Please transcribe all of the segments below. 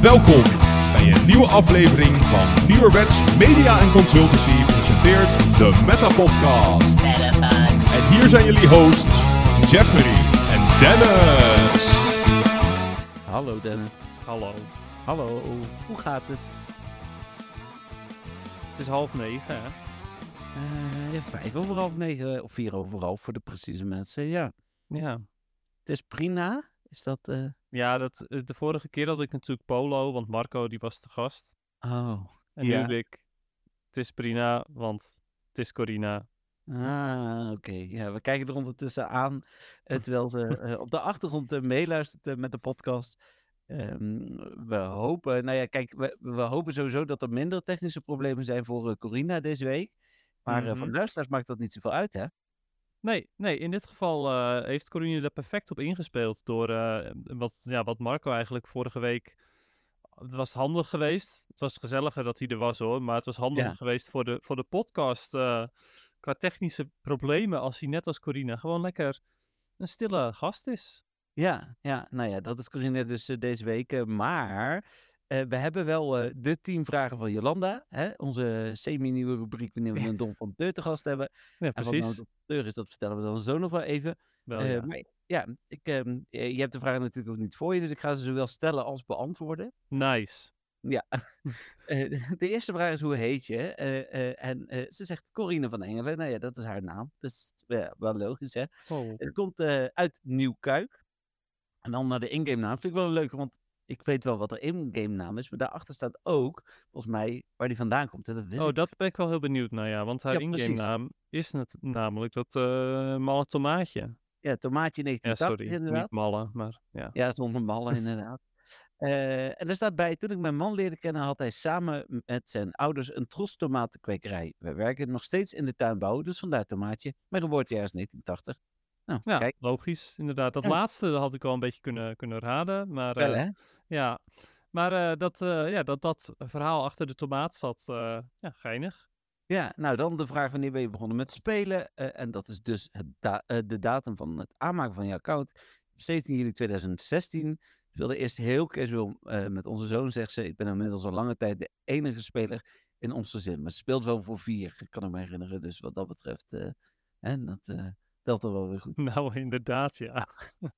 Welkom bij een nieuwe aflevering van Nieuwerwets Media en Consultancy presenteert de Meta Podcast. En hier zijn jullie hosts Jeffrey en Dennis. Hallo Dennis. Hallo. Hallo. Hoe gaat het? Is half negen, hè? Eh, ja, vijf over half negen, of vier over half voor de precieze mensen. Ja, Ja. het is prima. Is dat... eh, Ja, dat, eh, de vorige keer had ik natuurlijk Polo, want Marco die was te gast. Oh. En Ja. nu heb ik, het is Prina, want het is Corina. Ah, oké. Ja, we kijken er ondertussen aan, eh, terwijl ze eh, op de achtergrond eh, meeluistert eh, met de podcast. Ehm, we hopen, nou ja, kijk, we, we hopen sowieso dat er minder technische problemen zijn voor eh, Corina deze week. Maar voor Mhm. de luisteraars maakt dat niet zoveel uit, hè? Nee, nee, in dit geval eh, heeft Corina er perfect op ingespeeld door eh, wat, ja, wat Marco eigenlijk vorige week... Het was handig geweest. Het was gezelliger dat hij er was hoor, maar het was handiger Ja. geweest voor de, voor de podcast qua technische problemen als hij net als Corina gewoon lekker een stille gast is. Ja, ja, nou ja, dat is Corinne dus eh, deze week. eh, maar eh, we hebben wel de tien vragen van Jolanda. Hè? Onze semi-nieuwe rubriek wanneer we een Dom van Deur te gast hebben. Ja, En wat nou precies. Deur is, dat vertellen we dan zo nog wel even. Wel, ja. Maar ja, ik, ehm, eh, je hebt de vragen natuurlijk ook niet voor je, dus ik ga ze zowel stellen als beantwoorden. Nice. Ja. De eerste vraag is hoe heet je? En ze zegt Corine van Engelen. Nou ja, dat is haar naam. Dus ja, wel logisch, hè? Oh. Het komt uit Nieuwkuik. En dan naar de in-game naam. Vind ik wel een leuke, want ik weet wel wat er in-game naam is. Maar daarachter staat ook, volgens mij, waar die vandaan komt. Dat wist Oh, ik. dat ben ik wel heel benieuwd naar, ja. Want haar Ja, in-game naam is namelijk dat eh malle tomaatje. Ja, tomaatje Ja, 1980 sorry. inderdaad. Niet malle, maar ja. Ja, zonder mallen inderdaad. Eh, en er staat bij, toen ik mijn man leerde kennen, had hij samen met zijn ouders een tros tomatenkwekerij. We werken nog steeds in de tuinbouw, dus vandaar tomaatje. Mijn geboortejaar is 1980. Nou, Ja, kijk, logisch, inderdaad. Dat Ja. laatste had ik al een beetje kunnen, kunnen raden. Maar, wel eh, hè? ja. Maar eh, dat, eh, ja, dat dat verhaal achter de tomaat zat, eh, ja, geinig. Ja, nou dan de vraag wanneer ben je begonnen met spelen? Eh, en dat is dus het da- de datum van het aanmaken van je account. 17 juli 2016. Ik speelde eerst heel casual eh, met onze zoon, zegt ze. Ik ben inmiddels al lange tijd de enige speler in ons gezin. Maar ze speelt wel voor vier, kan ik me herinneren. Dus wat dat betreft, eh, hè, dat eh, wel weer goed. Nou, inderdaad, ja.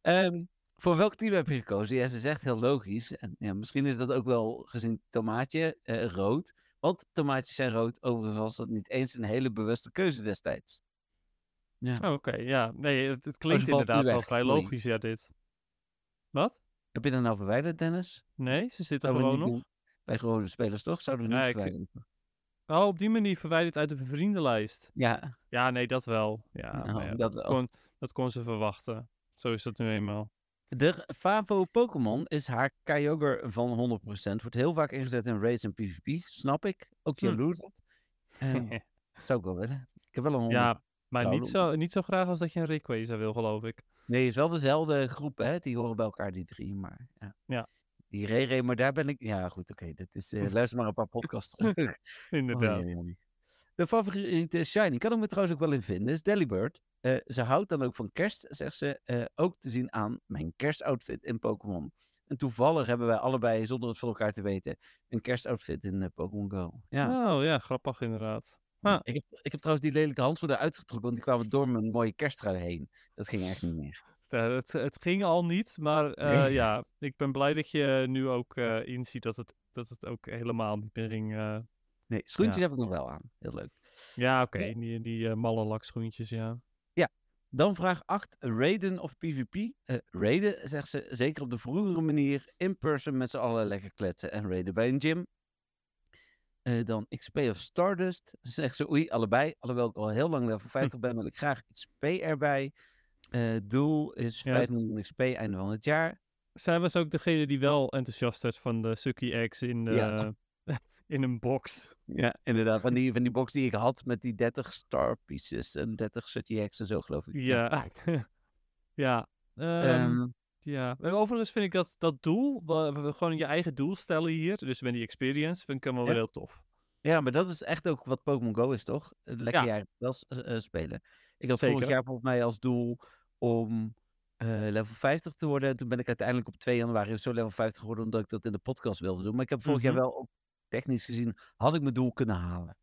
Ehm, voor welk team heb je gekozen? Ja, ze zegt heel logisch. En ja, misschien is dat ook wel gezien tomaatje eh, rood. Want tomaatjes zijn rood. Overigens was dat niet eens een hele bewuste keuze destijds. Ja. Oh, Oké, ja. Nee, het, het klinkt inderdaad wel vrij logisch, ja, dit. Wat? Heb je dat nou verwijderd, Dennis? Nee, ze zitten Zouden gewoon nog. doen Bij gewone spelers toch? Zouden we niet Ja, ik-? Oh, op die manier verwijderd uit de vriendenlijst. Ja, Ja, nee, dat wel. Ja, Nou, ja, dat kon, dat kon ze verwachten. Zo is dat nu eenmaal. de Favo Pokémon is haar Kyogre van 100%. Wordt heel vaak ingezet in raids en PvP, snap ik. Ook Hm. jaloers op. Dat zou ik wel willen. Ik heb wel een 100. ja, maar niet zo, niet zo graag als dat je een Rayquaza wil, geloof ik. Nee, het is wel dezelfde groep, hè? Die horen bij elkaar, die drie. Maar ja. Ja. Die Rere, maar daar ben ik... Ja, goed, oké. dat is. eh, luister maar een paar podcasts terug. Inderdaad. Oh. De favoriete Shiny, kan ik me trouwens ook wel in vinden, is Delibird. Eh, ze houdt dan ook van kerst, zegt ze. eh, ook te zien aan mijn kerstoutfit in Pokémon. En toevallig hebben wij allebei, zonder het van elkaar te weten, een kerstoutfit in eh, Pokémon Go. Ja. Oh ja, grappig inderdaad. Ah. Ik, heb, ik heb trouwens die lelijke handschoenen uitgetrokken, want die kwamen door mijn mooie kersttrui heen. Dat ging echt niet meer. Ja, het, het ging al niet, maar eh, Nee. ja, ik ben blij dat je nu ook eh, inziet dat het, dat het ook helemaal niet meer ging. eh. Nee, schoentjes Ja. heb ik nog wel aan. Heel leuk. Ja, oké, Ja. die, die eh, malle lakschoentjes, ja. Dan vraag 8. Raiden of PvP? Eh raiden, zegt ze, zeker op de vroegere manier. In person met z'n allen lekker kletsen en raiden bij een gym. Eh, dan XP of Stardust. Zegt ze, oei, allebei. Alhoewel ik al heel lang level 50 ben, wil ik graag XP erbij. Eh, doel is Ja. 5 miljoen XP einde van het jaar. Zij was ook degene die wel enthousiast werd van de Sucky Eggs in, Ja. eh, in een box. Ja, inderdaad. Van die, van die box die ik had met die 30 star pieces en 30 Sutty X en zo, geloof ik. Ja. ja. Ehm, Ehm, Ja, en overigens vind ik dat, dat doel, gewoon je eigen doel stellen hier, dus met die experience, vind ik helemaal Ja. weer heel tof. Ja, maar dat is echt ook wat Pokémon Go is, toch? Eh, Lekker Ja. eh, eh, spelen. Ik had vorig Zeker. jaar volgens mij als doel om eh, level 50 te worden. En toen ben ik uiteindelijk op 2 januari zo level 50 geworden, omdat ik dat in de podcast wilde doen. Maar ik heb vorig Mhm. jaar wel, ook technisch gezien, had ik mijn doel kunnen halen.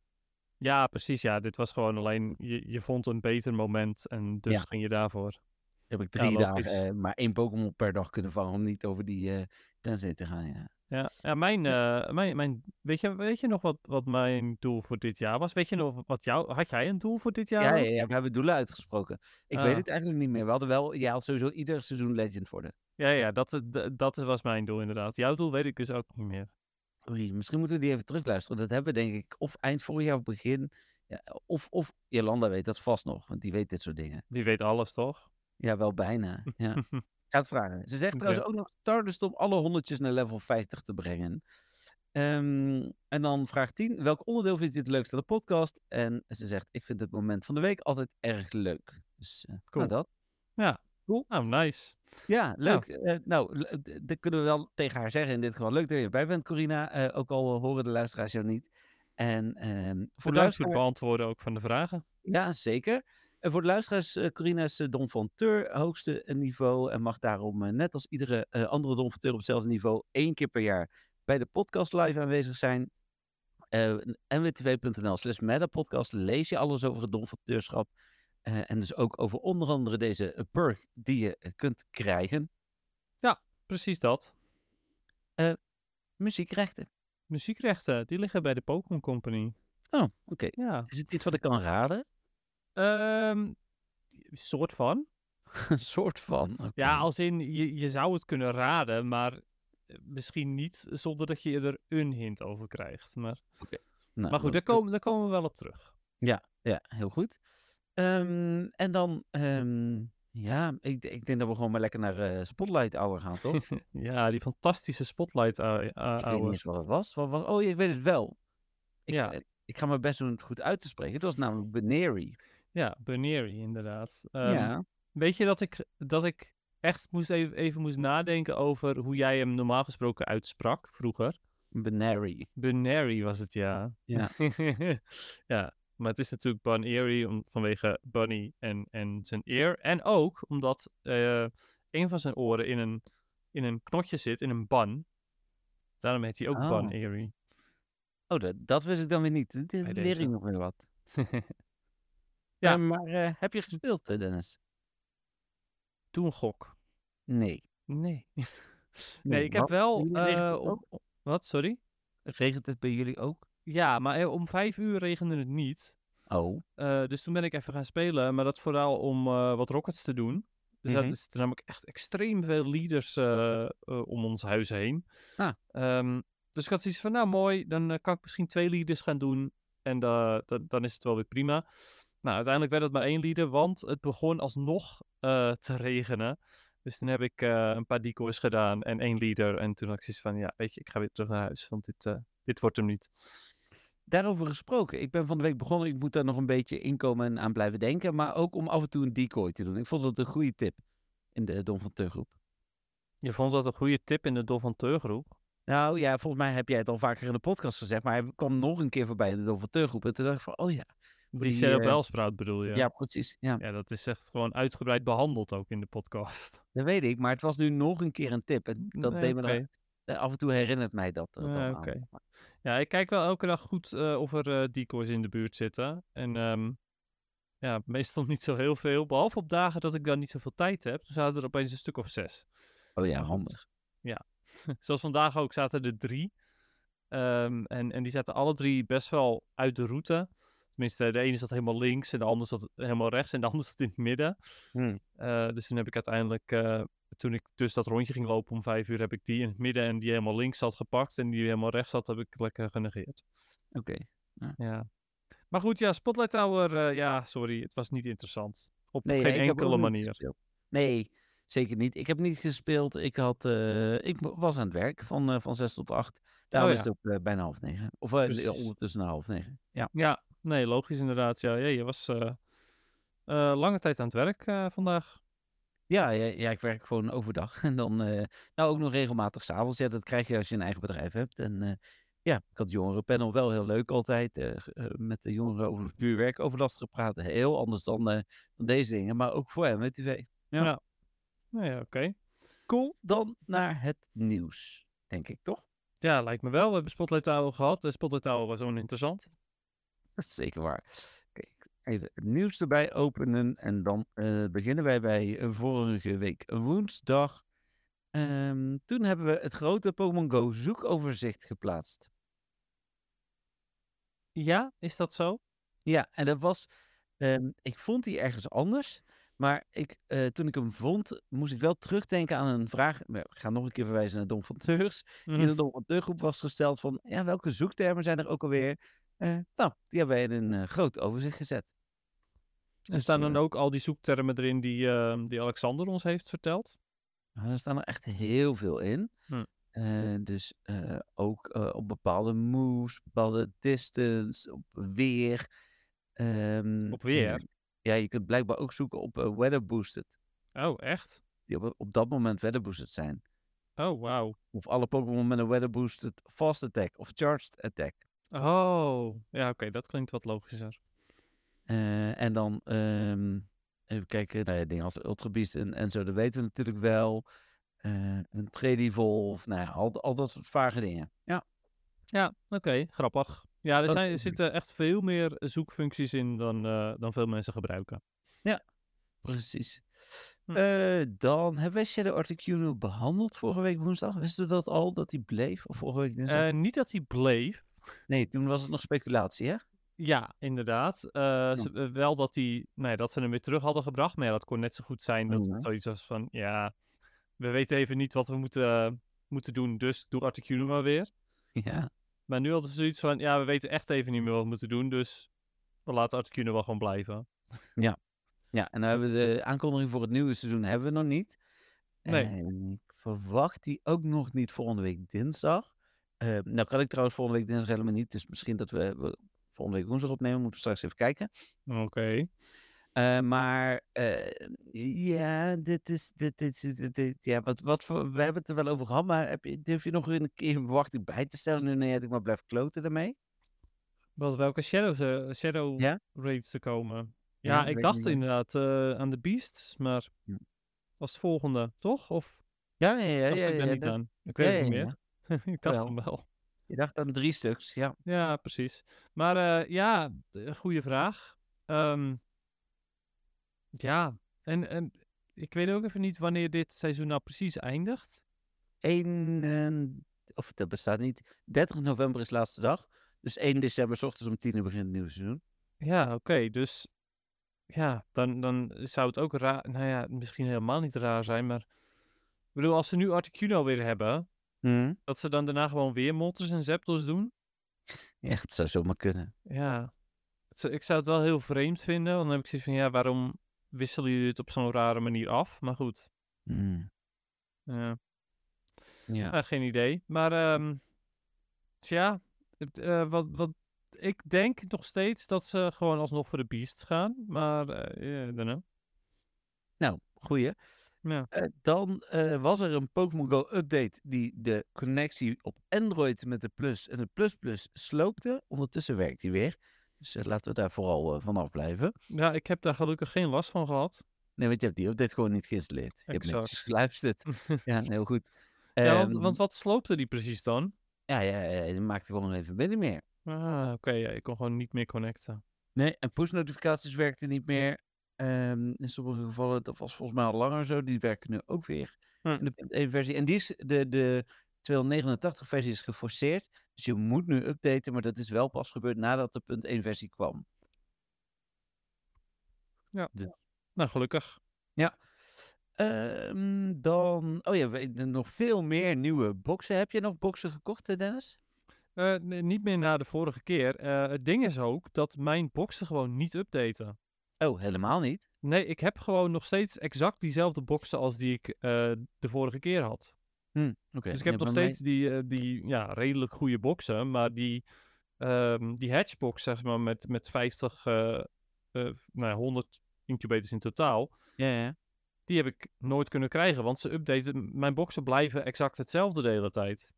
Ja, precies, ja. Dit was gewoon alleen, je, je vond een beter moment en dus Ja. ging je daarvoor. Heb ik Ja, drie dagen eh, maar één Pokémon per dag kunnen vangen om niet over die grens heen te gaan. Ja. Ja, ja mijn, eh, mijn, mijn, weet, je, weet je nog wat, wat mijn doel voor dit jaar was? Weet je nog wat jou, had jij een doel voor dit jaar? Ja, ja, ja, we hebben doelen uitgesproken. Ik Ah. weet het eigenlijk niet meer. We hadden wel, jij had sowieso ieder seizoen legend worden. Ja, ja, dat, eh, dat was mijn doel inderdaad. Jouw doel weet ik dus ook niet meer. Oei, misschien moeten we die even terugluisteren. Dat hebben we denk ik of eind vorig jaar of begin. Ja, of, of Jolanda weet dat vast nog, want die weet dit soort dingen. Die weet alles, toch? Ja, wel bijna. Ja. Ik ga het vragen. Ze zegt trouwens ook nog Stardust om alle honderdjes naar level 50 te brengen. Ehm, en dan vraag 10. Welk onderdeel vind je het leukste aan de podcast? En ze zegt, ik vind het moment van de week altijd erg leuk. Dus eh Cool. nou dat. Nou, nice. Ja, leuk. Eh, nou, dat kunnen we wel tegen haar zeggen in dit geval. Leuk dat je erbij bent, Corina. Eh, ook al horen de luisteraars jou niet. En ehm, voor de Bedankt voor het luisteraar... beantwoorden ook van de vragen. Ja, zeker. En voor de luisteraars, eh Corina is eh, Don van Teur, hoogste eh, niveau. En mag daarom, net als iedere andere Don van Teur op hetzelfde niveau, één keer per jaar bij de podcast live aanwezig zijn. Eh nwtv.nl slash metapodcast lees je alles over het Don van Teurschap. En dus ook over onder andere deze perk die je kunt krijgen. Precies dat. Muziekrechten. Muziekrechten, die liggen bij de Pokémon Company. Oh, oké. Ja. Is het iets wat ik kan raden? Ehm soort van. Een soort van. Ja, als in, je, je zou het kunnen raden, maar eh, misschien niet zonder dat je er een hint over krijgt. Maar, Nou, maar goed, daar komen, daar komen we wel op terug. Ja, ja, heel goed. Ehm, en dan, ehm, ja, ik, ik denk dat we gewoon maar lekker naar eh, Spotlight Hour gaan, toch? ik ja, die fantastische spotlight uh, weet niet hour. eens wat het was. Wat, wat- oh, ik weet het wel. Ik, Ja. eh, ik ga mijn best doen het goed uit te spreken. Het was namelijk Benary. Ja, Buneri inderdaad. Ehm, ja. Weet je dat ik, dat ik echt moest even, even moest nadenken over hoe jij hem normaal gesproken uitsprak vroeger? Benary. Buneri was het, ja. Ja. ja, maar het is natuurlijk Bun Eerie om, vanwege Bunny en, en zijn eer. En ook omdat eh, een van zijn oren in een, in een knotje zit, in een ban. Daarom heet hij ook Bun Oh. Eerie. Oh, dat, dat wist ik dan weer niet. Dit leer ik nog weer wat. Ja. Eh, maar eh, heb je gespeeld, eh, Dennis? Doe een gok. Nee. Nee. Nee, ik heb wel... Om- wat, sorry? Regent het bij jullie ook? Ja, maar om vijf uur regende het niet. Oh. Dus toen ben ik even gaan spelen, maar dat vooral om wat rockets te doen. Dus Mhm. dat is namelijk echt extreem veel leaders om ons huis heen. Ah. Ehm, dus ik had zoiets van, nou mooi, dan kan ik misschien twee leaders gaan doen. En da- da- dan is het wel weer prima. Nou, uiteindelijk werd het maar één leader, want het begon alsnog eh, te regenen. Dus toen heb ik eh, een paar decoys gedaan en één leader. En toen had ik zoiets van, ja, weet je, ik ga weer terug naar huis, want dit, eh, dit wordt hem niet. Daarover gesproken. Ik ben van de week begonnen. Ik moet daar nog een beetje inkomen en aan blijven denken. Maar ook om af en toe een decoy te doen. Ik vond dat een goede tip in de Don van Teur groep. Je vond dat een goede tip in de Dol van Teur groep? Nou ja, volgens mij heb jij het al vaker in de podcast gezegd. Maar hij kwam nog een keer voorbij in de Don van Teur groep. En toen dacht ik van, oh ja. Die, Shadow eh, bedoel je? Ja, precies. Ja, Ja, dat is echt gewoon uitgebreid behandeld ook in de podcast. dat weet ik. Maar het was nu nog een keer een tip. En dat Nee, deed me dan- eh, af en toe herinnert mij dat. eh, Ja. Ja, ik kijk wel elke dag goed of er eh, decoys in de buurt zitten. En ehm, ja, meestal niet zo heel veel. Behalve op dagen dat ik dan niet zoveel tijd heb. Dan zaten er opeens een stuk of zes. Oh ja, handig. Zoals vandaag ook zaten er drie. Ehm, en, en die zaten alle drie best wel uit de route. Tenminste, de ene zat helemaal links en de andere zat helemaal rechts en de andere zat in het midden. Hmm. Eh, dus toen heb ik uiteindelijk, eh, toen ik dus dat rondje ging lopen om vijf uur, heb ik die in het midden en die helemaal links zat gepakt. En die helemaal rechts zat, heb ik lekker genegeerd. Oké. Ja. Maar goed, ja, Spotlight Tower, eh, ja, sorry, het was niet interessant. Op Nee, geen enkele manier. Nee, zeker niet. Ik heb niet gespeeld. Ik, had, ik was aan het werk van, eh, van zes tot acht. Daarom Oh ja. het ook bijna half negen. Of ondertussen half negen. Ja. Ja, nee, logisch inderdaad. Ja, je was eh, eh, lange tijd aan het werk eh, vandaag. Ja, ja, ja, ik werk gewoon overdag. En dan nou ook nog regelmatig s'avonds. Ja, dat krijg je als je een eigen bedrijf hebt. En ja, ik had jongerenpanel wel heel leuk altijd. met de jongeren over puur werkoverlast gepraat. Heel anders dan, dan deze dingen. Maar ook voor MWTV. Ja. Ja. Nou ja, oké. Cool. Dan naar het nieuws. Denk ik, toch? Ja, lijkt me wel. We hebben Spotlight Tower gehad. De Spotlight Tower was oninteressant. Zeker waar. Kijk, even het nieuws erbij openen. En dan eh, beginnen wij bij eh, vorige week woensdag. Ehm, toen hebben we het grote Pokémon Go zoekoverzicht geplaatst. Ja, is dat zo? Ja, en dat was. ehm, ik vond die ergens anders. Maar ik, eh, toen ik hem vond, moest ik wel terugdenken aan een vraag. Ik ga nog een keer verwijzen naar Dom van Teurs. In Mhm. de Dom van Teurgroep was gesteld van. Ja, welke zoektermen zijn er ook alweer? Eh, nou, die hebben wij in een eh, groot overzicht gezet. En Dus, staan dan eh, ook al die zoektermen erin die, eh, die Alexander ons heeft verteld? Nou, er staan er echt heel veel in. Hm. Dus ook op bepaalde moves, bepaalde distance, op weer. Ehm, Op weer? ja, je kunt blijkbaar ook zoeken op weather boosted. Oh, echt? Die op, op dat moment weather boosted zijn. Oh, wauw. Of alle Pokémon met een weather boosted fast attack of charged attack. Oh, ja, oké, dat klinkt wat logischer. Eh, en dan ehm, even kijken, nou ja, dingen als Ultra Beast en, en zo, dat weten we natuurlijk wel. Eh, een Evolve, nou ja, al, al dat soort vage dingen. Ja. Ja, oké, grappig. Ja, er, zijn, er zitten echt veel meer zoekfuncties in dan, eh, dan veel mensen gebruiken. Precies. Hm. Dan hebben wij Shadow Articuno behandeld vorige week woensdag. Wisten we dat al, dat hij bleef? Of vorige week dinsdag? Niet dat hij bleef. Nee, toen was het nog speculatie, hè? Ja, inderdaad. Eh, ze- eh, wel dat, die, nee, dat ze hem weer terug hadden gebracht. Maar ja, dat kon net zo goed zijn dat Ja. het zoiets was van... Ja, we weten even niet wat we moeten, moeten doen, dus doe Articuno maar weer. Ja. Maar nu hadden ze zoiets van... Ja, we weten echt even niet meer wat we moeten doen, dus we laten Articuno wel gewoon blijven. Ja, en dan hebben we de aankondiging voor het nieuwe seizoen hebben we nog niet. Nee. En ik verwacht die ook nog niet volgende week dinsdag. Eh, nou kan ik trouwens volgende week dinsdag helemaal niet. Dus misschien dat we, we volgende week woensdag opnemen. Moeten we straks even kijken. Oké. Eh, maar eh, ja, dit is. Dit, dit, dit, dit- ja, wat, wat voor, we hebben het er wel over gehad. Maar heb je, durf je nog een keer een verwachting bij te stellen? Nu nee, ik maar blijf kloten daarmee. Wat, welke shadows, eh, shadow Ja? raids er komen? Ja, Ja, ik dacht niet inderdaad aan de Beasts, maar Ja. als het volgende, toch? Of Ja, ja, ja. ja, ik niet dat- aan? Ik weet het niet meer. ik dacht van wel. Je dacht aan drie stuks, ja. Ja, precies. Maar eh, ja, d- goede vraag. Ehm, ja, en, en ik weet ook even niet wanneer dit seizoen nou precies eindigt. 1, eh, of dat bestaat niet. 30 november is laatste dag. Dus 1 december, s ochtends om 10 uur begint het nieuwe seizoen. Ja, oké, dus ja, dan, dan zou het ook raar, nou ja, misschien helemaal niet raar zijn, maar ik bedoel, als ze nu Articuno weer hebben, Hm? dat ze dan daarna gewoon weer Moltres en Zapdos doen, Ja, het zou zomaar kunnen. ja, ik zou het wel heel vreemd vinden, want dan heb ik zoiets van, ja, waarom wisselen jullie het op zo'n rare manier af? Maar goed, Hm. ja. Ja. Ja, geen idee. Maar ehm tja, eh, wat, wat, ik denk nog steeds dat ze gewoon alsnog voor de Beasts gaan. Maar, eh know. Nou, goeie. Ja. Eh, dan eh, was er een Pokémon Go update die de connectie op Android met de Plus en de Plus Plus sloopte. Ondertussen werkt die weer. Dus eh, laten we daar vooral vanaf blijven. ja, ik heb daar gelukkig geen last van gehad. Nee, want je hebt die update gewoon niet geïnstalleerd. Je hebt Exact. netjes geluisterd. ja, heel goed. ja, want, Ehm, want wat sloopte die precies dan? ja, ja, ja, je maakte gewoon geen verbinding meer. Ah, oké, ja, ik kon gewoon niet meer connecten. Nee, en push-notificaties werkten niet meer. Ehm, in sommige gevallen, dat was volgens mij al langer zo, die werken nu ook weer Hm. in de punt 1 versie. En die is, de, de 289 versie is geforceerd, dus je moet nu updaten, maar dat is wel pas gebeurd nadat de punt 1 versie kwam. Nou, gelukkig. Ehm, dan, oh ja, nog veel meer nieuwe boxen. Heb je nog boxen gekocht, eh, Dennis? Eh, nee, niet meer na de vorige keer. Eh, het ding is ook dat mijn boxen gewoon niet updaten. Oh, helemaal niet. Nee, ik heb gewoon nog steeds exact diezelfde boxen als die ik eh, de vorige keer had. Hm, oké. Dus ik heb Ja, nog mij- steeds die, eh, die ja, redelijk goede boxen, maar die, ehm, die hatchbox, zeg maar, met, met 50, eh, eh, nou ja, 100 incubators in totaal, Ja, ja. die heb ik nooit kunnen krijgen, want ze updaten. Mijn boxen blijven exact hetzelfde de hele tijd.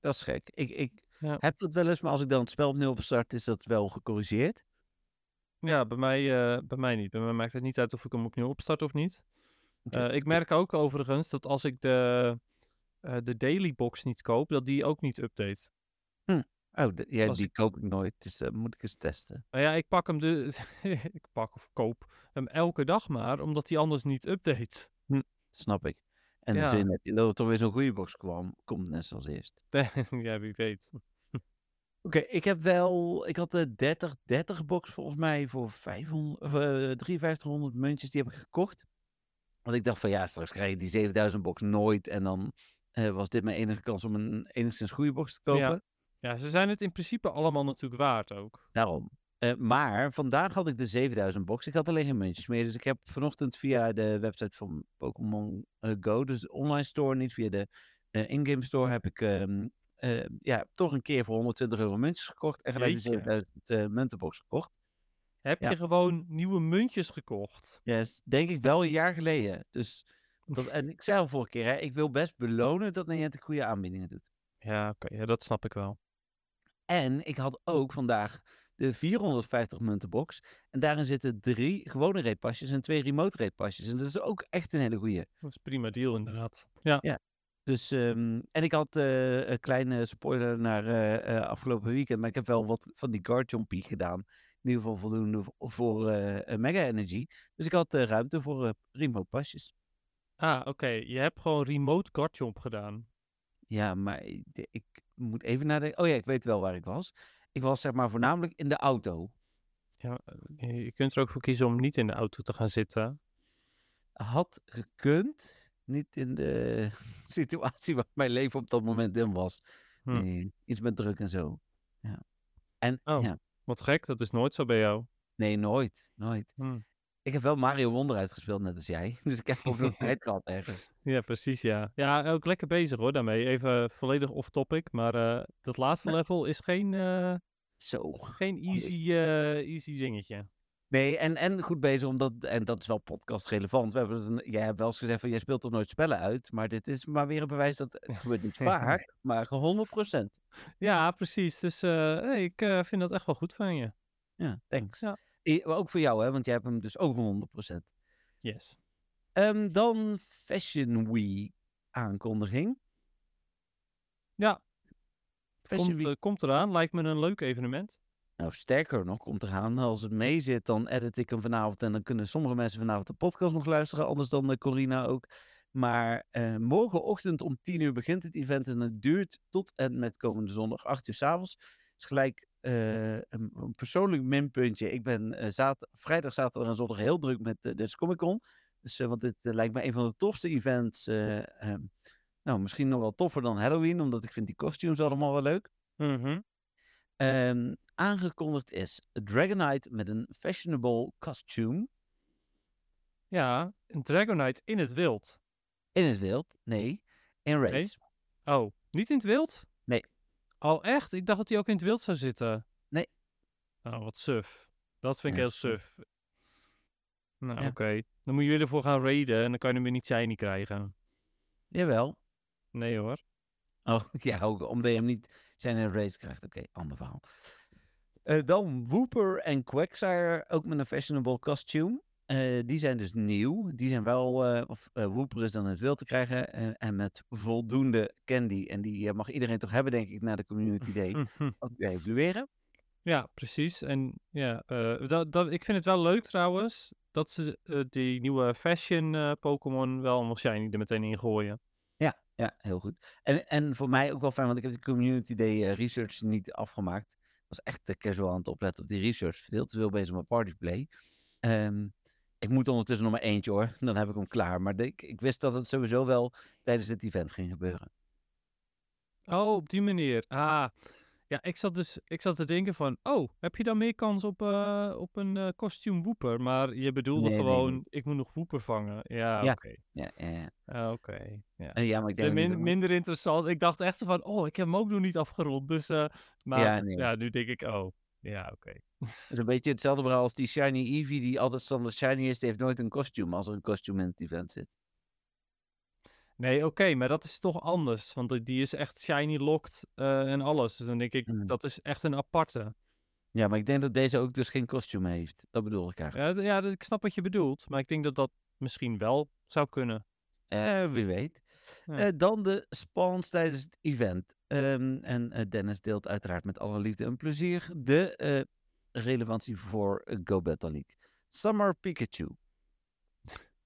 Dat is gek. Ik, ik Ja. heb dat wel eens, maar als ik dan het spel opnieuw opstart, is dat wel gecorrigeerd. Ja, bij mij, eh, bij mij niet. Bij mij maakt het niet uit of ik hem opnieuw opstart of niet. Eh, ik merk ook overigens dat als ik de, eh, de daily box niet koop, dat die ook niet update. Oh, de- ja, als die ik- koop ik nooit, dus dat moet ik eens testen. Nou ja, ik pak hem de, ik pak of koop hem elke dag maar, omdat hij anders niet update. Snap ik. En Ja. dat er toch weer zo'n goede box kwam, komt net zoals eerst. ja, wie weet. Oké, ik heb wel, ik had de 30-30 box volgens mij voor 500, of, eh, 5300 muntjes, die heb ik gekocht. Want ik dacht van ja, straks krijg je die 7000 box nooit. En dan eh, was dit mijn enige kans om een enigszins goede box te kopen. Ja, ze zijn het in principe allemaal natuurlijk waard ook. Daarom. Eh, maar vandaag had ik de 7000 box. Ik had alleen geen muntjes meer. Dus ik heb vanochtend via de website van Pokémon Go, dus de online store, niet via de eh, in-game store, heb ik ehm, eh, ja, toch een keer voor 120 euro muntjes gekocht. En gelijk de Jeetje. 7000 eh, muntenbox gekocht. Heb Ja. je gewoon nieuwe muntjes gekocht? Ja, denk ik wel een jaar geleden. Dus, dat, en ik zei al vorige keer, hè, ik wil best belonen dat Niantic goede aanbiedingen doet. Ja, oké, ja, dat snap ik wel. En ik had ook vandaag de 450 muntenbox. En daarin zitten drie gewone reetpasjes en twee remote reetpasjes. En dat is ook echt een hele goeie. Dat is prima deal inderdaad. Ja, Dus, ehm, en ik had eh, een kleine spoiler naar eh, eh, afgelopen weekend. Maar ik heb wel wat van die jumpy gedaan. In ieder geval voldoende voor, Mega Energy. Dus ik had ruimte voor remote pasjes. Ah, oké. Je hebt gewoon remote Garchomp gedaan. Ja, maar ik, moet even nadenken. Oh ja, ik weet wel waar ik was. Ik was zeg maar voornamelijk in de auto. Ja, je je kunt er ook voor kiezen om niet in de auto te gaan zitten. Had gekund. Niet in de situatie waar mijn leven op dat moment in was. Hm. Nee, iets met druk en zo. Ja. En Oh. ja, Wat gek, dat is nooit zo bij jou. nee, nooit. Nooit. Hm. Ik heb wel Mario Wonder uitgespeeld, net als jij. Dus ik heb ook nog tijd gehad ergens. Ja, precies, ja. Ja, ook lekker bezig hoor daarmee. Even volledig off-topic, maar eh, dat laatste level is geen, eh, Zo. geen easy, eh, easy dingetje. Nee, en, en goed bezig, omdat, en dat is wel podcast relevant. We hebben een- jij hebt wel eens gezegd van, jij speelt toch nooit spellen uit? Maar dit is maar weer een bewijs dat het gebeurt niet vaak, maar 100%. Ja, precies. Dus eh, ik eh, vind dat echt wel goed van je. Ja, thanks. Ja. Ook voor jou, hè, want jij hebt hem dus ook 100%. Yes. Ehm, dan Fashion Week aankondiging. Ja, Fashion komt, Week, eh, komt eraan. Lijkt me een leuk evenement. Nou sterker nog, komt eraan. Als het mee zit, dan edit ik hem vanavond en dan kunnen sommige mensen vanavond de podcast nog luisteren, anders dan uh, Corina ook. Maar eh, morgenochtend om 10 uur begint het event en het duurt tot en met komende zondag 8 uur s'avonds. is gelijk eh, een, een persoonlijk minpuntje. Ik ben eh, vrijdag, zaterdag en zondag heel druk met de Dutch Comic Con. Dus, eh, want dit eh, lijkt me een van de tofste events. eh, ehm, nou, misschien nog wel toffer dan Halloween, omdat ik vind die costumes allemaal wel leuk. Mhm. Ehm, aangekondigd is Dragonite met een fashionable costume. Ja, een Dragonite in het wild. In het wild? Nee. In Nee? raids. Oh, niet in het wild? Nee. Oh, echt? Ik dacht dat hij ook in het wild zou zitten. Nee. Oh, wat suf. Dat vind ik Ja, heel suf. Nou, Ja. oké. Dan moet je weer ervoor gaan raiden en dan kan je hem weer niet shiny krijgen. Jawel. Nee hoor. Oh, ja, ook omdat je hem niet zijn in raids krijgt. Oké, ander verhaal. Eh, dan Wooper en Quagsire, ook met een fashionable costume. Eh, die zijn dus nieuw. Die zijn wel, eh, of Wooper is dan het wild te krijgen. en met voldoende candy. En die mag iedereen toch hebben, denk ik, na de Community Day. Ook weer evalueren. Ja, precies. En ja, dat, dat, ik vind het wel leuk trouwens dat ze die nieuwe fashion Pokémon wel allemaal shiny er meteen in gooien. Ja, ja, heel goed. En, en voor mij ook wel fijn, want ik heb de Community Day research niet afgemaakt. Was echt te casual aan het opletten op die research. Veel te veel bezig met partyplay. Ehm ik moet ondertussen nog maar eentje hoor. Dan heb ik hem klaar. Maar ik, ik wist dat het sowieso wel tijdens het event ging gebeuren. Oh, op die manier. Ah, ja, ik zat dus ik zat te denken van, oh, heb je dan meer kans op, eh, op een eh kostuum woeper? Maar je bedoelde Nee, gewoon, nee. ik moet nog woeper vangen. Ja, Ja. oké. Ja, ja, ja. Ah, Oké, ja. Eh, ja maar ik denk min- minder interessant. Ik dacht echt van, oh, ik heb hem ook nog niet afgerond. Dus, maar Ja, nu denk ik, oh, Ja, oké. Het is een beetje hetzelfde verhaal als die Shiny Eevee die altijd standaard shiny is. Die heeft nooit een kostuum als er een kostuum in het event zit. Nee, oké, maar dat is toch anders. Want die- is echt shiny locked eh, en alles. Dus dan denk ik, Mm. dat is echt een aparte. Ja, maar ik denk dat deze ook dus geen kostuum heeft. Dat bedoel ik eigenlijk. Ja, ja, ik snap wat je bedoelt. Maar ik denk dat dat misschien wel zou kunnen. Eh, wie weet. Ja. Eh, dan de spawns tijdens het event. Ehm, en Dennis deelt uiteraard met alle liefde en plezier de relevantie voor Go Battle League. Summer Pikachu.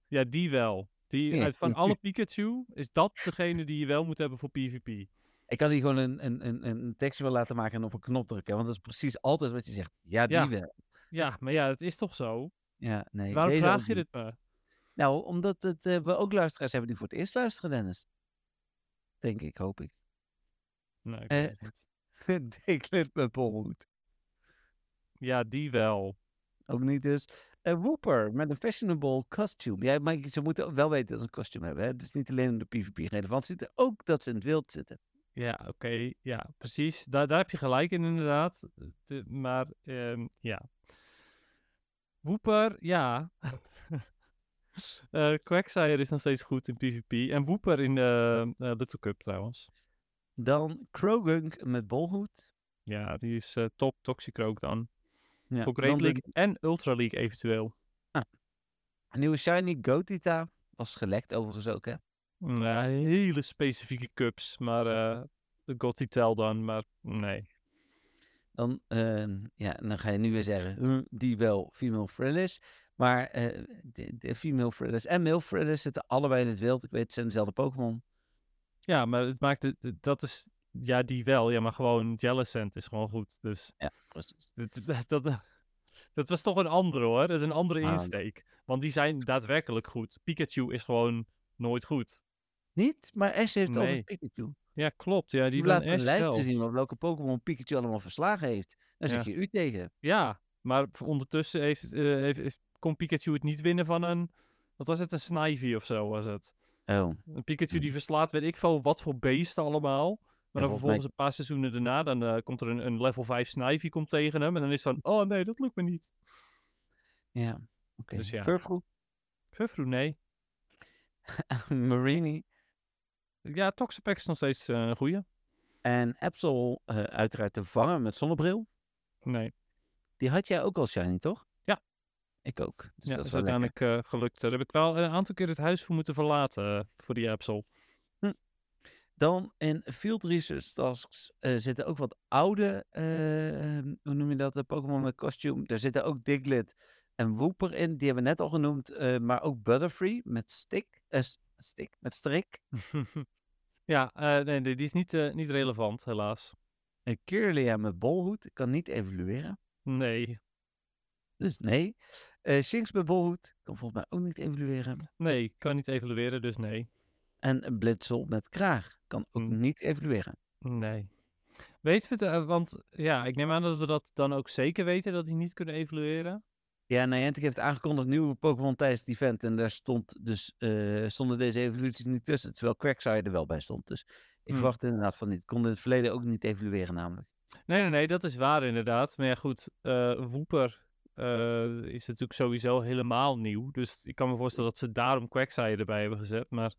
Ja, die wel. Die, uit, van alle Pikachu is dat degene die je wel moet hebben voor PvP. Ik kan hier gewoon een, een, een, een tekstje wel laten maken en op een knop drukken. Want dat is precies altijd wat je zegt. Ja, die Ja. wel. Ja, maar ja, het is toch zo? Ja, nee. Waarom vraag je dit me? Nou, omdat het, eh, we ook luisteraars hebben die voor het eerst luisteren, Dennis. Denk ik, hoop ik. Nee, ik Eh. weet het niet. Diglett met. Ja, die wel. Ook niet dus. Een Whooper met een fashionable costume. Ja, maar ze moeten wel weten dat ze een kostuum hebben. Hè? Dus niet alleen om de PvP relevant zitten, ook dat ze in het wild zitten. Ja, oké. Ja, precies. Daar, daar heb je gelijk in, inderdaad. De- maar, ehm, ja. Wooper, ja. Quagsire is nog steeds goed in PvP. En Wooper in de eh, Little Cup trouwens. Dan Krogunk met bolhoed. Ja, die is eh, top Toxicroak dan. Ja, Voor Great de- League en Ultra League eventueel. Een nieuwe Shiny Gotita. Was gelekt overigens ook, hè? Ja, hele specifieke cups. Maar eh de Gotitel dan, maar nee. Dan, ehm, ja, dan ga je nu weer zeggen, "Huh, die wel female Frillis. Maar eh, de, de female Frillis en male Frillis zitten allebei in het wild. Ik weet, het zijn dezelfde Pokémon. Ja, maar het maakt het- dat is, ja, die wel. Ja, maar gewoon Jellicent is gewoon goed. Dus Ja, dat, dat, dat, was toch een andere hoor. Dat is een andere Ah. insteek. Want die zijn daadwerkelijk goed. Pikachu is gewoon nooit goed. Niet, maar Ash heeft Nee. altijd Pikachu. Ja, klopt. Ja, die laat een Ash lijst wel. zien op welke Pokémon Pikachu allemaal verslagen heeft. Dan Ja. zeg je u tegen. Ja, maar ondertussen heeft, eh, heeft, heeft- kon Pikachu het niet winnen van een... Wat was het? Een Snivy of zo was het. Oh, Een Pikachu die verslaat, weet ik veel, wat voor beesten allemaal. Maar dan volgens vervolgens een paar seizoenen daarna, dan eh, komt er een, een level 5 Snivy komt tegen hem. En dan is het van, oh nee, dat lukt me niet. ja. Oké. Dus ja. Furfrou, Furfrou, nee. Marini Ja, Toxapex is nog steeds eh, een goeie. en Absol eh, uiteraard te vangen met zonnebril. Nee. Die had jij ook al shiny, toch? Ja. Ik ook. Dus ja, dat is uiteindelijk gelukt. Daar heb ik wel een aantal keer het huis voor moeten verlaten voor die Absol. Dan in Field Research Tasks eh, zitten ook wat oude, eh, ehm, hoe noem je dat, de Pokémon met kostuum. Daar zitten ook Diglett en Wooper in, die hebben we net al genoemd. eh, maar ook Butterfree met stick, eh, stick, met strik. ja, eh, nee, die is niet, eh, niet relevant, helaas. En Kirlia met bolhoed, kan niet evolueren. Nee, Dus nee. Eh Shinx met bolhoed, kan volgens mij ook niet evolueren. nee, kan niet evalueren, dus nee. En Blitzel met kraag, kan ook Hmm. niet evolueren. Nee. Weten we het? eh, want ja, ik neem aan dat we dat dan ook zeker weten, dat die niet kunnen evalueren. Ja, Niantic heeft aangekondigd nieuwe Pokémon tijdens het event. En daar stond dus, eh, stonden deze evoluties niet tussen. Terwijl Quagsire er wel bij stond. Dus ik Hmm. verwacht inderdaad van niet. Kon in het verleden ook niet evolueren namelijk. Nee, nee, nee, dat is waar inderdaad. Maar ja, goed, Wooper eh, is natuurlijk sowieso helemaal nieuw. Dus ik kan me voorstellen dat ze daarom Quagsire erbij hebben gezet. Maar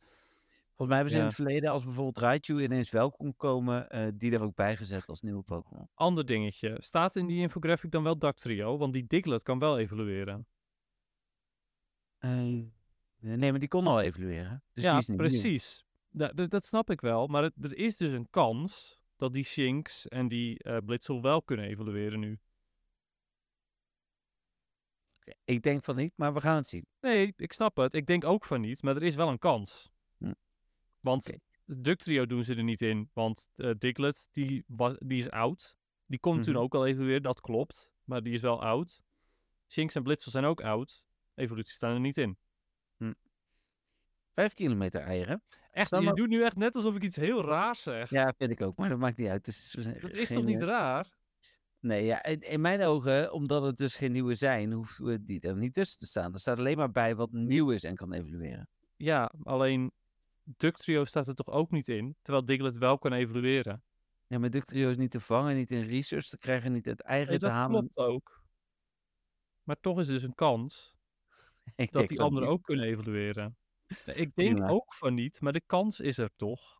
Volgens mij hebben ze in het verleden, als bijvoorbeeld Raichu ineens wel kon komen, eh, die er ook bij gezet als nieuwe Pokémon. ander dingetje. Staat in die infographic dan wel Dactrio? Want die Diglett kan wel evolueren. Eh, nee, maar die kon al evolueren. Dus die ja, is niet nieuw. precies. Dat snap ik wel. Maar het- er is dus een kans dat die Shinx en die eh Blitzel wel kunnen evolueren nu. Ik denk van niet, maar we gaan het zien. Nee, ik snap het. Ik denk ook van niet, maar er is wel een kans. Hm. Want Oké. Ductrio doen ze er niet in, want eh Diglett, die, was, die is oud. Die kon toen Mhm. ook al evolueren, dat klopt. Maar die is wel oud. Shinx en Blitzel zijn ook oud. Evoluties staan er niet in. Vijf kilometer eieren. Echt, je maar- doet nu echt net alsof ik iets heel raars zeg. Ja, vind ik ook, maar dat maakt niet uit. Dus, dat is toch niet raar? Nee, ja, in, in mijn ogen, omdat het dus geen nieuwe zijn, hoeven die er niet tussen te staan. Er staat alleen maar bij wat nieuw is en kan evolueren. Ja, alleen Ductrio staat er toch ook niet in, terwijl Diglett wel kan evolueren. Ja, maar Ductrio is niet te vangen, niet in research te krijgen, niet uit eigen Nee, te dat halen. klopt ook. Maar toch is er dus een kans Ik dat die anderen niet. ook kunnen evalueren. Nee, Ik denk ook van niet, maar de kans is er toch.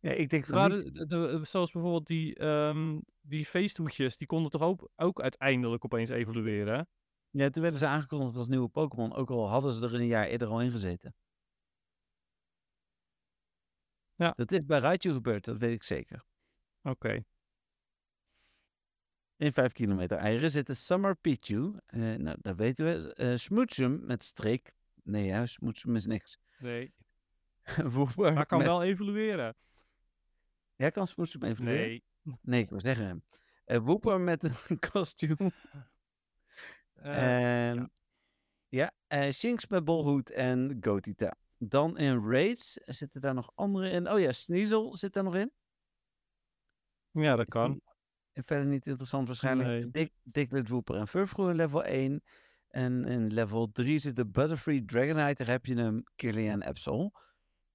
Ja, ik denk van niet. de, de- zoals bijvoorbeeld die, ehm die feesthoedjes, die konden toch ook, ook uiteindelijk opeens evalueren. hè? Ja, toen werden ze aangekondigd als nieuwe Pokémon, ook al hadden ze er een jaar eerder al in gezeten. Ja. Dat is bij Raichu gebeurd, dat weet ik zeker. Oké. In 5 kilometer eieren zitten Summer Pichu. eh, nou, dat weten we. Smoochum met strik. Nee, ja, Smoochum is niks. Nee. Maar kan met... wel evalueren. Ja, kan Smoochum even leren? Nee. Nee, ik wil zeggen hem. Eh Wooper met een kostuum. En ja, eh Shinx met bolhoed en Gotita. Dan in Raids zitten daar nog andere in. Oh ja, Sneasel zit daar nog in. ja, dat kan. En verder niet interessant waarschijnlijk. Nee. Dick, Diglett, Wooper en Furfrou in level 1. En in level 3 zit de Butterfree Dragonite. Daar heb je hem, Kirlian Absol.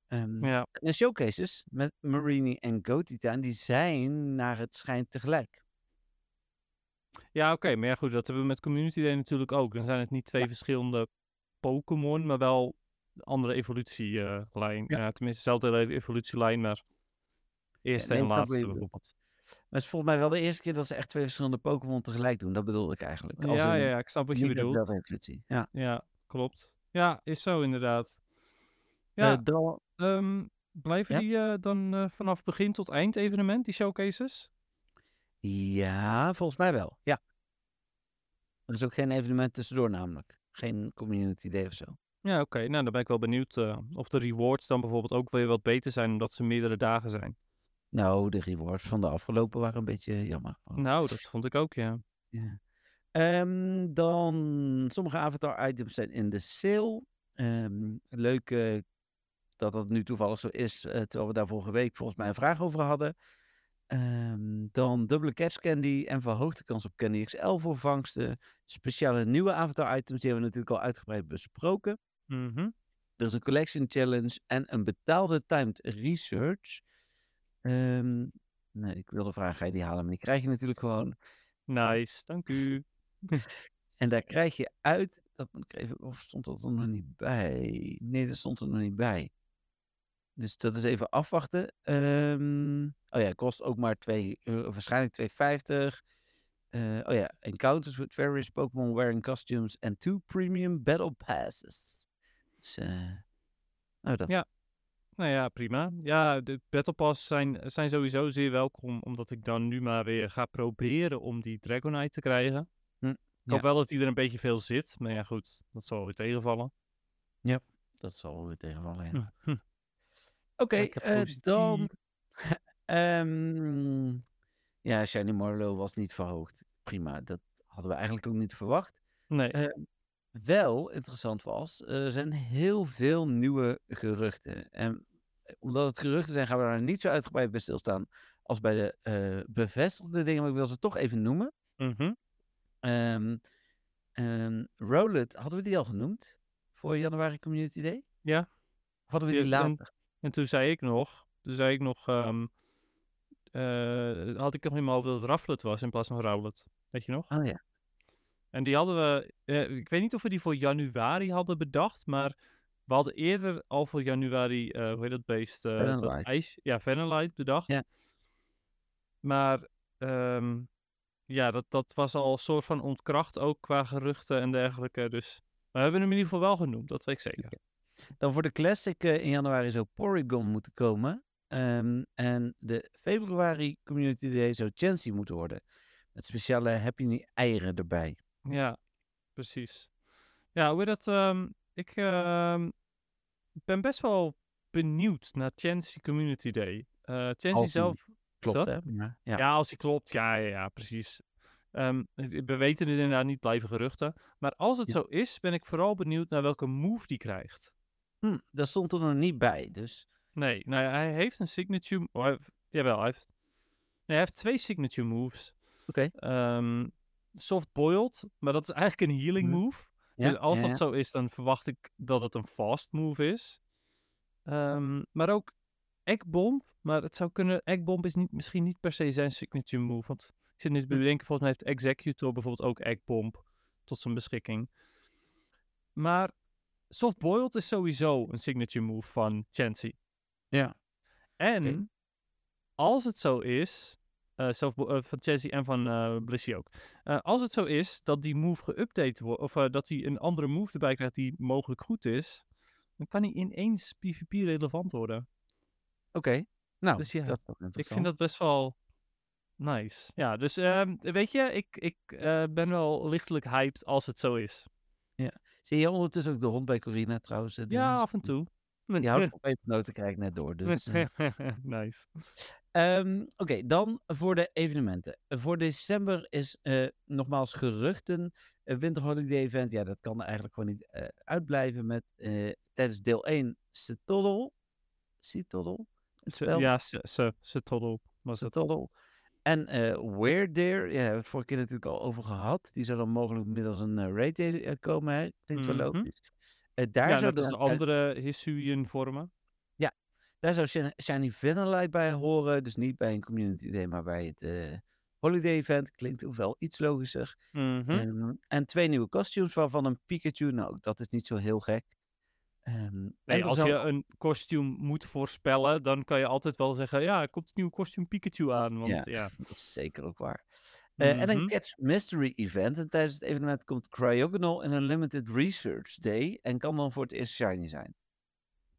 Ehm, Ja. En showcases met Marini en Gotita. En die zijn naar het schijnt tegelijk. Ja, oké. Maar ja, goed, dat hebben we met Community Day natuurlijk ook. Dan zijn het niet twee verschillende Pokémon, maar wel andere evolutielijn. Ja. ja, tenminste, dezelfde evolutielijn, maar eerste en laatste bijvoorbeeld. Maar het is volgens mij wel de eerste keer dat ze echt twee verschillende Pokémon tegelijk doen. Dat bedoelde ik eigenlijk. Als Ja, ja, ja, ik snap wat je bedoelt. evolutie. Ja. Ja, klopt. Ja, is zo inderdaad. Ja, Eh, dan, ehm, blijven ja? die eh, dan eh, vanaf begin tot eind evenement, die showcases? ja, volgens mij wel. Ja. Er is ook geen evenement tussendoor namelijk. Geen community day of zo. Ja, oké. Nou, dan ben ik wel benieuwd eh, of de rewards dan bijvoorbeeld ook weer wat beter zijn, omdat ze meerdere dagen zijn. Nou, de rewards van de afgelopen waren een beetje jammer. Nou, dat vond ik ook, ja. Ja. Ehm, dan, sommige avatar items zijn in de sale. Ehm, leuk dat dat nu toevallig zo is, eh, terwijl we daar vorige week volgens mij een vraag over hadden. Ehm, dan dubbele catch candy en verhoogde kans op Candy XL voor vangsten. Speciale nieuwe avatar items, die hebben we natuurlijk al uitgebreid besproken. Mhm. Er is een collection challenge en een betaalde timed research. Ehm, nee, ik wilde vragen, ga je die halen? Maar die krijg je natuurlijk gewoon. Nice, dank u. En daar krijg je uit, dat moet ik even, of stond dat er nog niet bij? Nee, dat stond er nog niet bij. Dus dat is even afwachten. Ehm, oh ja, kost ook maar 2 euro, waarschijnlijk 2,50. Eh oh ja, encounters with various Pokémon wearing costumes and two premium battle passes. Dus, eh nou, dat, Ja. Nou ja, prima. Ja, de Battle Pass zijn, zijn sowieso zeer welkom, omdat ik dan nu maar weer ga proberen om die Dragonite te krijgen. Hm, Ik hoop ja. wel dat die er een beetje veel zit, maar ja goed, dat zal weer tegenvallen. dat zal weer tegenvallen. Ja. Hm, hm. Oké, eh, positief. dan. Ehm, ja, Shiny Marlow was niet verhoogd. Prima, dat hadden we eigenlijk ook niet verwacht. Nee, Eh, wel interessant was, er zijn heel veel nieuwe geruchten. En omdat het geruchten zijn, gaan we daar niet zo uitgebreid bij stilstaan als bij de eh, bevestigde dingen. Maar ik wil ze toch even noemen. mhm. Ehm ehm, Rowlet, hadden we die al genoemd voor januari Community Day? ja. Of hadden we die Die- en- later? En toen zei ik nog, toen zei ik nog, ehm, eh, had ik nog in mijn hoofd dat het Rafflet was in plaats van Rowlet. Weet je nog? Oh ja. En die hadden we, eh, ik weet niet of we die voor januari hadden bedacht, maar we hadden eerder al voor januari, eh, hoe heet dat beest? dat Vanillite. ijs, ja, Vanillite bedacht. Ja. Maar ehm, ja, dat, dat was al een soort van ontkracht ook qua geruchten en dergelijke. Dus we hebben hem in ieder geval wel genoemd, dat weet ik zeker. Dan voor de Classic in januari zou Porygon moeten komen. Ehm, en de februari Community Day zou Chansey moeten worden. Met speciale Happy eieren erbij. Ja, precies. Ja, hoe dat? ehm, ik ehm, ben best wel benieuwd naar Chansey Community Day. Die zelf... Klopt, dat? hè? Ja. ja. Als die klopt. Ja, ja, ja precies. Ehm, we weten het inderdaad niet, blijven geruchten. Maar als het Ja. zo is, ben ik vooral benieuwd naar welke move die krijgt. Hm, dat stond er nog niet bij, dus... Nee, nou ja, hij heeft een signature... Oh, hij heeft- jawel, hij heeft... Nee, hij heeft twee signature moves. Oké. Ehm, soft boiled, maar dat is eigenlijk een healing Mhm. move. Ja, dus als ja, dat zo is, dan verwacht ik dat het een fast move is. Ehm, maar ook Eggbomb, maar het zou kunnen... Eggbomb is niet, misschien niet per se zijn signature move. Want ik zit nu te bedenken, volgens mij heeft Executor bijvoorbeeld ook Eggbomb tot zijn beschikking. Maar Softboiled is sowieso een signature move van Chansey. Ja. En als het zo is, eh, zelf, eh, van Chelsea en van Blissy ook. Als het zo is dat die move geüpdate wordt, of dat hij een andere move erbij krijgt die mogelijk goed is, dan kan hij ineens PvP relevant worden. Oké. Nou, Dus ja, dat Ik vind dat best wel nice. Ja, dus ehm, weet je, ik, ik ben wel lichtelijk hyped als het zo is. Zie je ondertussen ook de hond bij Corina trouwens? Ja, af en toe. Die houdt van pepernoten, krijg net door. Dus, eh. nice. Ehm, Oké, dan voor de evenementen. Voor december is eh, nogmaals geruchten. Een Winter Holiday Event, ja, dat kan eigenlijk gewoon niet eh, uitblijven met eh, tijdens deel 1 Cetoddle. Cetoddle? Het spel? Ja, toddle was het. En eh Where There, ja, daar hebben we het vorige keer natuurlijk al over gehad. Die zou dan mogelijk middels een eh, raid eh, komen, hè? Klinkt wel Mhm. logisch. Eh, daar Ja, zou als dan de andere Hisuian vormen. Daar zou Shiny- Vanillite bij horen. Dus niet bij een community day, maar bij het eh, holiday event. Klinkt ook wel iets logischer. Mhm. Ehm, en twee nieuwe costumes, waarvan een Pikachu. Nou, dat is niet zo heel gek. Ehm, Nee, als zou- je een kostuum moet voorspellen, dan kan je altijd wel zeggen, ja, er komt een nieuw kostuum Pikachu aan. Want Ja. ja, Dat is zeker ook waar. Eh, En een Mhm. Catch Mystery event. En tijdens het evenement komt Cryogonal in een Limited Research Day. En kan dan voor het eerst shiny zijn.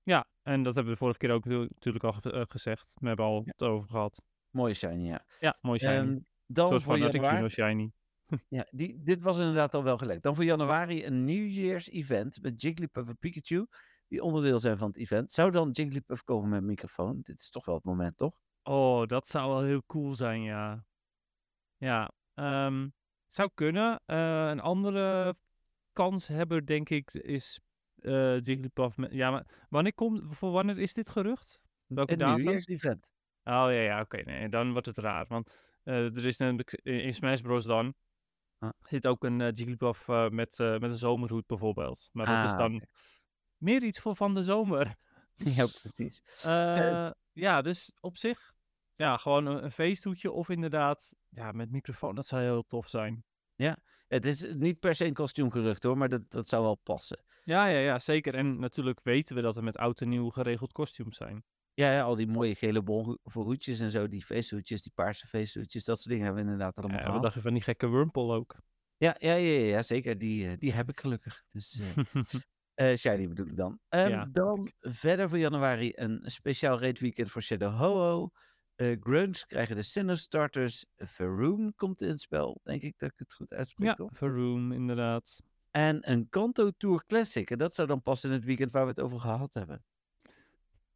ja, en dat hebben we de vorige keer ook natu- natuurlijk al ge- eh, gezegd. We hebben al Ja. het over gehad. Mooie shiny, ja. Ja, mooi shiny. Ehm, dan Zoals voor januari. Shiny. Ja, die, dit was inderdaad al wel gelekt. Dan voor januari een Nieuwjaars event met Jigglypuff en Pikachu. Die onderdeel zijn van het event. Zou dan Jigglypuff komen met microfoon? Dit is toch wel het moment, toch? Oh, dat zou wel heel cool zijn, ja. Ja, ehm, zou kunnen. Eh, een andere kanshebber, denk ik, is Jigglypuff. Met, ja, maar wanneer, komt, voor wanneer is dit gerucht? Welke Een datum? Nieuwjaars event. Oh ja, ja, oké. nee, dan wordt het raar. Want eh, er is namelijk in Smash Bros. dan Ah. zit ook een Jigglypuff eh, met, met een zomerhoed bijvoorbeeld. Maar dat is Ah, dan meer iets voor van de zomer. Ja, precies. Ja, dus op zich, ja, gewoon een, een feesthoedje of inderdaad, ja, met microfoon, dat zou heel tof zijn. Het is niet per se een kostuumgerucht hoor, maar dat, dat zou wel passen. Ja, ja, ja, zeker. En natuurlijk weten we dat er met oud en nieuw geregeld kostuums zijn. Ja, ja, al die mooie gele bol voor hoedjes en zo. Die feesthoedjes, die paarse feesthoedjes. Dat soort dingen hebben we inderdaad allemaal wat gehad. dacht je van die gekke Wurmple ook? Ja, ja, ja, ja, ja, zeker. Die, eh, die heb ik gelukkig. Dus eh eh, Shiny bedoel ik dan. Ehm, Ja, dan verder voor januari een speciaal raid weekend voor Shadow Ho-Oh. Eh Grunts krijgen de Sinnoh starters. Veroom komt in het spel. Denk ik dat ik het goed uitspreek, ja, toch? Inderdaad. En een Kanto Tour Classic. En dat zou dan passen in het weekend waar we het over gehad hebben.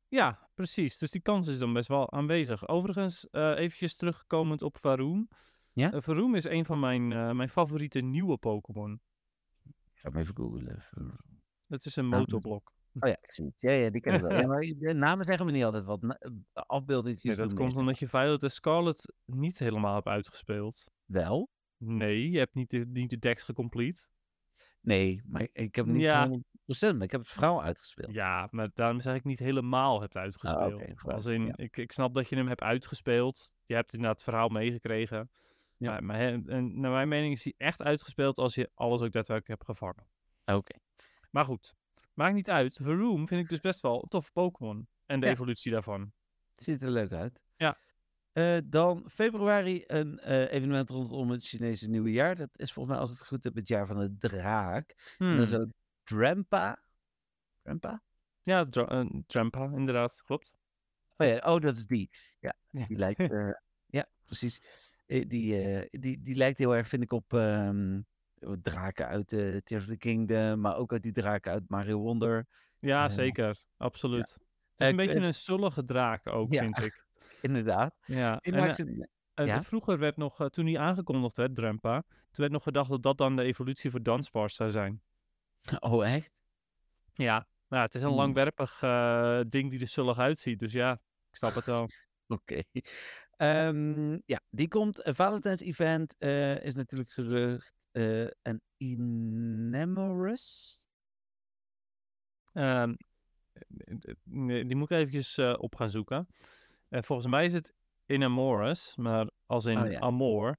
Ja, precies. Dus die kans is dan best wel aanwezig. Overigens, eh eventjes terugkomend op Varoom. Ja? Eh, Varoom is een van mijn, eh, mijn favoriete nieuwe Pokémon. Ik ga hem even googlen. Dat is een motorblok. Oh ja, ik zie het. Ja, ja, die ken ik wel. Ja, maar de namen zeggen me niet altijd wat. Na- Afbeeldingen. Nee, dat komt omdat je Violet en Scarlet niet helemaal hebt uitgespeeld. Wel? Nee, je hebt niet de, niet de decks gecomplete. Nee, maar ik heb niet Ja. 100%, maar ik heb het verhaal uitgespeeld. Ja, maar daarom zeg ik niet helemaal hebt uitgespeeld. oké, vooruit, Als in, ja. ik, ik snap dat je hem hebt uitgespeeld. Je hebt inderdaad het verhaal meegekregen. Ja. Maar, maar hè, en naar mijn mening is hij echt uitgespeeld als je alles ook daadwerkelijk hebt gevangen. Oké. Maar goed, maakt niet uit. Varoom vind ik dus best wel een toffe Pokémon. En de Ja. evolutie daarvan. Ziet er leuk uit. Ja. Eh, dan februari een eh, evenement rondom het Chinese nieuwe jaar. Dat is volgens mij, als het goed heb, het jaar van de draak. En dat is Hmm. Drampa. Drampa? Ja, Dra- eh, Trampa, inderdaad. Klopt. Oh ja, oh, dat is die. Ja, Ja. die lijkt... ja, precies. Die, die, die lijkt heel erg, vind ik, op ehm, draken uit eh Tears of the Kingdom. Maar ook uit die draken uit Mario Wonder. Ja, Eh, zeker. Absoluut. Het Eh, is een beetje een zullige draak ook, Ja. vind ik. Inderdaad. Ja, Die en, maakt eh, ze... Ja? vroeger werd nog, eh, toen hij aangekondigd werd, Drampa, toen werd nog gedacht dat dat dan de evolutie voor Dunsparce zou zijn. Oh, echt? Ja, nou, het is een Hmm. langwerpig eh, ding die er zullig uitziet. Dus ja, ik snap het wel. Oké. Ehm, ja, die komt. Een Valentijns event eh, is natuurlijk gerucht. eh en Inemorous? Ehm die moet ik eventjes eh, op gaan zoeken. Eh, volgens mij is het Inamoris, maar als in Oh, ja. amor.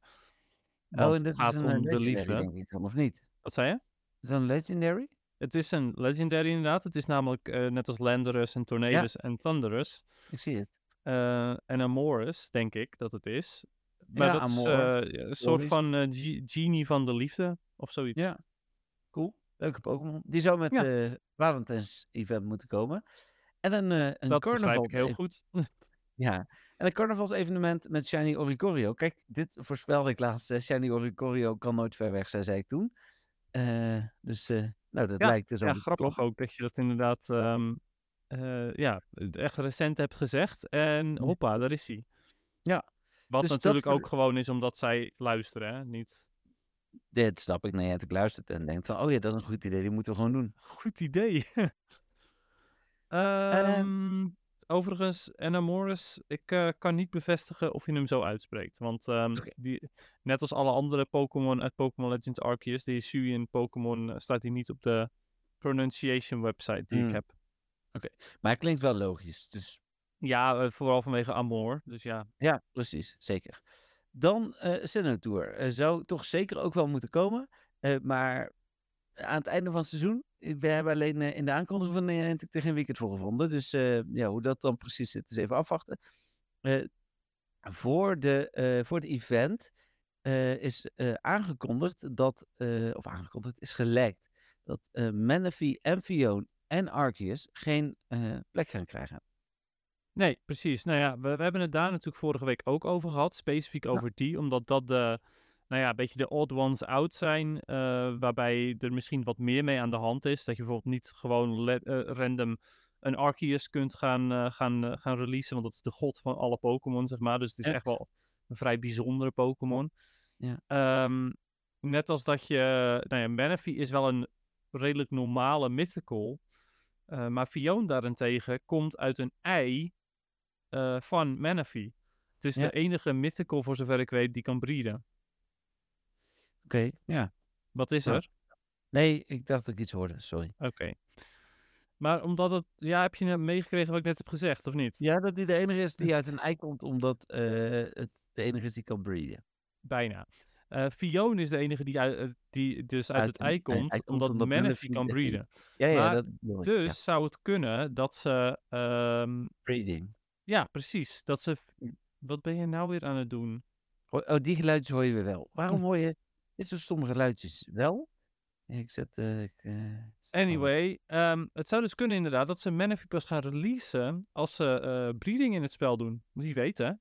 Oh, en dit gaat is een om eh, de liefde. of niet? Wat zei je? Is dat een legendary? Het is een legendary inderdaad. Het is namelijk eh, net als Landorus en Tornadus en Thunderous. Ik zie het. Eh, en Amoris, denk ik dat het is. Maar Ja, dat is Amor, eh, een soort van eh, ge- genie van de liefde of zoiets. Ja. Cool. Leuke Pokémon. Die zou met Ja. eh Valentine's event moeten komen. En een, eh een dat carnaval. ik heel e- goed. Ja. En een carnavalsevenement met Shiny Oricorio. Kijk, dit voorspelde ik laatst. eh, Shiny Oricorio kan nooit ver weg zijn, zei ik toen. Eh, dus, eh, nou, dat Ja, lijkt dus ja, ook te grappig ook dat je dat inderdaad ehm, eh, ja, echt recent hebt gezegd. En hoppa, daar is hij. Ja, Wat dus natuurlijk ook gewoon is omdat zij luisteren, hè? Niet. Dit snap ik. Nee, hebt ik luistert en denkt van, oh ja, dat is een goed idee. Die moeten we gewoon doen. Goed idee. Ehm, overigens, Enamoris, ik eh, kan niet bevestigen of je hem zo uitspreekt. Want ehm, die, net als alle andere Pokémon uit Pokémon Legends Arceus, die Hisuian Pokémon, eh, staat hij niet op de pronunciation website die ik Heb. Maar het klinkt wel logisch. Dus Ja, eh, vooral vanwege Amor. Dus ja, Ja, precies, zeker. Dan eh Sinnoh Tour. Eh, zou toch zeker ook wel moeten komen. Maar aan het einde van het seizoen. We hebben alleen in de aankondiging van Niantic er geen weekend voor gevonden. Dus ja, hoe dat dan precies zit, is even afwachten. Voor, de, voor het event is aangekondigd dat, of aangekondigd, is gelekt dat eh Manaphy, Amphion en Arceus geen eh, plek gaan krijgen. Nee, precies. Nou ja, we, we hebben het daar natuurlijk vorige week ook over gehad. Specifiek over die, omdat dat de, nou ja, een beetje de odd ones out zijn. eh, waarbij er misschien wat meer mee aan de hand is. Dat je bijvoorbeeld niet gewoon eh, random een Arceus kunt gaan, gaan, gaan releasen. Want dat is de god van alle Pokémon, zeg maar. Dus het is echt wel een vrij bijzondere Pokémon. Ja. Ehm, net als dat je, nou ja, Manaphy is wel een redelijk normale mythical. Eh, maar Fion daarentegen komt uit een ei eh, van Manaphy. Het is Ja. de enige mythical, voor zover ik weet, die kan breeden. Oké, ja. Wat is Ja. er? Nee, ik dacht dat ik iets hoorde, sorry. Oké. Maar omdat het... Ja, heb je het meegekregen wat ik net heb gezegd, of niet? Ja, dat hij de enige is die uit een ei komt, omdat eh, het de enige is die kan breeden. Bijna. Fion is de enige die, uit, eh, die dus uit, Uit het ei komt, ei komt omdat, Manaphy kan de- breeden. Ja, ja, Maar dat ik. Dus ja. zou het kunnen dat ze... ehm, breeding. ja, precies. Dat ze... Wat ben je nou weer aan het doen? Oh, oh, die geluidjes hoor je weer wel. Waarom hoor je dit soort stomme geluidjes wel? Ik zet... ik, eh, Anyway, ehm, het zou dus kunnen inderdaad dat ze Manaphy pas gaan releasen als ze breeding in het spel doen. Wie weet hè?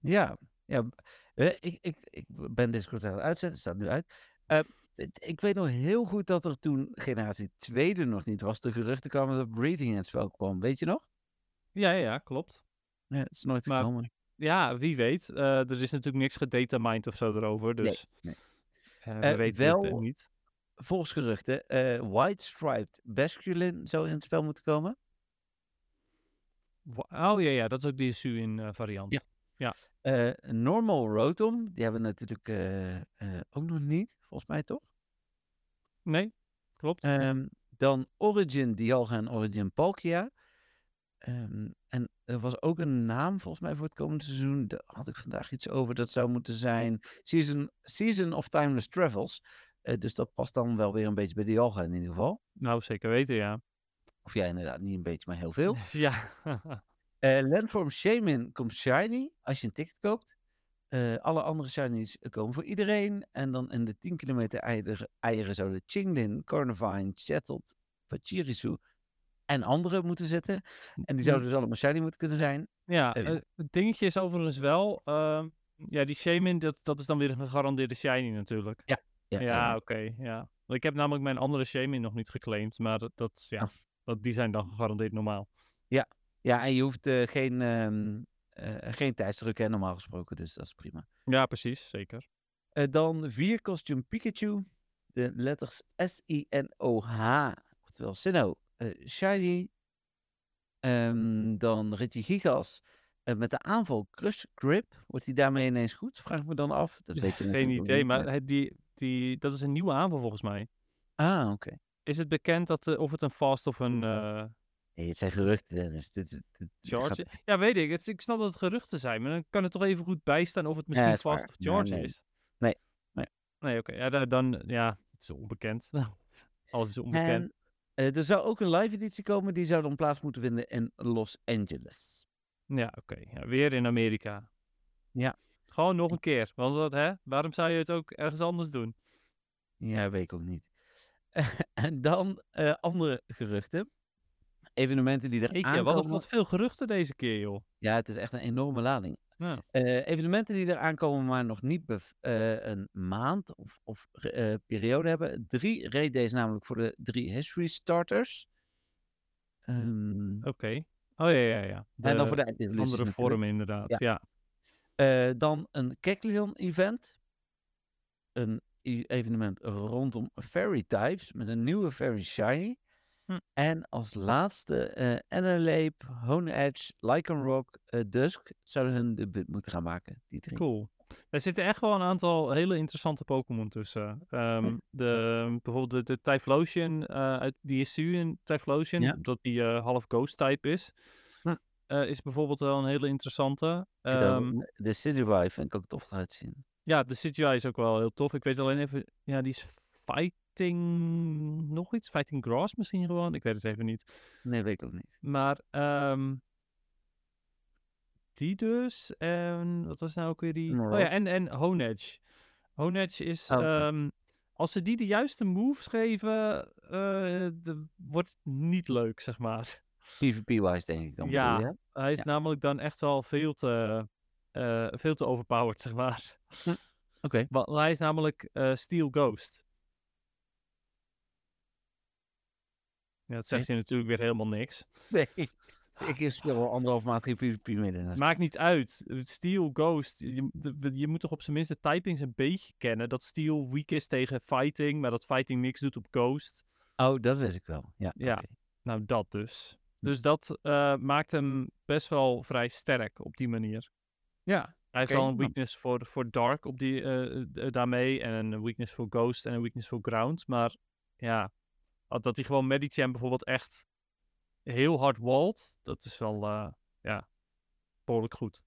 Ja, ja. Eh, ik, ik, ik ben Discord aan het uitzetten, staat nu uit. Eh, het- ik weet nog heel goed dat er toen generatie 2 er nog niet was. De geruchten kwamen dat breeding in het spel kwam. Weet je nog? Ja, ja, ja, klopt. Ja, het is nooit Maar- gekomen. Ja, wie weet. Eh, er is natuurlijk niks gedatamined of zo erover, Nee, dus nee. eh, we weten het wel- niet. Volgens geruchten, White Striped Basculin zou in het spel moeten komen. Oh ja, ja, dat is ook Hisuian eh variant. Ja. Eh, Normal Rotom, die hebben we natuurlijk eh, eh, ook nog niet, volgens mij toch? Nee, klopt. Ehm, dan Origin Dialga en Origin Palkia. Ehm, en er was ook een naam volgens mij voor het komende seizoen. Daar had ik vandaag iets over. Dat zou moeten zijn Season, Season of Timeless Travels. Dus dat past dan wel weer een beetje bij Dialga in ieder geval. nou, zeker weten, ja. Of ja, inderdaad, niet een beetje, maar heel veel. ja. Eh Landform Shaman komt shiny als je een ticket koopt. Eh, alle andere shinies komen voor iedereen. En dan in de 10 kilometer eieren, eieren zouden Chinglin, Carnivine, Chattled, Pachirisu en andere moeten zitten. En die zouden dus allemaal shiny moeten kunnen zijn. ja, eh, het dingetje is overigens wel... ehm, ja, die Shaman, dat, dat is dan weer een gegarandeerde shiny natuurlijk. Ja, Ja, oké, ja. Want Ik heb namelijk mijn andere Shaman nog niet geclaimd, maar dat, dat, ja, Oh. dat, die zijn dan gegarandeerd normaal. Ja, en je hoeft eh, geen, ehm, eh, geen tijdsdruk, hè, normaal gesproken. Dus dat is prima. Ja, precies, zeker. Eh, dan vier costume Pikachu. De letters S-I-N-O-H. Oftewel Sinnoh. shiny. Ehm, dan Regigigas. eh met de aanval Crush Grip. Wordt hij daarmee ineens goed? Vraag ik me dan af. Dat weet je Geen idee, niet, maar die, die, dat is een nieuwe aanval volgens mij. Ah, oké. Is het bekend dat, of het een fast of een, eh, Nee, het zijn geruchten, Dennis. Dit, dit, dit- dit gaat- Charge? Ja, weet ik. Het, ik snap dat het geruchten zijn, maar dan kan het toch even goed bijstaan of het misschien is vast of Nee, nee. is. Nee, nee. Nee, oké. Ja, da- dan, ja, het is onbekend. Alles is onbekend. En eh, er zou ook een live editie komen, die zou dan plaats moeten vinden in Los Angeles. Ja, oké. Ja, weer in Amerika. Ja. Gewoon nog een keer. Want wat, hè? waarom zou je het ook ergens anders doen? Ja, weet ik ook niet. en dan eh, andere geruchten. Evenementen die er aankomen. wat, wat veel geruchten deze keer, joh. Ja, het is echt een enorme lading. Ja. Eh, evenementen die er aankomen, maar nog niet eh, een maand of, of eh, periode hebben. Drie raid namelijk voor de drie history starters. Ehm, Oké. Oh ja, ja, ja. en dan voor de andere natuurlijk. vormen, inderdaad. Ja. Ja. Dan een Kecleon event. Een e- evenement rondom fairy types met een nieuwe fairy shiny. Hm. En als laatste eh Annalape, Hone Edge, Lycanroc, eh Dusk zouden hun debuut moeten gaan maken. Die drie. Cool. Er zitten echt wel een aantal hele interessante Pokémon tussen. Ehm, de, bijvoorbeeld de, de Typhlosion, eh uit die in Typhlosion, Ja. dat die half ghost type is. Hm. is bijvoorbeeld wel een hele interessante. Er Ehm, de Sidewai vind ik ook tof eruit zien. ja, de CGI is ook wel heel tof. Ik weet alleen even, ja, die is Fighting nog iets? Fighting Grass misschien gewoon? Ik weet het even niet. Nee, weet ik ook niet. Maar ehm, die dus. En wat was nou ook weer die? Oh ja, en, en Honedge. Honedge is. Oh, ehm, als ze die de juiste moves geven, eh, de- wordt het niet leuk, zeg maar. PvP-wise denk ik dan. Ja. je? Hij is Ja. namelijk dan echt wel veel te, eh, veel te overpowered, zeg maar. Oké. Want hij is namelijk eh, Steel Ghost. Ja, dat zegt je natuurlijk weer helemaal niks. Nee. Ik speel al anderhalf maand geen PvP. Maakt niet uit. Steel Ghost. Je, de- je moet toch op zijn minst de typings een beetje kennen. Dat Steel weak is tegen fighting, maar dat fighting niks doet op Ghost. Oh, dat wist ik wel. Ja. Ja. oké. Nou, dat dus. Dus dat eh, maakt hem best wel vrij sterk op die manier. Ja. Hij heeft wel een nou. weakness voor, voor Dark op die, eh, daarmee. En een weakness voor Ghost en een weakness voor Ground. Maar ja, dat hij gewoon Medicham bijvoorbeeld echt heel hard walt. Dat is wel, eh, ja, behoorlijk goed.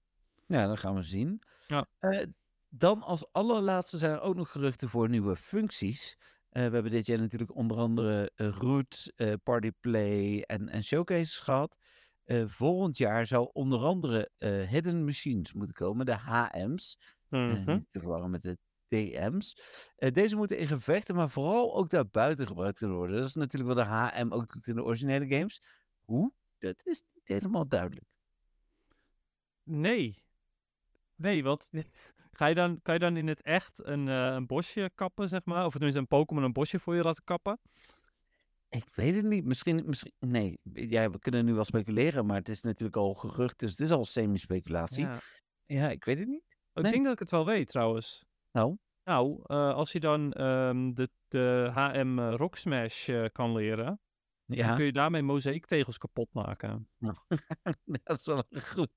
Ja, dat gaan we zien. Ja. Eh, dan als allerlaatste zijn er ook nog geruchten voor nieuwe functies. Eh, we hebben dit jaar natuurlijk onder andere Root, Partyplay en, en Showcases gehad. Eh, volgend jaar zou onder andere Hidden Machines moeten komen, de HM's. Mhm. niet te verwarren met de DM's. Eh, deze moeten in gevechten, maar vooral ook daarbuiten gebruikt kunnen worden. Dat is natuurlijk wat de HM ook doet in de originele games. Hoe? Dat is niet helemaal duidelijk. Nee. Nee, want ga je dan, kan je dan in het echt een, eh, een bosje kappen, zeg maar? Of tenminste een Pokémon een bosje voor je laten kappen? Ik weet het niet. Misschien, misschien nee. Ja, we kunnen nu wel speculeren, maar het is natuurlijk al gerucht, dus het is al semi-speculatie. Ja. Ja. ik weet het niet. Ik Nee. denk dat ik het wel weet, trouwens. Nou, Nou, eh, als je dan ehm, de, de HM Rock Smash eh, kan leren, dan kun je daarmee mozaïektegels kapot maken. dat is wel een goeie.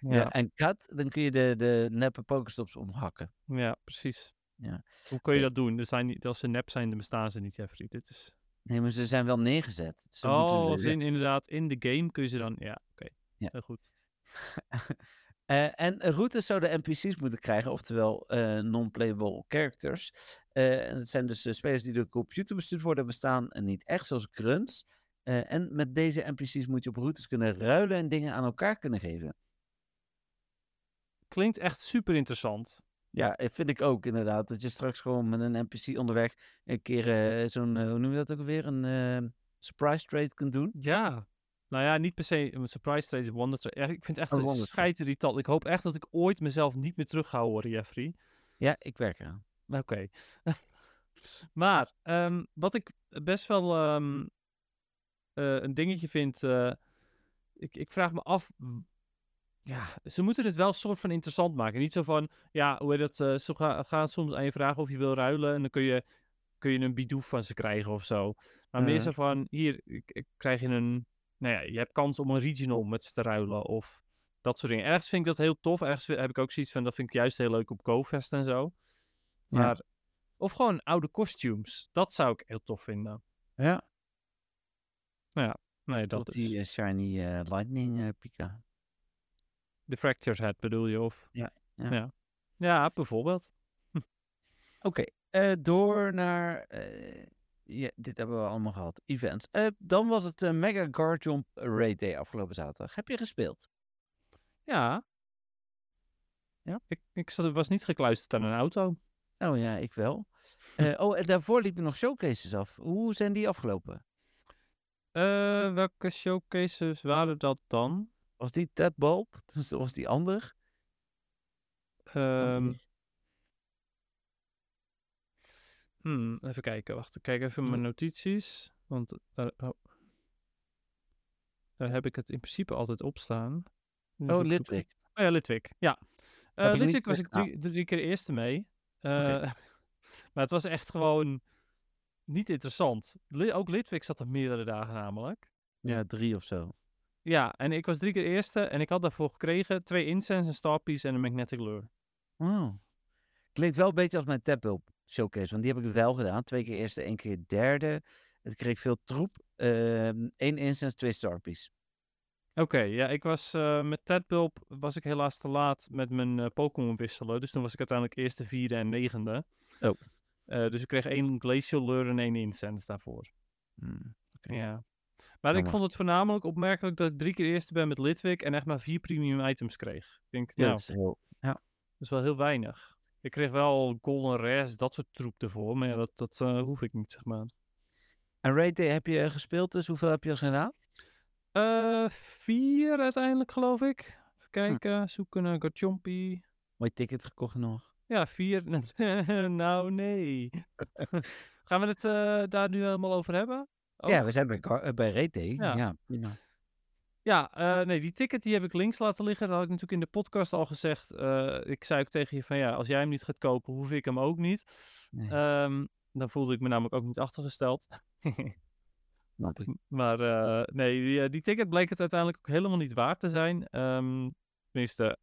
Ja. Ja, en kat, dan kun je de, de neppe pokestops omhakken. ja precies. Ja. Hoe kun je dat doen? Er zijn niet, als ze nep zijn, dan bestaan ze niet, Jeffrey. Dit is... Nee, maar ze zijn wel neergezet. Dus Oh, we- in, inderdaad, in de game kun je ze dan... Ja, oké. Ja. Heel goed. Eh, en routes zouden NPC's moeten krijgen, oftewel eh, non-playable characters. Eh, en het zijn dus eh, spelers die door de computer bestuurd worden, bestaan en niet echt, zoals grunts. Eh, en met deze NPC's moet je op routes kunnen ruilen en dingen aan elkaar kunnen geven. Klinkt echt super interessant. Ja, eh, vind ik ook inderdaad. Dat je straks gewoon met een NPC onderweg een keer eh, zo'n, eh, hoe noem je dat ook alweer, een eh, surprise trade kunt doen. Ja. Nou ja, niet per se een surprise trade, wonder trade. Ja, ik vind het echt Een scheidirritant. Ik hoop echt dat ik ooit mezelf niet meer terug ga horen, Jeffrey. Ja, ik werk eraan. Oké. maar ehm, wat ik best wel ehm, eh, een dingetje vind. eh, ik, ik vraag me af. Ja, ze moeten het wel soort van interessant maken. Niet zo van. Ja, hoe heet dat? eh, ze ga- gaan soms aan je vragen of je wil ruilen. En dan kun je, kun je een bidoef van ze krijgen of zo. Maar meer zo van. Hier ik, ik krijg je een. Nou ja, je hebt kans om een regional met ze te ruilen. Of dat soort dingen. Ergens vind ik dat heel tof. Ergens heb ik ook zoiets van. Dat vind ik juist heel leuk op GoFest en zo. Ja. Maar, of gewoon oude costumes. Dat zou ik heel tof vinden. Ja. Nee, dat Tot is. die eh, shiny eh, lightning eh, pika. De Fractured Head bedoel je? Of... Ja, ja. ja. Ja, bijvoorbeeld. Oké, eh, door naar... ja, dit hebben we allemaal gehad. Events. Eh, dan was het eh, Mega Guard Jump Raid Day afgelopen zaterdag. Heb je gespeeld? Ja. Ja? Ik, ik zat, was niet gekluisterd aan een auto. Oh ja, ik wel. Eh, oh, en daarvoor liepen nog showcases af. Hoe zijn die afgelopen? Welke showcases waren dat dan? Was die Ted Bulb? Dus was die ander? Was die ander? Ehm, hmm, even kijken, wacht. Ik kijk even mijn notities. Want daar, oh. daar heb ik het in principe altijd op staan. Oh, Litwik. Oh ja, Litwik. Ja. Litwik was ik drie, drie keer eerste mee. Eh, maar het was echt gewoon niet interessant. Ook Litwik zat er meerdere dagen namelijk. Ja, drie of zo. Ja, en ik was drie keer eerste en ik had daarvoor gekregen twee incense, een starpiece en een magnetic lure. Oh. Klinkt wel een beetje als mijn Bulb showcase. Want die heb ik wel gedaan. Twee keer eerste, één keer derde. Het kreeg veel troep. Eén instance, twee starpiece. Oké, ja, ik was eh, met Tadbulb was ik helaas te laat met mijn eh, Pokémon wisselen. Dus toen was ik uiteindelijk eerste, vierde en negende. Oh. Eh, dus ik kreeg één Glacial Lure en één Incense daarvoor. Hmm. Oké. Ja. Maar ik vond het voornamelijk opmerkelijk dat ik drie keer eerste ben met Litwik en echt maar vier premium items kreeg. Ik denk, Ja, nou, dat is heel... dat is wel heel weinig. Ik kreeg wel Golden Rares, dat soort troep ervoor, maar ja, dat, dat eh, hoef ik niet, zeg maar. En Raid Day heb je gespeeld, dus hoeveel heb je er gedaan? Eh, vier uiteindelijk, geloof ik. Even Hm. kijken, zoeken naar Garchompi. Mooi ticket gekocht nog. Ja, vier. nou, nee. Gaan we het eh, daar nu helemaal over hebben? Oh, Ja, we zijn bij, bij Raid Day. Ja. Ja. Ja, eh, nee, die ticket die heb ik links laten liggen. Dat had ik natuurlijk in de podcast al gezegd. Eh, ik zei ook tegen je van ja, als jij hem niet gaat kopen, hoef ik hem ook niet. Nee, Ehm, dan voelde ik me namelijk ook niet achtergesteld. maar eh, nee, die, die ticket bleek het uiteindelijk ook helemaal niet waard te zijn. Ehm, tenminste,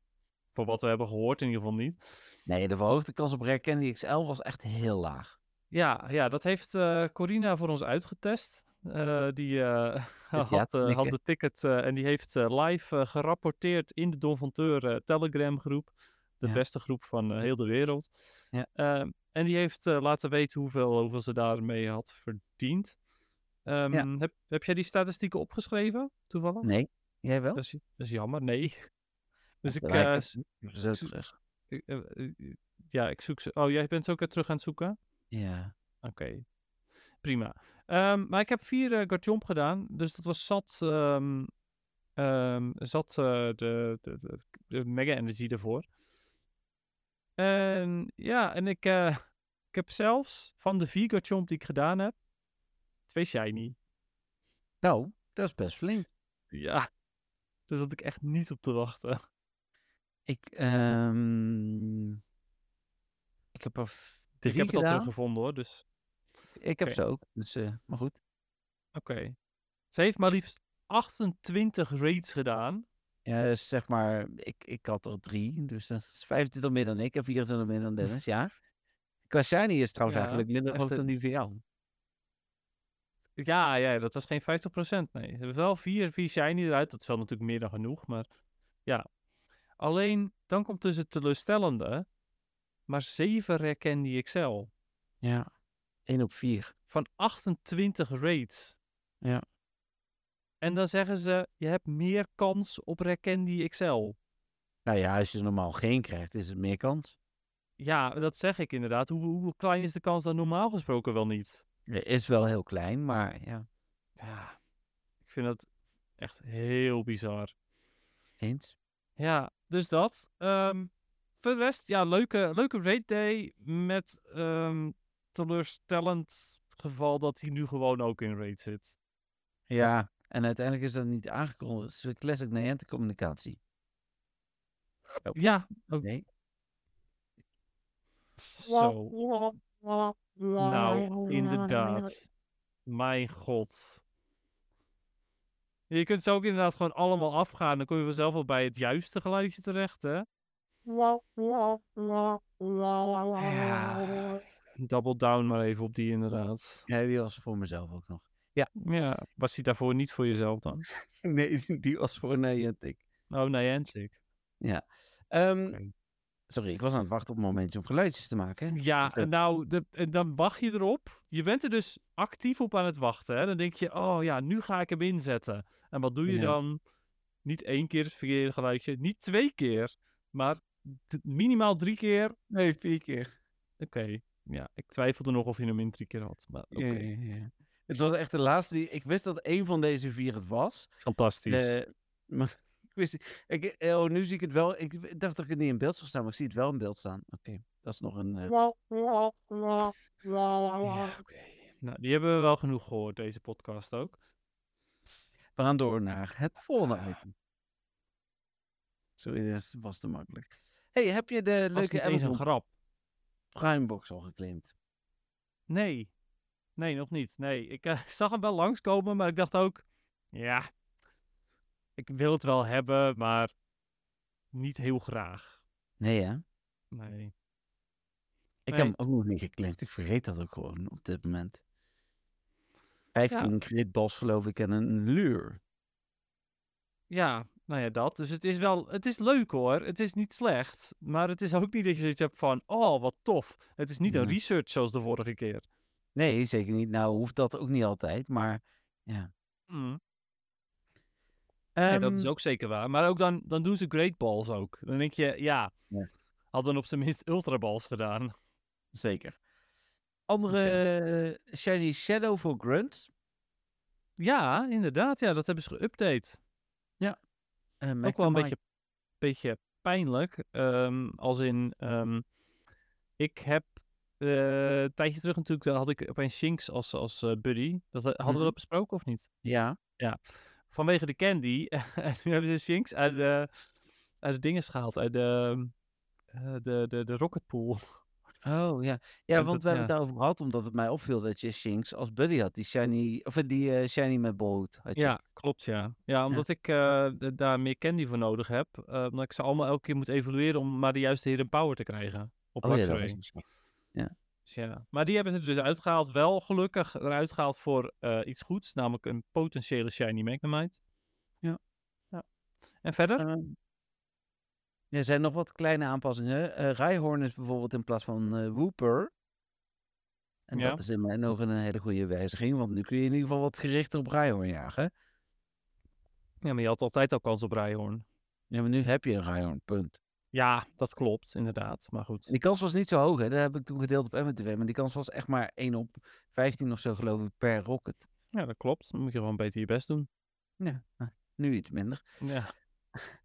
voor wat we hebben gehoord in ieder geval niet. Nee, de verhoogde kans op Rare XL was echt heel laag. Ja, ja dat heeft Corina voor ons uitgetest. Eh, die eh, had, eh, had de ticket en die heeft live gerapporteerd in de Don van Teur Telegram groep. De Ja. beste groep van heel de wereld. Ja. Ehm, en die heeft laten weten hoeveel, hoeveel ze daarmee had verdiend. Ehm, heb, heb jij die statistieken opgeschreven, toevallig? Nee, jij wel? Dat, is, dat is jammer, nee. Dus ik, terug. ja, ik zoek ze. Oh, jij bent ze ook weer terug aan het zoeken? Ja. Oké, prima. Ehm, maar ik heb vier uh, Garchomp gedaan, dus dat was zat, ehm, ehm, zat eh, de, de, de, de Mega Energy ervoor. En ja, en ik, eh, ik heb zelfs van de vier Garchomp die ik gedaan heb, twee shiny. Nou, dat is best flink. Ja, dus dat ik echt niet op te wachten. Ik, ik heb er drie ik heb het al teruggevonden hoor, dus Ik heb ze ook, dus, eh, maar goed. oké. Ze heeft maar liefst 28 raids gedaan. Ja, dus zeg maar, ik, ik had er drie, dus dat is 25 meer dan ik en 24 meer dan Dennis, ja. Shiny is trouwens Ja, eigenlijk minder een- dan die van jou. Ja, ja, dat was geen 50%. Nee, ze hebben wel vier, vier shiny eruit. Dat is wel natuurlijk meer dan genoeg, maar ja. Alleen, dan komt dus het teleurstellende. Maar 7 rare candy XL. Ja, 1 op 4. Van 28 raids. Ja. En dan zeggen ze, je hebt meer kans op candy XL. Nou ja, als je er normaal geen krijgt, is het meer kans. Ja, dat zeg ik inderdaad. Hoe, hoe klein is de kans dan normaal gesproken wel niet? Is wel heel klein, maar ja, Ja, ik vind dat echt heel bizar. eens. Ja, dus dat. Ehm, voor de rest, ja, leuke, leuke raid day met ehm, teleurstellend geval dat hij nu gewoon ook in raid zit. Ja, en uiteindelijk is dat niet aangekondigd. Het is weer classic Niantic communicatie. Ja, ook Nee. zo. Nou, inderdaad. Mijn god. Je kunt ze ook inderdaad gewoon allemaal afgaan. Dan kom je vanzelf wel bij het juiste geluidje terecht, hè? Ja. Double down maar even op die inderdaad. Ja, die was voor mezelf ook nog. Ja, was die daarvoor niet voor jezelf dan? nee, die was voor Niantic. Oh, Niantic. Ja. Oké. Sorry, ik was aan het wachten op een momentje om geluidjes te maken. Ja, Oké. en nou, de, en dan wacht je erop. Je bent er dus actief op aan het wachten. Hè? Dan denk je, oh ja, nu ga ik hem inzetten. En wat doe je Ja. dan? Niet één keer het verkeerde geluidje, niet twee keer, maar minimaal drie keer. Oké, Nee, vier keer. Ja, ik twijfelde nog of je hem in drie keer had. Maar oké, Ja, ja, ja. Het was echt de laatste die... Ik wist dat een van deze vier het was. fantastisch. Eh, maar ik wist... Ik, eh, oh, nu zie ik het wel. Ik dacht dat ik het niet in beeld zag staan, maar ik zie het wel in beeld staan. Oké, dat is nog een... eh, ja, oké. Nou, die hebben we wel genoeg gehoord, deze podcast ook. We gaan door naar het volgende item. Sorry, dat was te makkelijk. hey, heb je de Dat leuke niet eens een grap. Prime box al geclaimd? Nee. Nee, nog niet. Nee, ik eh, zag hem wel langskomen, maar ik dacht ook, ja, ik wil het wel hebben, maar niet heel graag. Nee, hè? Nee. Ik Nee. heb hem ook nog niet geclaimd. Ik vergeet dat ook gewoon op dit moment. 15 grid balls geloof ik en een luur. Ja, nou ja, dat. Dus het is wel, het is leuk hoor. Het is niet slecht, maar het is ook niet dat je zoiets hebt van, oh, wat tof. Het is niet een research zoals de vorige keer. Nee, zeker niet. Nou, hoeft dat ook niet altijd, maar ja. Mm. Nee, dat is Ehm, ook zeker waar. Maar ook dan, dan doen ze great balls ook. Dan denk je, ja, Ja. hadden op zijn minst ultra balls gedaan. Zeker. Andere eh, Shiny Shadow voor Grunt. Ja, inderdaad. Ja, dat hebben ze geüpdate. Eh, Ook wel een beetje, beetje pijnlijk. ehm, als in, ehm, ik heb eh, een tijdje terug natuurlijk, daar had ik opeens Shinx als, als eh, buddy. Dat, hadden we Mhm. dat besproken of niet? Ja. Vanwege de candy. en nu hebben ze Shinx uit de, uit de dingen gehaald. Uit de, eh, de, de, de rocket pool. Oh, ja. Ja, want dat- we hebben ja. het daarover gehad, omdat het mij opviel dat je Shinx als buddy had. Die Shiny, of eh, die eh, Shiny met had je. Ja, klopt ja. Ja, omdat ik eh, daar meer candy voor nodig heb. eh, omdat ik ze allemaal elke keer moet evalueren om maar de juiste hidden power te krijgen. Op Oh ja, dat Luxray. was misschien. Dus ja. Maar die hebben het er dus uitgehaald. Wel gelukkig eruit gehaald voor iets goeds. Namelijk een potentiële shiny Magnemite. Ja. ja. En verder? Er zijn nog wat kleine aanpassingen. Rhyhorn is bijvoorbeeld in plaats van eh Wooper. En Ja. dat is in mijn ogen een hele goede wijziging, want nu kun je in ieder geval wat gerichter op Rhyhorn jagen. ja, maar je had altijd al kans op Rhyhorn. Ja, maar nu heb je een Rhyhorn, punt. Ja, dat klopt, inderdaad. Maar goed. Die kans was niet zo hoog, hè. Dat heb ik toen gedeeld op MTV, maar die kans was echt maar 1 op 15 of zo, geloof ik, per rocket. Ja, dat klopt. Dan moet je gewoon beter je best doen. Ja, eh, nu iets minder. Ja.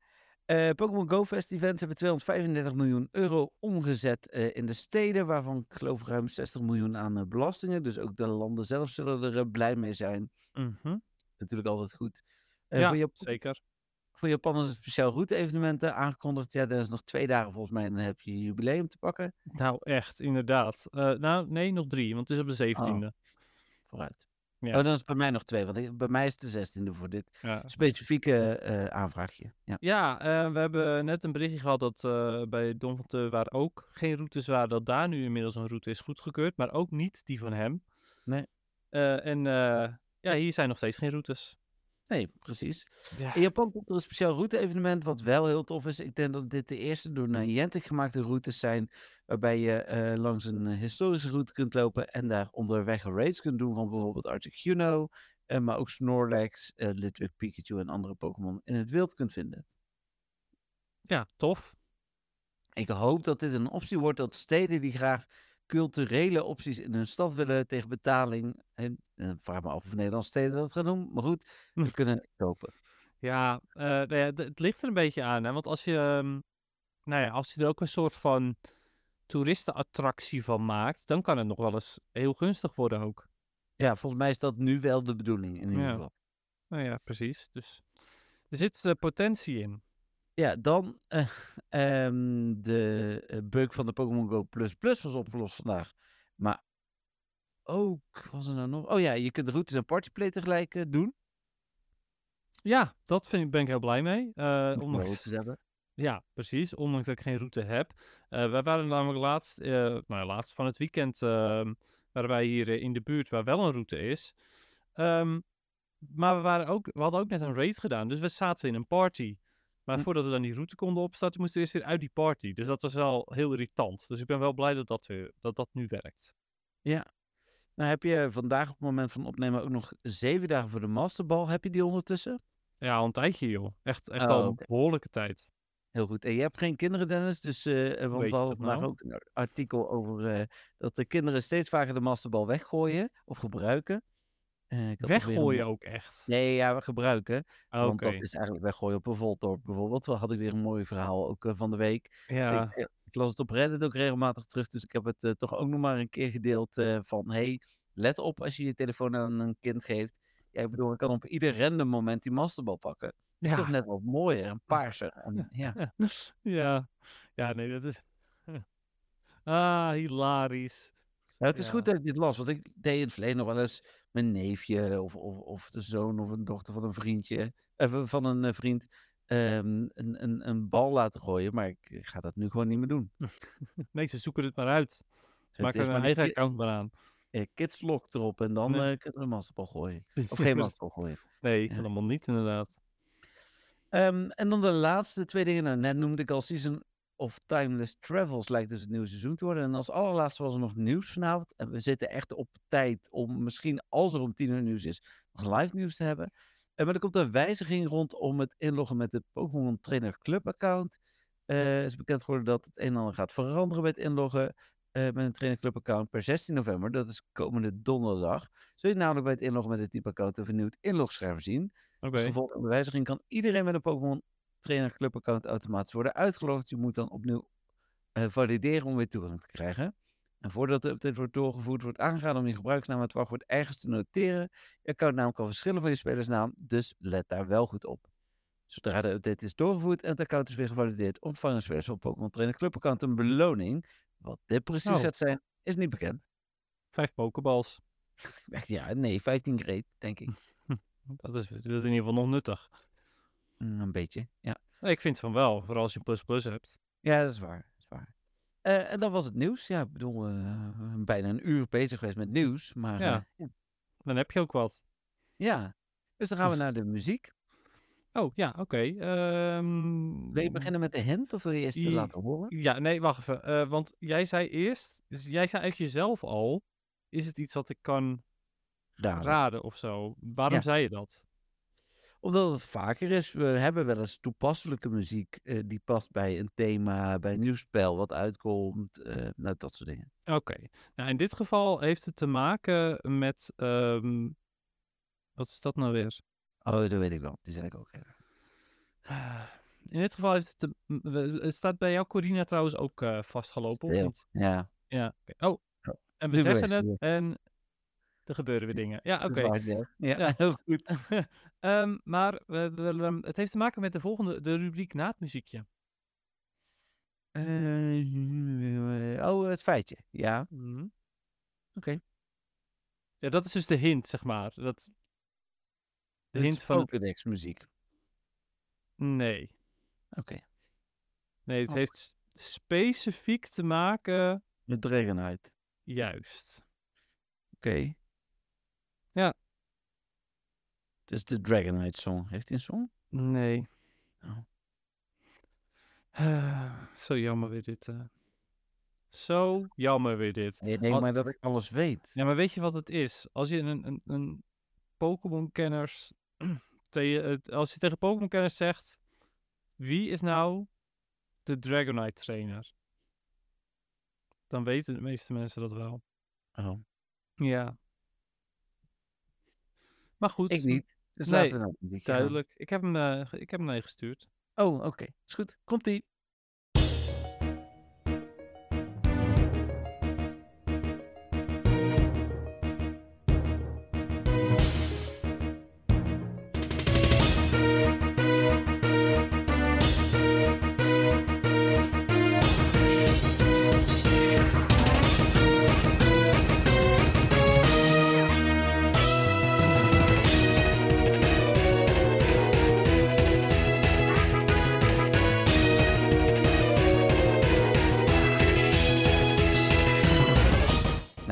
Eh, Pokémon Go Fest events hebben 235 miljoen euro omgezet eh, in de steden, waarvan ik geloof ruim 60 miljoen aan eh, belastingen. Dus ook de landen zelf zullen er blij mee zijn. Mhm. Natuurlijk altijd goed. Ja, voor, Jap- zeker. voor Japanners is een speciaal route-evenementen aangekondigd. Ja, dat is nog twee dagen volgens mij en dan heb je je jubileum te pakken. Nou, echt, inderdaad. Nou, nee, nog drie, want het is op de 17e. Vooruit. Ja. Oh, dan is bij mij nog twee, want ik- bij mij is het de 16e voor dit Ja. specifieke eh, aanvraagje. Ja. Ja, eh, we hebben net een berichtje gehad dat eh, bij Don van Teu, waar ook geen routes waren, dat daar nu inmiddels een route is goedgekeurd, maar ook niet die van hem. Nee. En ja, hier zijn nog steeds geen routes. Nee, precies. Ja. In Japan komt er een speciaal route-evenement, wat wel heel tof is. Ik denk dat dit de eerste door Niantic gemaakte routes zijn, waarbij je eh, langs een eh, historische route kunt lopen en daar onderweg raids kunt doen van bijvoorbeeld Articuno, eh, maar ook Snorlax, eh Litwick, Pikachu en andere Pokémon in het wild kunt vinden. Ja, tof. Ik hoop dat dit een optie wordt dat steden die graag culturele opties in hun stad willen tegen betaling, en, eh, vraag me af of Nederlandse steden dat gaan doen, maar goed, we kunnen het kopen. Ja, eh, nou ja, het ligt er een beetje aan. Hè? Want als je, ehm, nou ja, als je er ook een soort van toeristenattractie van maakt, dan kan het nog wel eens heel gunstig worden ook. Ja, volgens mij is dat nu wel de bedoeling in ieder Ja. geval. Nou ja, precies. Dus er zit eh, potentie in. Ja, dan ehm, de eh, bug van de Pokémon Go Plus Plus was opgelost vandaag. Maar ook, was er nou nog? Oh ja, je kunt de routes en partyplay tegelijk eh, doen. Ja, dat vind ik, ben ik heel blij mee. Om het ondanks, zetten. Ja, precies. Ondanks dat ik geen route heb. Wij waren namelijk laatst, nou, laatst van het weekend, ehm, waren wij hier in de buurt waar wel een route is. Ehm, maar we, waren ook, we hadden ook net een raid gedaan, dus we zaten in een party. Maar Hm. voordat we dan die route konden opstarten, moesten we eerst weer uit die party. Dus dat was wel heel irritant. Dus ik ben wel blij dat dat, weer, dat, dat nu werkt. Nou heb je vandaag op het moment van opnemen ook nog zeven dagen voor de masterbal. Heb je die ondertussen? Ja, al een tijdje joh. Echt, echt Oh, al een behoorlijke tijd. Heel goed. En je hebt geen kinderen, Dennis. Dus, eh, eh, want we hadden vandaag nou? ook een artikel over eh, dat de kinderen steeds vaker de masterbal weggooien of gebruiken. Ik had een- Weggooien ook echt. Nee, ja, we gebruiken. Oké. Want dat is eigenlijk weggooien op een voltorp bijvoorbeeld. We hadden weer een mooi verhaal ook eh, van de week. Ja, Ik, eh, ik las het op Reddit ook regelmatig terug. Dus ik heb het toch ook nog maar een keer gedeeld van... Hey, let op als je je telefoon aan een kind geeft. Ja, ik bedoel, ik kan op ieder random moment die masterbal pakken. Dat is toch net wat mooier en paarser. En, ja. ja. ja, nee, dat is... Ah, hilarisch. Ja, het is Ja. goed dat ik dit las, want ik deed in het verleden nog wel eens mijn neefje of, of, of de zoon of een dochter van een vriendje, eh, van een eh, vriend, ehm, een, een, een bal laten gooien. Maar ik, ga dat nu gewoon niet meer doen. Nee, ze zoeken het maar uit. Ze maken er een eigen account maar aan. kids lock erop en dan Nee. eh, kunnen we een masterbal gooien. Of geen masterbal gooien. Nee, Ja. helemaal niet inderdaad. Ehm, en dan de laatste twee dingen. Nou, net noemde ik al Season of Timeless Travels lijkt dus het nieuwe seizoen te worden. En als allerlaatste was er nog nieuws vanavond. En we zitten echt op tijd om misschien, als er om tien uur nieuws is, nog live nieuws te hebben. Eh, maar er komt een wijziging rondom het inloggen met de Pokémon Trainer Club account. Eh is bekend geworden dat het een en ander gaat veranderen bij het inloggen eh, met een Trainer Club account per 16 november. Dat is komende donderdag. Zul je namelijk bij het inloggen met het type account een vernieuwd inlogscherm zien. Oké. Als gevolg van de wijziging kan iedereen met een Pokémon Trainer Club account automatisch worden uitgelogd. Je moet dan opnieuw eh, valideren om weer toegang te krijgen. En voordat de update wordt doorgevoerd, wordt aangeraden om je gebruiksnaam en het wachtwoord ergens te noteren. Je accountnaam kan verschillen van je spelersnaam, dus let daar wel goed op. Zodra de update is doorgevoerd en het account is weer gevalideerd, ontvangen spelers van Pokémon Trainer Club account een beloning. Wat dit precies Oh. gaat zijn, is niet bekend. Vijf pokeballs. Ja, nee, 15 grade, denk ik. Dat is, dat is in ieder geval nog nuttig. Mm, een beetje, ja. Nee, ik vind van wel, vooral als je plus plus hebt. Ja, dat is waar. Dat is waar. Eh, en dan was het nieuws. Ja, ik bedoel, we zijn bijna een uur bezig geweest met nieuws. Maar Ja. eh, ja. Dan heb je ook wat. ja. Dus dan gaan we Dus- naar de muziek. Oh, ja, oké. Ehm, Wil je beginnen met de hint of wil je eerst te laten horen? Ja, nee, wacht even. Want jij zei eerst, dus jij zei eigenlijk jezelf al, is het iets wat ik kan raden of zo? Waarom Ja. zei je dat? Omdat het vaker is. We hebben wel eens toepasselijke muziek eh, die past bij een thema, bij een nieuw spel wat uitkomt. eh, nou, dat soort dingen. Oké. Nou, in dit geval heeft het te maken met, ehm, wat is dat nou weer? Oh, dat weet ik wel. Die zeg ik ook. even. In dit geval heeft het te, het staat bij jou, Corina, trouwens ook eh, vastgelopen, of Stil. niet? Ja, Ja. Oh, Oh, en we zeggen het en er gebeuren weer dingen. Ja, oké. ja. Ja, Ja. heel goed. Ehm, maar we, we- het heeft te maken met de volgende, de rubriek na het muziekje. Eh, oh, het feitje. Ja, Mhm. oké. Ja, dat is dus de hint, zeg maar. Dat, de hint van. Pokédex muziek. Nee. Oké. Nee, het Oh. heeft specifiek te maken... Met Dragonite. Juist. Oké. Ja. Het is de Dragonite song. Heeft hij een song? Nee. Oh. Zo jammer weer dit. eh. Zo jammer weer dit. Nee, Al- maar dat ik alles weet. Ja, maar weet je wat het is? Als je een, een, een Pokémon-kenners... te- eh, als je tegen Pokémon-kenners zegt... Wie is nou de Dragonite-trainer? Dan weten de meeste mensen dat wel. Oh. Ja. Maar goed, Ik niet. Dus Nee, laten we gaan. duidelijk. Ik heb hem, ge- ik heb hem meegestuurd. Oh, oké. Is goed. Komt-ie.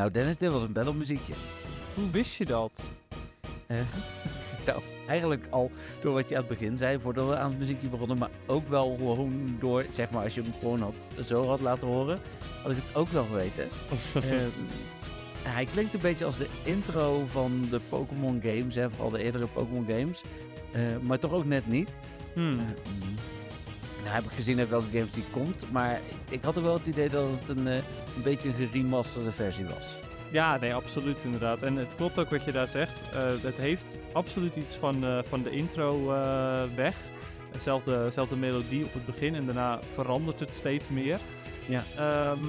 Nou, Dennis, dit was een battle muziekje. Hoe wist je dat? Eh, nou, eigenlijk al door wat je aan het begin zei, voordat we aan het muziekje begonnen, maar ook wel gewoon door, zeg maar, als je hem gewoon had, zo had laten horen, had ik het ook wel geweten. Ehm, hij klinkt een beetje als de intro van de Pokémon games, hè, vooral de eerdere Pokémon games. Eh, maar toch ook net niet. Hmm. Eh, nou heb ik gezien uit welke games die komt, maar ik, had er wel het idee dat het een, eh, een beetje een geremasterde versie was. Ja, nee, absoluut inderdaad. En het klopt ook wat je daar zegt. Eh, het heeft absoluut iets van, eh, van de intro eh, weg. Hetzelfde, melodie op het begin en daarna verandert het steeds meer. Ja. Ehm,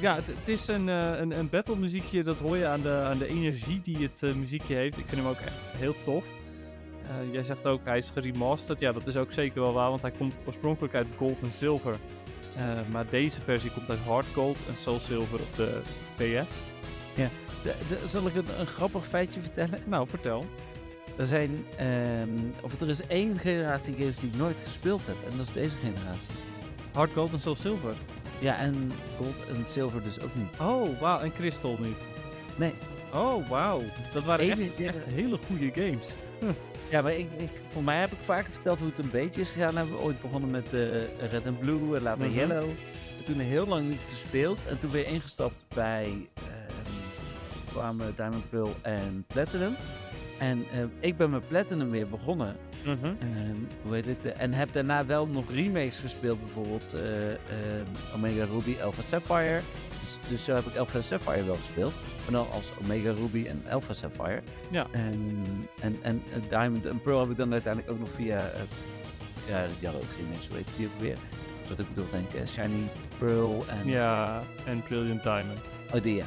ja, het, het is een, een, een battle muziekje, dat hoor je aan de, aan de energie die het muziekje heeft. Ik vind hem ook echt heel tof. Eh, jij zegt ook, hij is geremasterd. Ja, dat is ook zeker wel waar, want hij komt oorspronkelijk uit Gold en Silver. Eh, maar deze versie komt uit Hard Gold en Soul Silver op de PS. De- de- zal ik een, een grappig feitje vertellen? Nou, vertel. Er zijn, ehm, of er is één generatie games die ik nooit gespeeld heb, en dat is deze generatie. Hard Gold en Soul Silver. Ja, en Gold en Silver dus ook niet. Oh, wauw. En Crystal niet. Nee. Oh, wauw. Dat waren Eén- echt, ja. echt hele goede games. Ja, maar ik, ik, voor mij heb ik vaker verteld hoe het een beetje is gegaan. Hebben we ooit begonnen met eh, Red and Blue en later Mhm. Yellow. En toen heel lang niet gespeeld. En toen weer ingestapt bij ehm, kwamen Diamond Pearl en Platinum. En eh, ik ben met Platinum weer begonnen. Mhm. Ehm, hoe heet het? en heb daarna wel nog remakes gespeeld. Bijvoorbeeld eh, ehm, Omega Ruby, Alpha Sapphire. Dus, dus zo heb ik Alpha Sapphire wel gespeeld. Maar dan als Omega Ruby en Alpha Sapphire. Ja. En, en, en eh, Diamond en Pearl heb ik dan uiteindelijk ook nog via... eh, ja, die hadden ook remakes, hoe heet die ook weer? Wat ik bedoel, denk ik. eh, Shiny Pearl en... Ja, en Brilliant Diamond. Oh, die ja.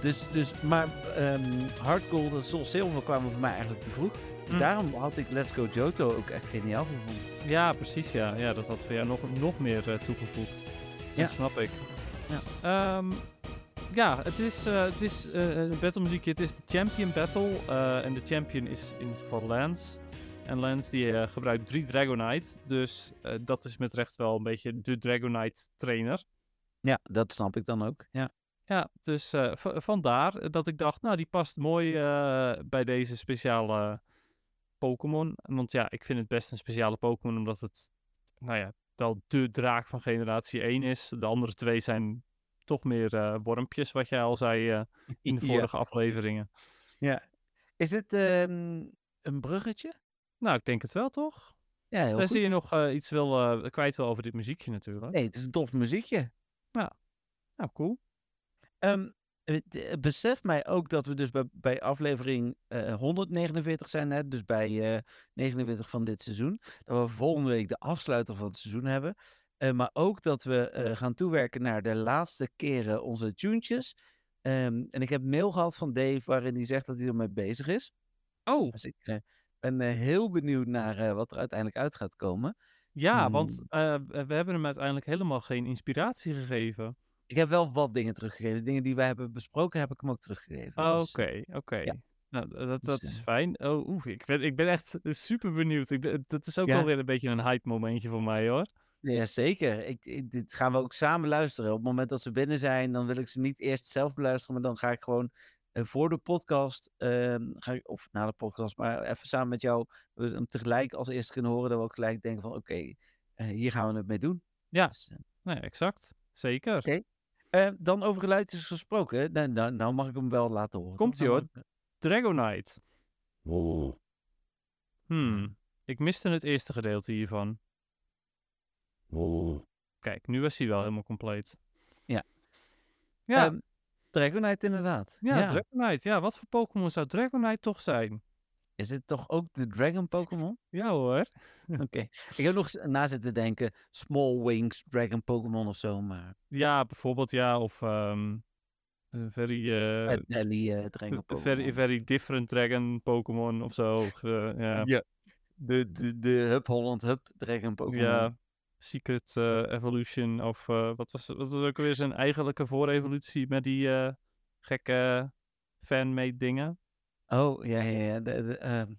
Dus, dus, maar ehm Hard Gold en Soul Silver kwamen voor mij eigenlijk te vroeg. Dus Mm. daarom had ik Let's Go Johto ook echt geniaal gevonden. Ja, precies. Ja, ja dat had voor jou nog, nog meer toegevoegd. Ja. Dat snap ik. Ja. Ehm, ja, het is, eh, het is eh, een battle muziekje. Het is de Champion Battle. eh, en de champion is in geval Lance. En Lance die eh, gebruikt drie Dragonite. Dus eh, dat is met recht wel een beetje de Dragonite trainer. Ja, dat snap ik dan ook. Ja. Ja, dus eh, vandaar dat ik dacht, nou, die past mooi eh, bij deze speciale Pokémon. Want ja, ik vind het best een speciale Pokémon, omdat het, nou ja, wel de draak van generatie 1 is. De andere twee zijn toch meer eh, wormpjes, wat jij al zei eh, in de Ja. vorige afleveringen. ja. Is dit ehm, een bruggetje? Nou, ik denk het wel, toch? Ja, heel Tenzij goed. je nog eh, iets wil, kwijt wil over dit muziekje natuurlijk. Nee, het is een tof muziekje. Nou, cool. Eh, besef mij ook dat we dus bij, bij aflevering eh, 149 zijn, hè? dus bij eh 49 van dit seizoen. Dat we volgende week de afsluiter van het seizoen hebben. Eh, maar ook dat we eh, gaan toewerken naar de laatste keren onze tunes. Ehm, en ik heb mail gehad van Dave waarin hij zegt dat hij ermee bezig is. Oh, Dus ik eh, ben eh, heel benieuwd naar eh, wat er uiteindelijk uit gaat komen. ja, want Hmm. eh, we hebben hem uiteindelijk helemaal geen inspiratie gegeven. Ik heb wel wat dingen teruggegeven. Dingen die wij hebben besproken heb ik hem ook teruggegeven. Oh, Dus, Oké, oké. ja. Nou, dat, Dus, dat is eh, fijn. Oh, ik ben, ik ben echt super benieuwd. Ik ben, dat is ook Ja. wel weer een beetje een hype momentje voor mij hoor. Ja, zeker. Ik, ik- dit gaan we ook samen luisteren. Op het moment dat ze binnen zijn, dan wil ik ze niet eerst zelf beluisteren, maar dan ga ik gewoon eh, voor de podcast, ehm, ga ik, of na de podcast, maar even samen met jou we hem tegelijk als eerste kunnen horen, dat we ook gelijk denken van oké, eh, hier gaan we het mee doen. Ja. Dus, eh, ja, exact. Zeker. Oké. Eh, dan over geluidjes gesproken, nou, nou, nou mag ik hem wel laten horen. toch? Komt-ie, Nou hoor. ik- Dragonite. Hmm. Ik miste het eerste gedeelte hiervan. Kijk, nu was hij wel helemaal compleet. Ja. Ja, Ehm, Dragonite inderdaad. ja, Dragonite. Ja, wat voor Pokémon zou Dragonite toch zijn? Is het toch ook de Dragon Pokémon? Ja hoor. Oké. Ik heb nog na zitten denken, Small Wings, Dragon Pokémon of zo, maar Ja, bijvoorbeeld ja, of eh, very, eh Dragon v- very, Pokémon. very different dragon Pokémon of zo. Eh, ja. Ja. De, de, de Hub Holland Hub Dragon Pokémon. Ja, Secret Evolution of wat, was, wat was ook weer zijn eigenlijke voorevolutie met die gekke fanmade dingen. Oh, ja, ja, ja. De, de, ehm,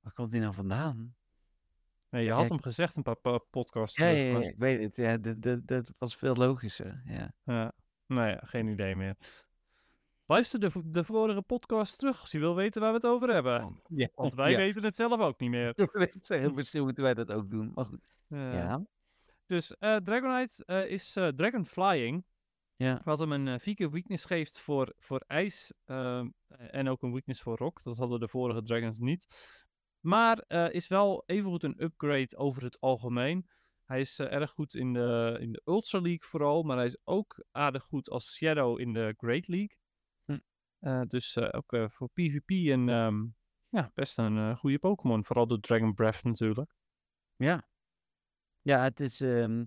waar komt die nou vandaan? Nee, je had hem gezegd een paar pa- podcasts Ja, ja, ik weet het. Ja, dat, was veel logischer. Ja. ja. Nou ja, geen idee meer. luister de, de vorige podcast terug als je wil weten waar we het over hebben. Ja, Want wij ja. weten het zelf ook niet meer. Misschien moeten wij dat ook doen, maar goed. Ja. Dus eh, Dragonite eh, is eh, Dragon Flying. Ja. Wat hem een uh, weakness geeft voor, voor ijs. ehm, en ook een weakness voor rock. Dat hadden de vorige Dragons niet. Maar eh, is wel evengoed een upgrade over het algemeen. Hij is eh, erg goed in de, in de Ultra League vooral. Maar hij is ook aardig goed als Shadow in de Great League. Hm. Eh, dus eh, ook eh, voor PvP en ehm, ja, best een eh, goede Pokémon. Vooral door Dragon Breath natuurlijk. Ja. Ja, het is ehm,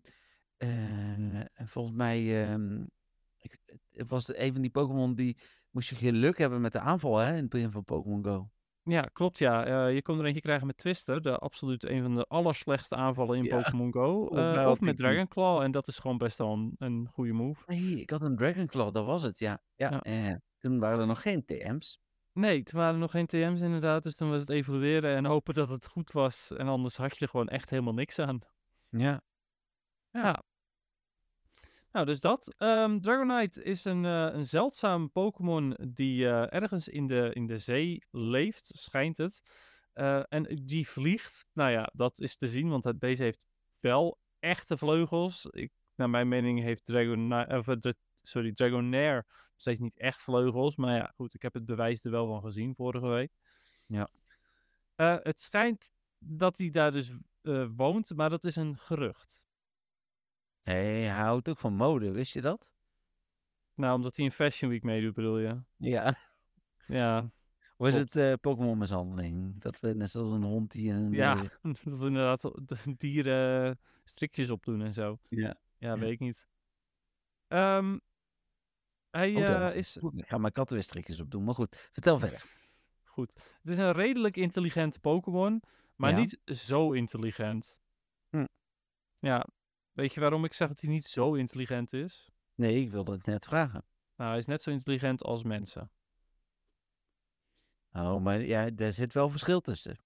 eh, volgens mij ik, het was een van die Pokémon die moest je geluk hebben met de aanval hè, in het begin van Pokémon Go. Ja, klopt ja. Eh, je kon er eentje krijgen met Twister. De absoluut een van de allerslechtste aanvallen in Ja. Pokémon Go. Eh, of met ik die. Dragonclaw. En dat is gewoon best wel een, een goede move. Nee, ik had een Dragonclaw, dat was het, ja. Ja, Ja. eh, toen waren er nog geen TM's. Nee, toen waren er nog geen TM's inderdaad. Dus toen was het evalueren en hopen dat het goed was. En anders had je er gewoon echt helemaal niks aan. Ja. Nou, dus dat. Ehm, Dragonite is een, eh, een zeldzaam Pokémon die eh, ergens in de, in de zee leeft, schijnt het. Eh, en die vliegt. Nou ja, dat is te zien, want het- deze heeft wel echte vleugels. Ik, naar mijn mening heeft Dragon, of, sorry, Dragonair nog steeds niet echt vleugels. Maar ja, goed, ik heb het bewijs er wel van gezien vorige week. Ja. Het schijnt dat hij daar dus woont, maar dat is een gerucht. Nee, hij houdt ook van mode, wist je dat? Nou, omdat hij in Fashion Week meedoet, bedoel je? Ja. Ja, Hoe is het eh Pokémon mishandeling? Dat we net zoals een hond die een... ja. eh, dat we inderdaad de dieren strikjes opdoen en zo. ja. Ja, weet ik niet. Ehm, hij Oh, eh, is Goed, Ik ga mijn katten weer strikjes op doen, maar goed. Vertel verder. goed. Het is een redelijk intelligente Pokémon, maar Ja. niet zo intelligent. Hm. Ja, weet je waarom ik zeg dat hij niet zo intelligent is? Nee, ik wilde het net vragen. Nou, hij is net zo intelligent als mensen. Oh, maar ja, daar zit wel verschil tussen.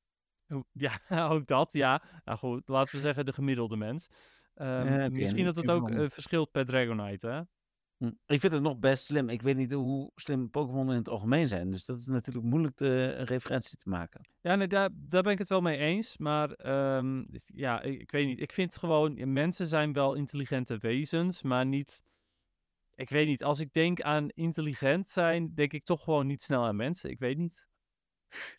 Ja, ook dat, ja. Nou goed, laten we zeggen de gemiddelde mens. Ehm, misschien en dat het ook eh, verschilt per Dragonite, hè? Hm. Ik vind het nog best slim. Ik weet niet hoe slim Pokémon in het algemeen zijn. Dus dat is natuurlijk moeilijk de een referentie te maken. Ja, nee, daar, daar ben ik het wel mee eens. Maar ehm, ja, ik, ik weet niet. Ik vind gewoon, mensen zijn wel intelligente wezens, maar niet... Ik weet niet, als ik denk aan intelligent zijn, denk ik toch gewoon niet snel aan mensen. Ik weet niet.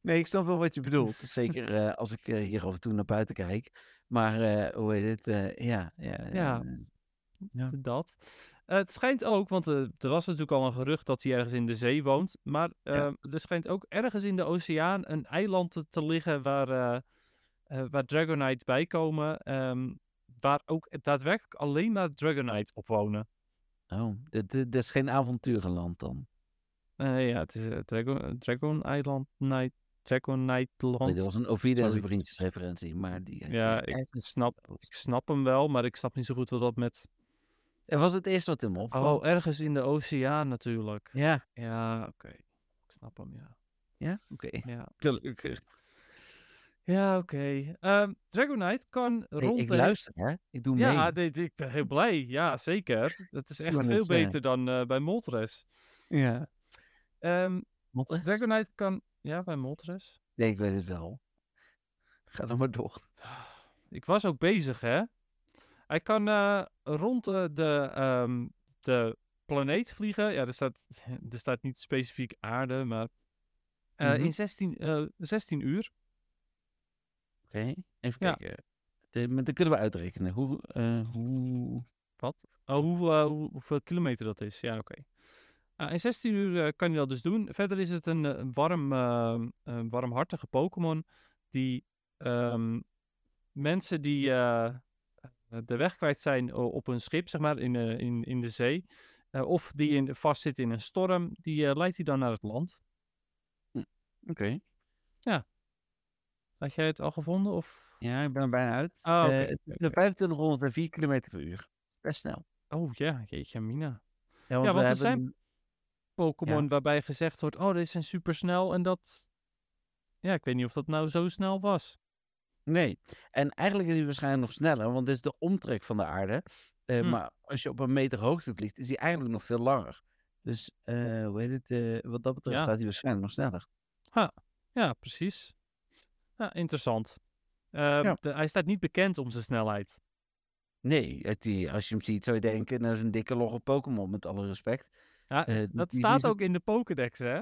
Nee, ik snap wel wat je bedoelt. Zeker eh, als ik eh, hier af en toe naar buiten kijk. Maar eh, hoe heet het? Ja, ja, Ja. Ja. Dat. Eh, het schijnt ook, want eh, er was natuurlijk al een gerucht dat hij ergens in de zee woont. Maar ehm, er schijnt ook ergens in de oceaan een eiland te, te liggen waar, eh, waar Dragonites bij komen. ehm, waar ook daadwerkelijk alleen maar Dragonites op wonen. oh, dit is geen avonturenland dan. Ja, het is Dragon, Dragon Island Night. Dragonite Land. Nee, dat was een en vriendjesreferentie. Maar die Ja, ik snap, ik snap hem wel, maar ik snap niet zo goed wat dat met... Dat was het eerste wat in me opkwam. Oh, ergens in de oceaan natuurlijk. Ja, Ja, oké. Ik snap hem, ja. ja, oké. Ja, Gelukkig. ja oké. Ehm, Dragonite kan Hey, rond ik de... luister, hè? Ik doe mee. Ja, nee, ik ben heel blij. Ja, zeker. Dat is echt veel beter dan eh, bij Moltres. ja. Ehm Mottes? Dragonite kan... Ja, bij Moltres. Nee, ik weet het wel. Ga dan maar door. Ik was ook bezig, hè. Hij kan eh, rond eh, de, ehm, de planeet vliegen. Ja, er staat, er staat niet specifiek aarde, maar... eh, Mhm. In 16, eh 16 uur. Oké, even Ja. kijken. De, maar dan kunnen we uitrekenen. Hoe, hoe... Wat? Oh, hoe, hoe- hoeveel kilometer dat is? Ja, oké. In 16 uur kan je dat dus doen. Verder is het een, een warm, een warmhartige Pokémon die ehm, mensen die de weg kwijt zijn o- op een schip, zeg maar, in, eh, in, in de zee, eh, of die in, vastzitten in een storm, die eh, leidt hij dan naar het land. Oké. Had jij het al gevonden? Of? Ja, ik ben er bijna uit. Eh, is oké. een 2504 km per uur. Best snel. Oh ja, jeetje mina. Ja, want, er zijn- Pokémon waarbij gezegd wordt, oh, dit zijn supersnel en dat... Ja, ik weet niet of dat nou zo snel was. Nee. En eigenlijk is hij waarschijnlijk nog sneller, want dit is de omtrek van de aarde. Eh, Hm. Maar als je op een meter hoogte vliegt, is hij eigenlijk nog veel langer. Dus eh, hoe heet het? eh, wat dat betreft Ja. staat hij waarschijnlijk nog sneller. Ja, precies. Ja, interessant. Eh, Ja. de- hij staat niet bekend om zijn snelheid. Nee, het, als je hem ziet zou je denken, nou is een dikke logge Pokémon met alle respect. Ja, dat niet staat ook in de Pokédex, hè?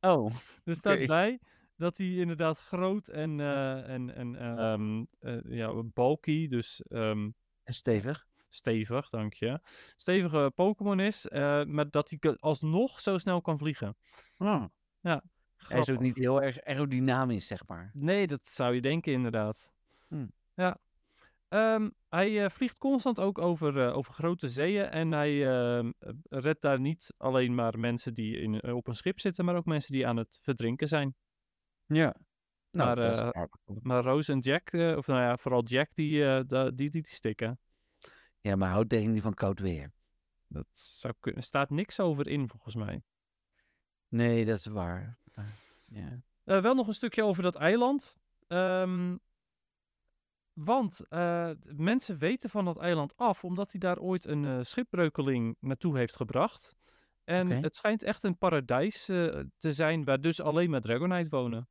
Oh, Er staat bij dat hij inderdaad groot en, eh, en, en ehm, eh, ja, bulky, dus ehm, stevig. stevig, dank je. Stevige Pokémon is, eh, maar dat hij alsnog zo snel kan vliegen. Oh. Hij is ook niet heel erg aerodynamisch, zeg maar. Nee, dat zou je denken inderdaad. Hmm. Ja. Ehm, hij eh, vliegt constant ook over, eh, over grote zeeën en hij eh, redt daar niet alleen maar mensen die in, eh, op een schip zitten, maar ook mensen die aan het verdrinken zijn. Ja. Nou, Maar, dat is eh. Maar Rose en Jack, eh, of nou ja, vooral Jack, die, eh, die liet hij stikken. Ja, maar houdt tegen die van koud weer. Dat zou kunnen. Er staat niks over in, volgens mij. Nee, dat is waar. Ja. Eh, wel nog een stukje over dat eiland. Ehm, want eh, mensen weten van dat eiland af, omdat hij daar ooit een eh, schipbreukeling naartoe heeft gebracht. En het schijnt echt een paradijs eh, te zijn, waar dus alleen maar Dragonite wonen.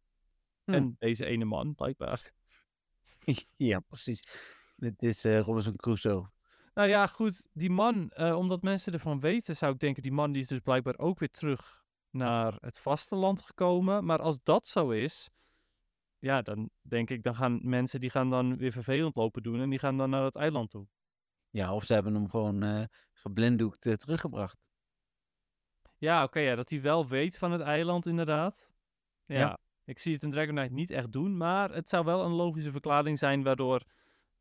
Hm. En deze ene man, blijkbaar. ja, precies. Dit is eh, Robinson Crusoe. Nou ja, goed, die man, eh, omdat mensen ervan weten, zou ik denken, die man die is dus blijkbaar ook weer terug naar het vasteland gekomen. Maar als dat zo is, ja, dan denk ik, dan gaan mensen die gaan dan weer vervelend lopen doen en die gaan dan naar het eiland toe. Ja, of ze hebben hem gewoon eh geblinddoekt teruggebracht. Ja, oké, ja, dat hij wel weet van het eiland inderdaad. Ja, Ja. Ik zie het in Dragonite niet echt doen, maar het zou wel een logische verklaring zijn waardoor,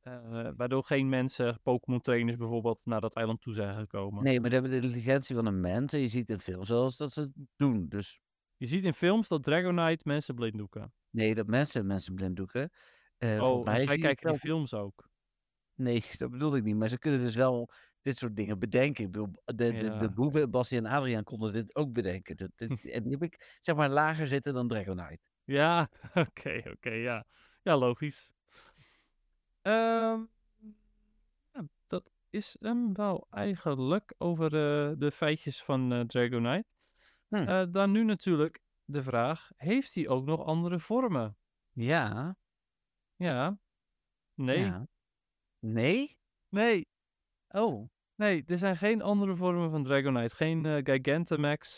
eh, waardoor geen mensen, Pokémon trainers bijvoorbeeld, naar dat eiland toe zijn gekomen. Nee, maar ze hebben de intelligentie van een mens. En je ziet in films zoals dat ze het doen. Dus Je ziet in films dat Dragonite mensen blinddoeken. nee, dat mensen mensen blinddoeken. Eh Oh, mij zij kijken wel- die films ook. Nee, dat bedoel ik niet. Maar ze kunnen dus wel dit soort dingen bedenken. Ik bedoel, de, de, Ja. de boeven, Bassie en Adriaan, konden dit ook bedenken. Dat, dit- en die heb ik, zeg maar, lager zitten dan Dragonite. Ja, oké, oké, ja. Ja, logisch. Ehm, ja, dat is hem wel eigenlijk over eh, de feitjes van eh, Dragonite. Hm. Eh, dan nu natuurlijk de vraag, heeft hij ook nog andere vormen? Ja. Ja. Nee. ja. Nee? Nee. Oh. Nee, er zijn geen andere vormen van Dragonite. Geen Gigantamax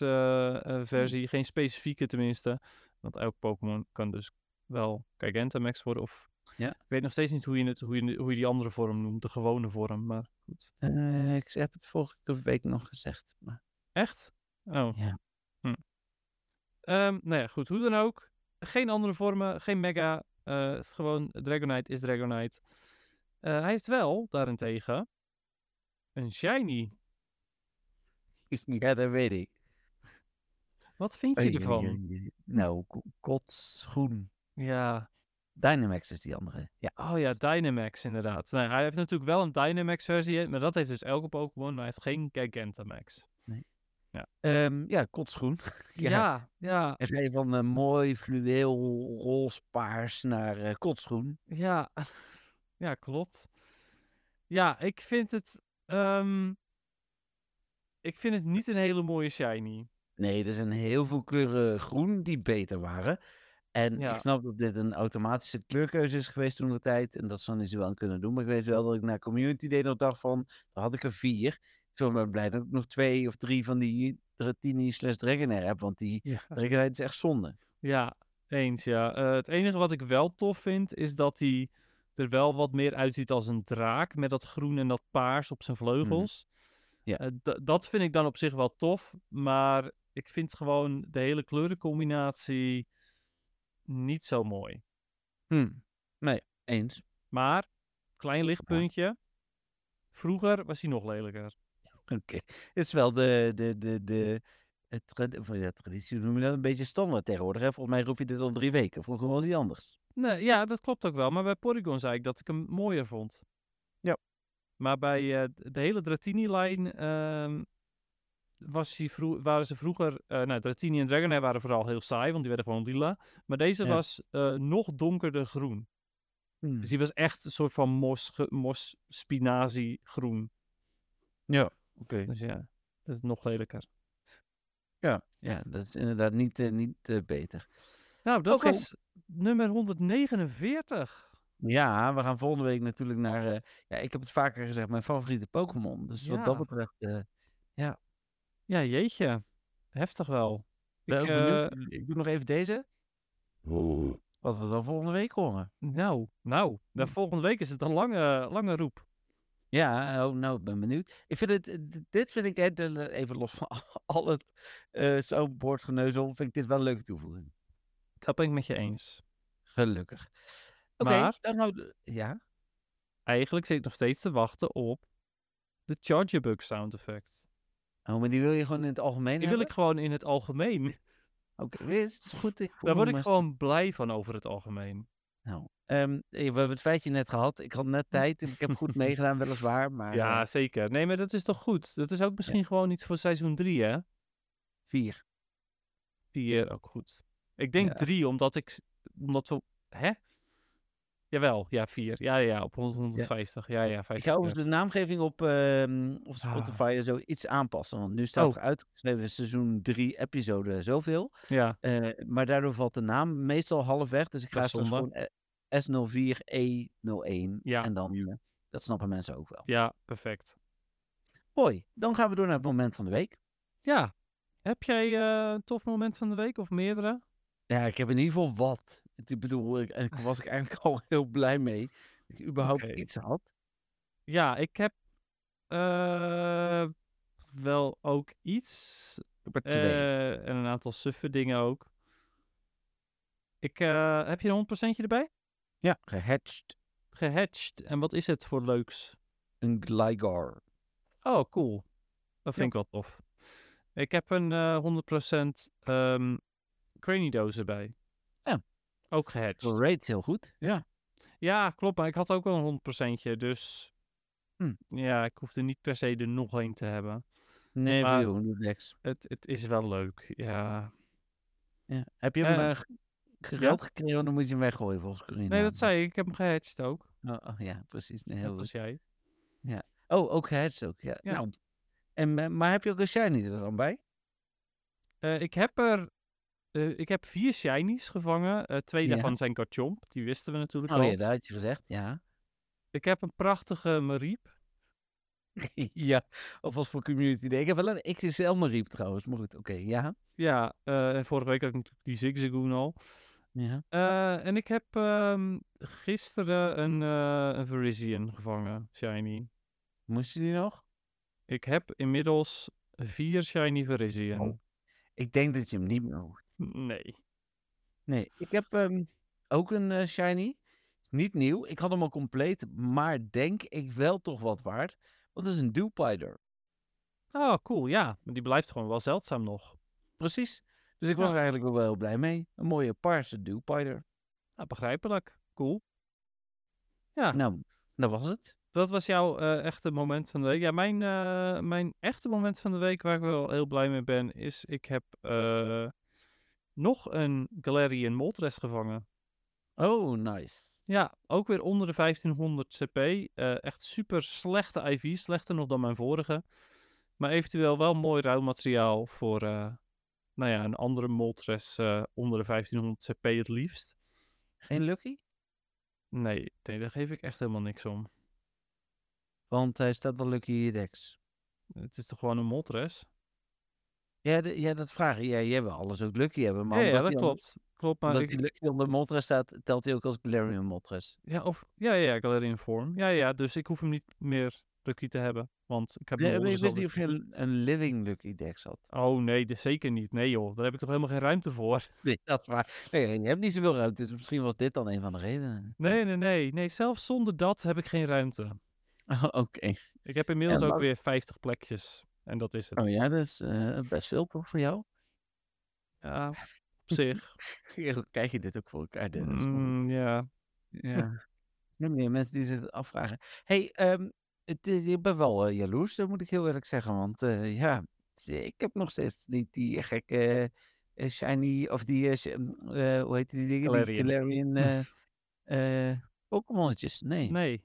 versie, geen specifieke tenminste. Want elk Pokémon kan dus wel Gigantamax worden. Of Ja. ik weet nog steeds niet hoe je, het, hoe, je, hoe je die andere vorm noemt, de gewone vorm. Maar goed. Eh, ik heb het vorige week nog gezegd. Maar... Echt? Oh. Ja. Hm. Ehm, nou ja, goed. Hoe dan ook. Geen andere vormen, geen Mega. eh, het is gewoon Dragonite is Dragonite. Eh, hij heeft wel, daarentegen, een Shiny. Ja, dat weet ik. Wat vind je ervan? Nou, ko- kotsgroen. Ja, Dynamax is die andere. Ja. Oh ja, Dynamax inderdaad. Nou, hij heeft natuurlijk wel een Dynamax versie, maar dat heeft dus elke Pokémon, maar hij heeft geen Gigantamax. Ehm, ja, kotsgroen. Ja, ja. ja, En ga je van eh, mooi fluweel roze paars naar kotsgroen. ja. Ja, klopt. Ja, ik vind het... ehm, ik vind het niet een hele mooie shiny. Nee, er zijn heel veel kleuren groen die beter waren. En Ja. ik snap dat dit een automatische kleurkeuze is geweest toen de tijd. En dat zou ze wel kunnen doen. Maar ik weet wel dat ik naar Community Day nog dacht van... Dan had ik er vier. Ik ben blij dat ik nog twee of drie van die Dratini slash Dragonair heb. Want die Ja, Dragonair is echt zonde. ja eens ja. Eh, het enige wat ik wel tof vind, is dat hij er wel wat meer uitziet als een draak. Met dat groen en dat paars op zijn vleugels. Ja. Eh, dat vind ik dan op zich wel tof. Maar ik vind gewoon de hele kleurencombinatie niet zo mooi. Hm. Nee, eens. Maar, klein lichtpuntje. Vroeger was hij nog lelijker. Oké. Het is wel de, de, de, de, het trad- ja, traditie, noem je dat? Een beetje standaard tegenwoordig. Hè? Volgens mij roep je dit al drie weken. Vroeger was hij anders. Nee, ja, dat klopt ook wel. Maar bij Porygon zei ik dat ik hem mooier vond. Ja. Maar bij eh, de hele Dratini-lijn ehm, was hij vroe- waren ze vroeger... eh nou, Dratini en Dragonair waren vooral heel saai, want die werden gewoon lila. Maar deze Ja. was eh, nog donkerder groen. Hm. Dus die was echt een soort van mos, mos spinazie groen. Ja, oké. Dus ja, dat is nog lelijker. Ja, ja, dat is inderdaad niet, eh, niet beter. Nou, dat Oké. was nummer 149. Ja, we gaan volgende week natuurlijk naar... ja, ik heb het vaker gezegd, mijn favoriete Pokémon. Dus wat dat betreft... Ja, jeetje. Heftig wel. ben Ik, ook benieuwd. eh, Ik doe nog even deze. Wat we dan volgende week horen. nou, nou. De Hm. volgende week is het een lange, lange roep. Ja, oh, nou, ik ben benieuwd. Ik vind het, eh, dit vind ik, even los van al het eh zo'n bordgeneuzel, vind ik dit wel een leuke toevoeging. Dat ben ik met je eens. Gelukkig. Oké, Maar- dan nou, ja. Eigenlijk zit ik nog steeds te wachten op de Charger Bug sound effect. Oh, maar die wil je gewoon in het algemeen Die wil ik gewoon in het algemeen. Oké, is het goed. Ik Daar word ik maar- gewoon blij van over het algemeen. Nou, ehm, eh, we hebben het feitje net gehad. Ik had net tijd. Ik heb goed meegedaan, weliswaar. Maar Ja, eh, zeker. Nee, maar dat is toch goed? Dat is ook misschien gewoon iets voor seizoen 3, hè? vier. Vier, ook goed. Ik denk Ja. drie, omdat ik... Omdat we... Hè? Jawel, ja, vier. Ja, ja, op 150. Ja, ja, 50. Ik ga overigens de naamgeving op, ehm, op Ah. Spotify en zo iets aanpassen. Want nu staat Oh. er uitgeschreven seizoen 3, episode zoveel. Ja, Eh, maar daardoor valt de naam meestal half weg. Dus ik ga straks gewoon eh, S04E01. Ja. En dan, eh, dat snappen mensen ook wel. ja, perfect. Mooi. Dan gaan we door naar het moment van de week. Ja. Heb jij een tof moment van de week of meerdere? Ja, ik heb in ieder geval wat. Ik bedoel, ik, daar was ik eigenlijk al heel blij mee. Dat ik überhaupt iets had. Ja, ik heb eh, wel ook iets. Ik eh, en een aantal suffe dingen ook. Ik, eh, heb je een 100% erbij? ja, gehatcht. Gehatcht. En wat is het voor leuks? Een Gligar. Oh, cool. Dat vind Ja. ik wel tof. Ik heb een eh 100% ehm Cranidos erbij. Ja. Ook gehatcht. Great, heel goed. Ja. Ja, klopt. Maar ik had ook wel een 100%. Dus Hm. ja, ik hoefde niet per se er nog een te hebben. Nee, Maar-. Het, het is wel leuk. Ja. Ja. Heb je hem Eh, eh, ge- gereld gekregen? Dan moet je hem weggooien volgens Corina. Nee, dat zei ik. Ik heb hem gehatcht ook. Oh, oh, ja, precies. Nee, heel Net goed. als jij. Oh, ook gehatcht ook. Ja. Ja. Nou, en, eh, maar heb je ook een shiny er dan bij? Eh, ik heb er... eh, ik heb vier shinies gevangen. Eh, twee Ja. daarvan zijn Garchomp. Die wisten we natuurlijk Oh al. ja, dat had je gezegd. Ja. Ik heb een prachtige Mariep. ja, alvast voor Community Day. Ik heb wel een XSL Mariep trouwens, maar goed, oké, ja. Ja, eh, en vorige week had ik natuurlijk die Zigzagoon al. ja. En ik heb ehm, gisteren een, een Virizion gevangen, shiny. Moest je die nog? Ik heb inmiddels vier shiny Virizion. Oh. Ik denk dat je hem niet meer hoeft. Nee. Nee, ik heb ehm, ook een eh, shiny. Niet nieuw, ik had hem al compleet, maar denk ik wel toch wat waard. Want dat is een Dewpider. Oh, cool. Ja, maar die blijft gewoon wel zeldzaam nog. Precies. Dus ik was Ja. er eigenlijk wel heel blij mee. Een mooie paarse Dewpider. Nou, begrijpelijk. Cool. Ja, Nou, dat was het. dat was jouw eh, echte moment van de week. Ja, mijn, eh, mijn echte moment van de week waar ik wel heel blij mee ben, is ik heb nog een Galarian Moltres gevangen. Oh, nice. Ja, ook weer onder de 1500 CP. Eh, echt super slechte IV, slechter nog dan mijn vorige. Maar eventueel wel mooi ruilmateriaal voor eh, nou ja, een andere Moltres eh, onder de 1500 CP het liefst. Geen Lucky? Nee, nee, daar geef ik echt helemaal niks om. Want hij staat wel Lucky in je. Het is toch gewoon een Moltres? Ja, de- ja, dat vragen. Ja, jij wil alles ook Lucky hebben. Maar ja, ja, dat klopt. Klopt, maar omdat ik, die Lucky onder Moltres staat, telt hij ook als Galarian Moltres. ja, of, ja, ja, Galarian Vorm. Ja, ja, dus ik hoef hem niet meer Lucky te hebben. Want ik heb maar ik wist niet of je een, een Living Lucky deck had. Oh nee, dus zeker niet. Nee joh, daar heb ik toch helemaal geen ruimte voor. Nee, dat is waar. Nee, je hebt niet zoveel ruimte. Dus misschien was dit dan een van de redenen. Nee, nee, nee. Nee, zelfs zonder dat heb ik geen ruimte. Oh, Oké. Ik heb inmiddels Ja, ook weer 50 plekjes. En dat is het. Oh ja, dat is eh, best veel toch voor jou? Ja, op zich. Ja, krijg je dit ook voor elkaar, Dennis? Mm, ja. Ja. Meer mensen die zich afvragen. hey, het, is- ik ben wel eh, jaloers, dat moet ik heel eerlijk zeggen. Want eh, ja, ik heb nog steeds niet die gekke eh, shiny, of die, eh, eh, hoe heet die dingen? Die Galarian. Galarian eh, eh, Pokémonnetjes. Nee. Nee.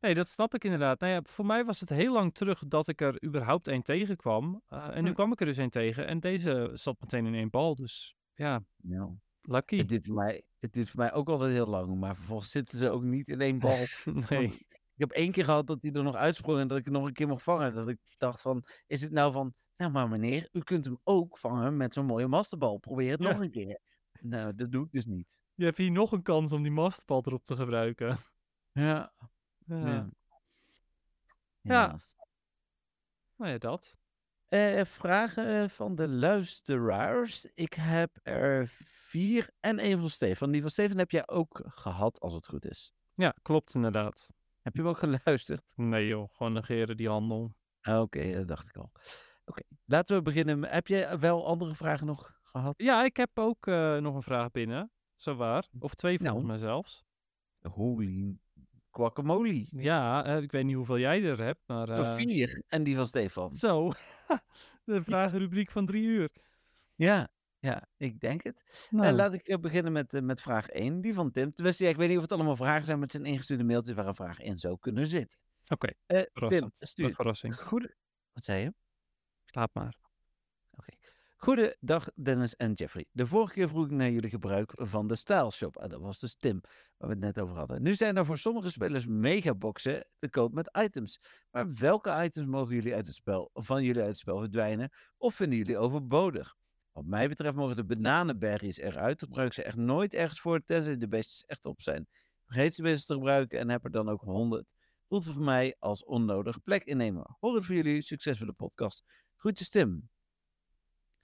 Nee, dat snap ik inderdaad. Nou ja, voor mij was het heel lang terug dat ik er überhaupt één tegenkwam. Eh, en nu kwam ik er dus één tegen. En deze zat meteen in één bal. Dus ja, Ja. lucky. Het, duurt voor mij, het duurt voor mij ook altijd heel lang, maar vervolgens zitten ze ook niet in één bal. nee. Want Ik heb één keer gehad dat hij er nog uitsprong en dat ik het nog een keer mocht vangen. Dat ik dacht van, is het nou van, nou maar meneer, u kunt hem ook vangen met zo'n mooie masterbal. Probeer het Ja. nog een keer. Nou, dat doe ik dus niet. Je hebt hier nog een kans om die masterbal erop te gebruiken. Ja. Ja. ja. Nou ja, dat. Eh, vragen van de luisteraars. Ik heb er vier en één van Stefan. Die van Stefan heb jij ook gehad, als het goed is. Ja, klopt inderdaad. Heb je hem ook geluisterd? Nee joh, gewoon negeren die handel. Ah, Oké, dat dacht ik al. Oké, laten we beginnen. Heb je wel andere vragen nog gehad? Ja, ik heb ook eh, nog een vraag binnen. Zo waar. Of twee volgens Nou. mij zelfs. Holy guacamole. Ja, eh, ik weet niet hoeveel jij er hebt, maar... Eh, vier. En die van Stefan. Zo. De vragenrubriek van drie uur. Ja, ja, ik denk het. Nou, Eh, laat ik beginnen met, met vraag 1, die van Tim. Tenminste, ja, ik weet niet of het allemaal vragen zijn, maar het zijn ingestuurde mailtjes waar een vraag in zou kunnen zitten. Oké, Tim, verrassend. Een stuur. verrassing. Goede... Wat zei je? Laat maar. Goedendag Dennis en Jeffrey. De vorige keer vroeg ik naar jullie gebruik van de Style Shop. Ah, dat was dus Tim, waar we het net over hadden. Nu zijn er voor sommige spelers megaboxen te koop met items. Maar welke items mogen jullie uit het spel, van jullie uit het spel verdwijnen? Of vinden jullie overbodig? Wat mij betreft mogen de bananenberries eruit. Gebruik ze echt nooit ergens voor, tenzij de beestjes echt op zijn. Vergeet ze best te gebruiken en heb er dan ook 100. Voelt voor mij als onnodig plek innemen. Hoor het voor jullie. Succes met de podcast. Groetjes Tim.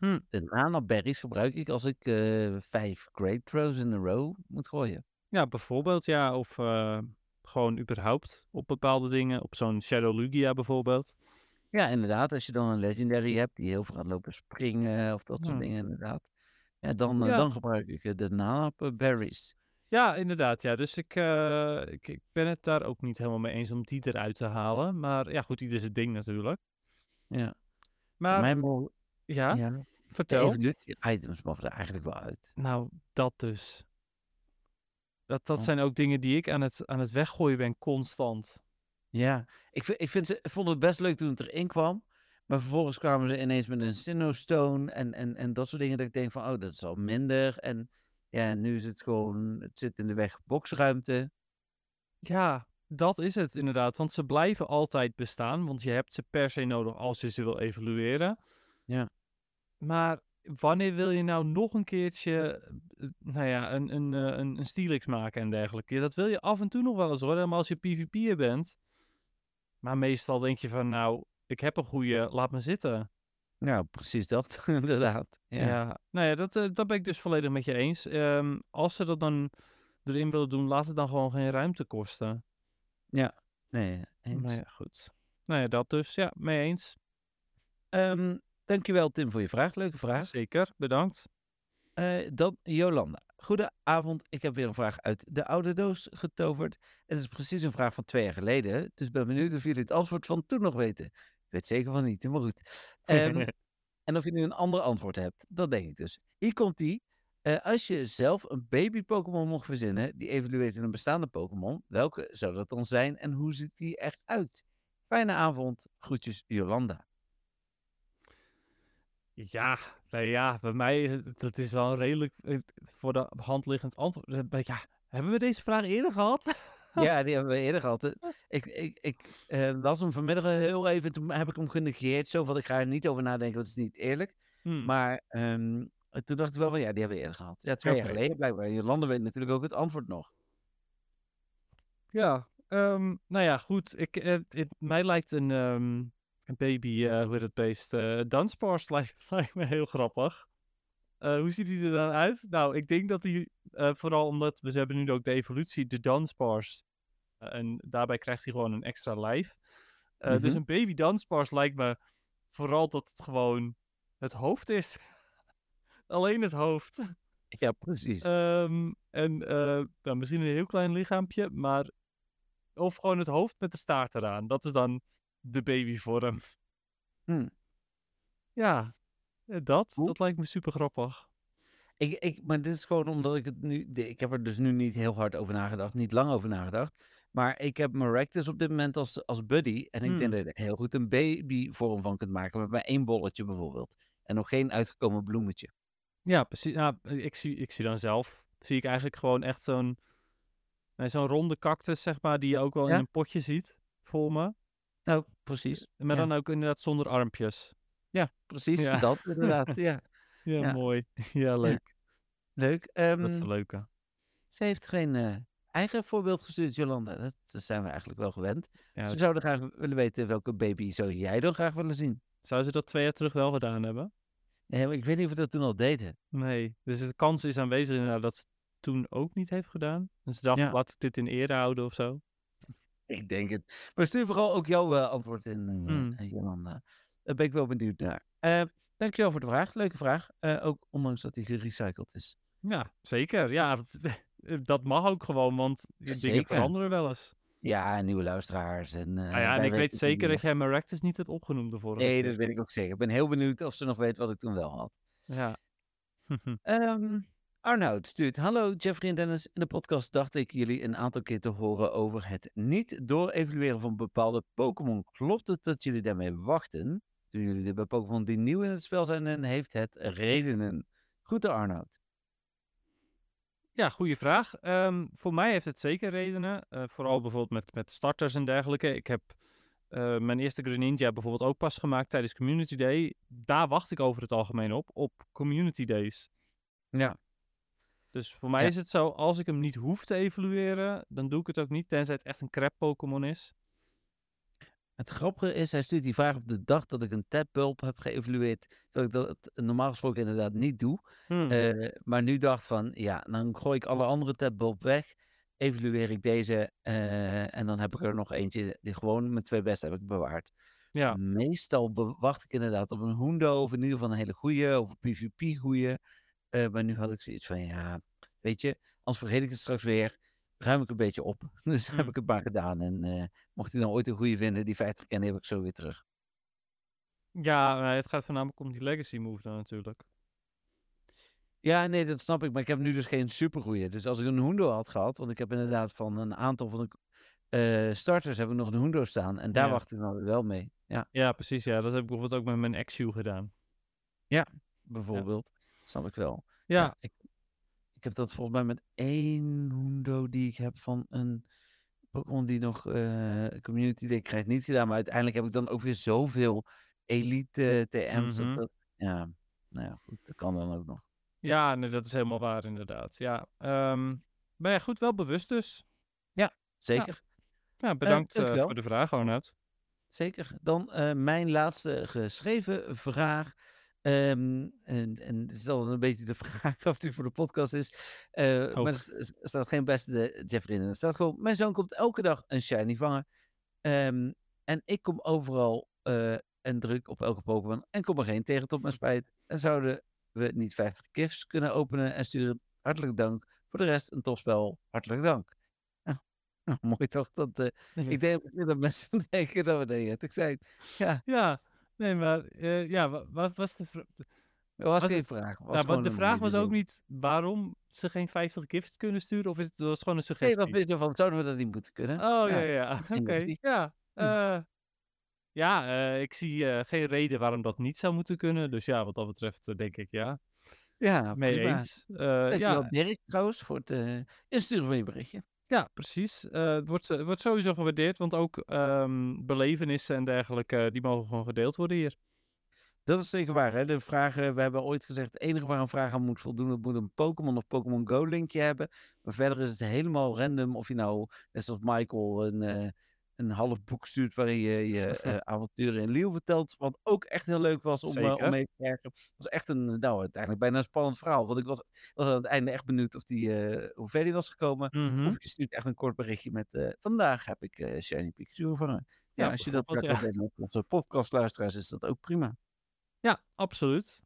Hm. De nanaberries gebruik ik als ik eh, vijf great throws in a row moet gooien. Ja, bijvoorbeeld ja, of eh, gewoon überhaupt op bepaalde dingen. Op zo'n Shadow Lugia bijvoorbeeld. Ja, inderdaad. Als je dan een legendary hebt die heel veel gaat lopen springen of dat soort Hmm. dingen inderdaad. Ja, dan, eh, Ja. dan gebruik ik de nanaberries. Ja, inderdaad. Ja. Dus ik, ik, ik ben het daar ook niet helemaal mee eens om die eruit te halen. Maar ja, goed, ieder zijn ding natuurlijk. Ja. Maar Mij mogen, ja, ja, vertel. evolutie items mogen er eigenlijk wel uit. Nou, dat dus. Dat, dat Oh. zijn ook dingen die ik aan het, aan het weggooien ben constant. Ja, ik, vind, ik vind ze, ik vond het best leuk toen het erin kwam. Maar vervolgens kwamen ze ineens met een Sinnoh-stone en, en, en dat soort dingen. Dat ik denk van, oh, dat is al minder. En ja, nu is het gewoon, het zit in de weg boxruimte. Ja, dat is het inderdaad. Want ze blijven altijd bestaan. Want je hebt ze per se nodig als je ze wil evolueren. Ja. Maar wanneer wil je nou nog een keertje, eh, nou ja, een, een, eh, een, een Steelix maken en dergelijke? Ja, dat wil je af en toe nog wel eens hoor, helemaal als je PvP'er bent. Maar meestal denk je van, nou, ik heb een goede, laat me zitten. Nou, precies dat, inderdaad. Ja. Ja. nou ja, dat, eh, dat ben ik dus volledig met je eens. Ehm, als ze dat dan erin willen doen, laat het dan gewoon geen ruimte kosten. Nee, eens. Nou ja, goed. Nou ja, dat dus. Ja, mee eens. Ehm, dankjewel Tim voor je vraag. Leuke vraag. Zeker, bedankt. Eh, dan Jolanda. Goedenavond. Ik heb weer een vraag uit de oude doos getoverd. Het is precies een vraag van twee jaar geleden. Dus ben benieuwd of jullie het antwoord van toen nog weten. Ik weet zeker van niet, maar goed. Ehm, en of je nu een ander antwoord hebt. Dat denk ik dus. Hier komt die. Eh, als je zelf een baby Pokémon mocht verzinnen die evolueert in een bestaande Pokémon, welke zou dat dan zijn en hoe ziet die eruit? Fijne avond. Groetjes Jolanda. Ja, nou ja, bij mij, dat is wel een redelijk eh, voor de hand liggend antwoord. Eh, Ja, hebben we deze vraag eerder gehad? Ja, die hebben we eerder gehad. Eh, Ik, ik, ik eh, las hem vanmiddag heel even, toen heb ik hem genegeerd. Zo van, ik ga er niet over nadenken, want het is niet eerlijk. Hm, Maar ehm, toen dacht ik wel van, ja, die hebben we eerder gehad. Ja, twee jaar geleden blijkbaar. Jolanda weet natuurlijk ook het antwoord nog. Ja, ehm, nou ja, goed. Ik, mij lijkt een, ehm, een baby, eh, hoe heet het beest, Dunsparce lijkt, lijkt me heel grappig. Eh, hoe ziet hij er dan uit? Nou, ik denk dat hij, vooral omdat we hebben nu ook de evolutie, de. Eh, en daarbij krijgt hij gewoon een extra lijf. Eh, Dus Mhm. een baby Dunsparce lijkt me vooral dat het gewoon het hoofd is. Alleen het hoofd. Ja, precies. Ehm, en nou, misschien een heel klein lichaampje, maar. Of gewoon het hoofd met de staart eraan. Dat is dan de babyvorm. Hm. Ja, eh, dat, dat lijkt me super grappig. Ik, ik, maar dit is gewoon omdat ik het nu... Ik heb er dus nu niet heel hard over nagedacht, niet lang over nagedacht. Maar ik heb Maractus op dit moment als, als buddy. En ik Hmm. denk dat je er heel goed een babyvorm van kunt maken. Met maar één bolletje bijvoorbeeld. En nog geen uitgekomen bloemetje. Ja, precies. Ja, ik, zie, ik zie dan zelf, zie ik eigenlijk gewoon echt zo'n nee, zo'n ronde cactus, zeg maar, die je ook wel in een potje ziet voor me. Nou, precies. Maar Ja. dan ook inderdaad zonder armpjes. Ja, precies. Ja. Dat inderdaad. ja. Ja, Ja. mooi. Ja, leuk. Leuk. Dat is Ehm, de leuke. ze heeft geen eh, eigen voorbeeld gestuurd, Jolanda. Dat, dat zijn we eigenlijk wel gewend. Ze dus- zouden graag willen weten welke baby zou jij dan graag willen zien. Zou ze dat twee jaar terug wel gedaan hebben? Nee, maar ik weet niet of we dat toen al deden. Nee. Dus de kans is aanwezig inderdaad dat ze het toen ook niet heeft gedaan. Dus ze dacht, laat ik dit in ere houden of zo. Ik denk het. Maar stuur vooral ook jouw eh, antwoord in, eh, Hmm. eh, Jolanda. Daar ben ik wel benieuwd naar. Eh dankjewel voor de vraag. Leuke vraag. Eh, ook ondanks dat die gerecycled is. Ja, zeker. Ja, dat, dat mag ook gewoon, want dingen zeker. veranderen wel eens. Ja, nieuwe luisteraars. En, eh, Nou ja, en ik weet zeker dat jij Maractus niet hebt opgenoemd de vorige Nee, keer. dat weet ik ook zeker. Ik ben heel benieuwd of ze nog weet wat ik toen wel had. Ja. Ehm Arnoud stuurt. Hallo Jeffrey en Dennis. In de podcast dacht ik jullie een aantal keer te horen over het niet door-evalueren van bepaalde Pokémon. Klopt het dat jullie daarmee wachten? Doen jullie dit bij Pokémon die nieuw in het spel zijn en heeft het redenen? Groeten Arnoud. Ja, goede vraag. Ehm, voor mij heeft het zeker redenen. Eh, vooral bijvoorbeeld met, met starters en dergelijke. Ik heb eh, mijn eerste Greninja bijvoorbeeld ook pas gemaakt tijdens Community Day. Daar wacht ik over het algemeen op, op Community Days. Ja. Dus voor mij Ja. is het zo, als ik hem niet hoef te evalueren, dan doe ik het ook niet, tenzij het echt een crap Pokémon is. Het grappige is, hij stuurt die vraag op de dag dat ik een tabbulb heb geëvalueerd. Terwijl ik dat normaal gesproken inderdaad niet doe. Hmm. Eh, maar nu dacht van, ja, dan gooi ik alle andere tabbulb weg. Evalueer ik deze eh, en dan heb ik er nog eentje die gewoon mijn twee beste heb ik bewaard. ja, Meestal wacht ik inderdaad op een Hundo of in ieder geval een hele goeie of een PvP goeie. Eh, maar nu had ik zoiets van, ja, weet je, anders vergeet ik het straks weer. Ruim ik een beetje op. Dus heb Hmm. ik het maar gedaan. En eh, mocht hij dan ooit een goeie vinden, die 50 kennen, heb ik zo weer terug. ja eh, het gaat voornamelijk om die Legacy move dan natuurlijk. Ja, nee, dat snap ik. Maar ik heb nu dus geen supergoeie. Dus als ik een Hundo had gehad, want ik heb inderdaad van een aantal van de starters heb ik nog een Hundo staan. En daar Ja. wacht ik dan wel mee. Ja, Ja, precies. Ja, dat heb ik bijvoorbeeld ook met mijn X-U gedaan. bijvoorbeeld. Snap ik wel. Ja, ik, ik heb dat volgens mij met één Hundo die ik heb van een Pokémon die nog eh, Community Day krijgt niet gedaan. Maar uiteindelijk heb ik dan ook weer zoveel Elite TM's. Mhm. dat, dat, ja, nou ja, goed, dat kan dan ook nog. Ja, nee, dat is helemaal waar inderdaad. Ja, ehm, maar ja, goed, wel bewust dus. Zeker. Ja, bedankt eh, voor de vraag, Arnoud. Zeker. Dan eh, mijn laatste geschreven vraag. Ehm, en, en het is altijd een beetje de vraag of die voor de podcast is. Eh, maar er staat geen beste Jeffrey in. Er staat gewoon, mijn zoon komt elke dag een shiny vangen. Ehm, en ik kom overal eh, en druk op elke Pokémon en kom er geen tegen tot mijn spijt. En zouden we niet 50 gifts kunnen openen en sturen. Hartelijk dank. Voor de rest een topspel. Hartelijk dank. Nou, nou, mooi toch? Dat, eh, ik denk dat mensen denken dat we dat ik zei. Ja, Ja, nee, maar eh, ja, wa- wat was de vraag? dat was Was geen vraag. Was Ja, want de vraag was ook niet waarom ze geen 50 gifts kunnen sturen, of is het was gewoon een Nee, suggestie? wat vind je ervan? Zouden we dat niet moeten kunnen? Oh ja, Ja, ja, oké. die- Ja, eh, ja eh, ik zie eh, geen reden waarom dat niet zou moeten kunnen. Dus ja, wat dat betreft eh, denk ik ja. Ja, Mee prima. eens. Eh, Dankjewel ja, Dirk trouwens voor het eh, insturen van je berichtje. Ja, precies. Eh, het wordt, het wordt sowieso gewaardeerd, want ook ehm, belevenissen en dergelijke, die mogen gewoon gedeeld worden hier. Dat is zeker waar. Hè? De vragen, we hebben ooit gezegd, het enige waar een vraag aan moet voldoen, dat moet een Pokémon of Pokémon Go linkje hebben. Maar verder is het helemaal random of je nou, net zoals Michael, een, eh, een half boek stuurt waarin je je eh, avonturen in Liel vertelt. Wat ook echt heel leuk was om, eh, om mee te krijgen. Het was echt een, nou uiteindelijk bijna een spannend verhaal. Want ik was, was aan het einde echt benieuwd of die, eh, hoe ver die was gekomen. Mhm. Of je stuurt echt een kort berichtje met, vandaag heb ik eh, Shiny Pikachu gevangen. Ja, Ja, als je dat met onze podcastluisteraars is dat ook prima. Ja, absoluut.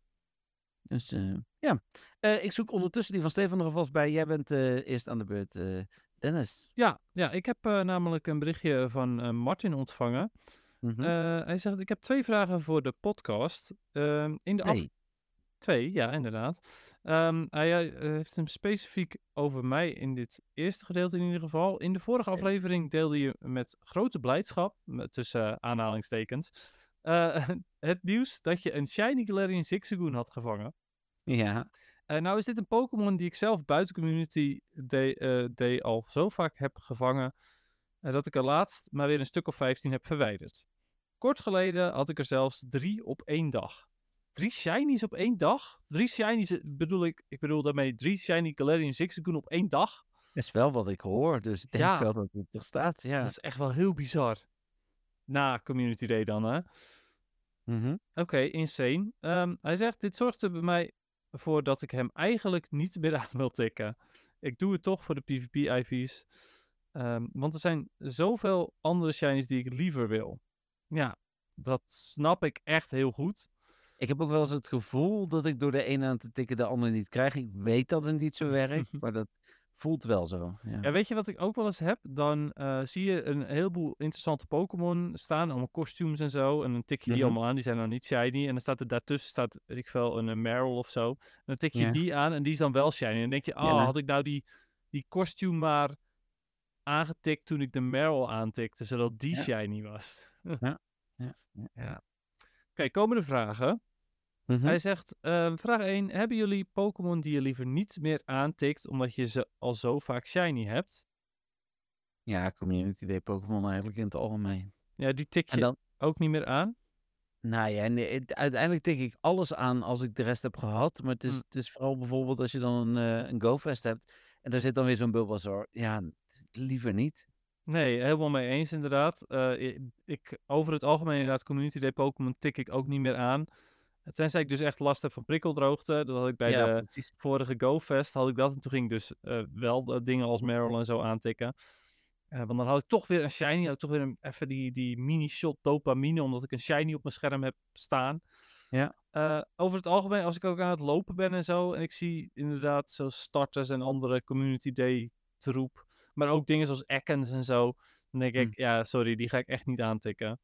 Dus ja, ik zoek ondertussen die van Stefan er alvast bij. Jij bent eerst aan de beurt, Dennis. Ja, ja, ik heb eh, namelijk een berichtje van eh, Martin ontvangen. Mhm. Eh, hij zegt, ik heb twee vragen voor de podcast. Ehm, in de af-. Twee, ja, inderdaad. Ehm, hij eh, heeft hem specifiek over mij in dit eerste gedeelte in ieder geval. In de vorige aflevering deelde je met grote blijdschap, tussen aanhalingstekens, het nieuws dat je een Shiny Galarian Zigzagoon had gevangen. Ja. Uh, nou is dit een Pokémon die ik zelf buiten Community Day, day al zo vaak heb gevangen, dat ik er laatst maar weer een stuk of 15 heb verwijderd. Kort geleden had ik er zelfs drie op één dag. Drie shinies op één dag? Drie shinies, bedoel ik, ik bedoel daarmee drie shiny Galarian Zigzagoon op één dag? Dat is wel wat ik hoor, dus ik denk Ja. wel dat het er staat, ja. Dat is echt wel heel bizar. Na Community Day dan, hè? Mhm. Oké, insane. Ehm, hij zegt, dit zorgt er bij mij voor dat ik hem eigenlijk niet meer aan wil tikken. Ik doe het toch voor de PvP-IV's. Ehm, want er zijn zoveel andere shinies die ik liever wil. Ja, dat snap ik echt heel goed. Ik heb ook wel eens het gevoel dat ik door de ene aan te tikken de andere niet krijg. Ik weet dat het niet zo werkt, maar dat voelt wel zo. Ja. Ja, weet je wat ik ook wel eens heb? Dan eh, zie je een heleboel interessante Pokémon staan, allemaal kostuums en zo. En dan tik je die Mhm. allemaal aan, die zijn dan niet shiny. En dan staat er daartussen, staat, weet ik veel, een, eh, Meryl of zo. En dan tik je Ja. die aan en die is dan wel shiny. En dan denk je, oh, Ja. had ik nou die, die kostuum maar aangetikt toen ik de Meryl aantikte, zodat die shiny was. Ja, ja. ja. Oké, komende vragen. Mhm. Hij zegt, ehm, vraag 1. Hebben jullie Pokémon die je liever niet meer aantikt, omdat je ze al zo vaak shiny hebt? Ja, Community Day Pokémon eigenlijk in het algemeen. Ja, die tik je dan, ook niet meer aan? nou ja, nee, uiteindelijk tik ik alles aan als ik de rest heb gehad. Maar het is, het is vooral bijvoorbeeld als je dan een, eh, een GoFest hebt en daar zit dan weer zo'n Bulbasaur. Ja, liever niet. Nee, helemaal mee eens inderdaad. Eh, ik, over het algemeen inderdaad, Community Day Pokémon tik ik ook niet meer aan. Tenzij ik dus echt last heb van prikkeldroogte. Dat had ik bij ja, de precies. vorige GoFest, had ik dat. En toen ging ik dus eh, wel de dingen als Meryl en zo aantikken. Eh, want dan had ik toch weer een shiny, had ik toch weer een, even die, die mini-shot dopamine, omdat ik een shiny op mijn scherm heb staan. Ja. Eh, over het algemeen, als ik ook aan het lopen ben en zo, en ik zie inderdaad zo starters en andere Community Day troep, maar ook dingen zoals Ekans en zo, dan denk ik, Hm. ja, sorry, die ga ik echt niet aantikken.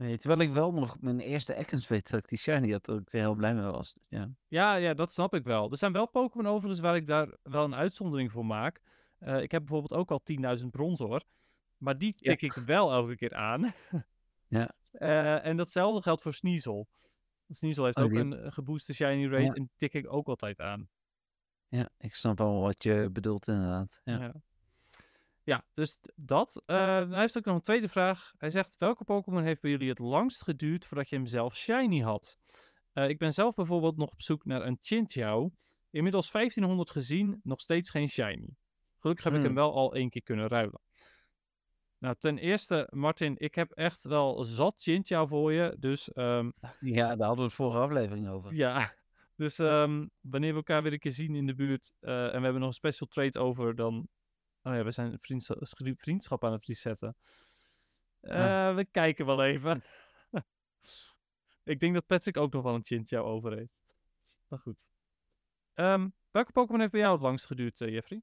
Nee, terwijl ik wel nog mijn eerste Ekans weet dat ik die shiny had, dat ik er heel blij mee was. Dus ja. Ja, ja, dat snap ik wel. Er zijn wel Pokémon overigens waar ik daar wel een uitzondering voor maak. Eh, ik heb bijvoorbeeld ook al 10.000 bronzor. Maar die Ja. tik ik wel elke keer aan. Ja. Eh, en datzelfde geldt voor Sneasel. Sneasel heeft Oh, ook die een eh, gebooste shiny rate Ja. en tik ik ook altijd aan. ja, ik snap al wat je bedoelt inderdaad. Ja. Ja, ja dus dat. Eh, hij heeft ook nog een tweede vraag. Hij zegt, welke Pokémon heeft bij jullie het langst geduurd voordat je hem zelf shiny had? Eh, ik ben zelf bijvoorbeeld nog op zoek naar een Chinchou. Inmiddels 1500 gezien, nog steeds geen shiny. Gelukkig heb ik hem Hmm. wel al één keer kunnen ruilen. Nou, ten eerste, Martin, ik heb echt wel zat Chinchou voor je. Dus ehm, ja, daar hadden we het vorige aflevering over. ja, dus ehm, wanneer we elkaar weer een keer zien in de buurt eh, en we hebben nog een special trade over, dan... Oh ja, we zijn vriendschap, vriendschap aan het resetten. Eh, Ah. We kijken wel even. Ik denk dat Patrick ook nog wel een Chinchou over heeft. Maar goed. Ehm, welke Pokémon heeft bij jou het langst geduurd, eh, Jeffrey?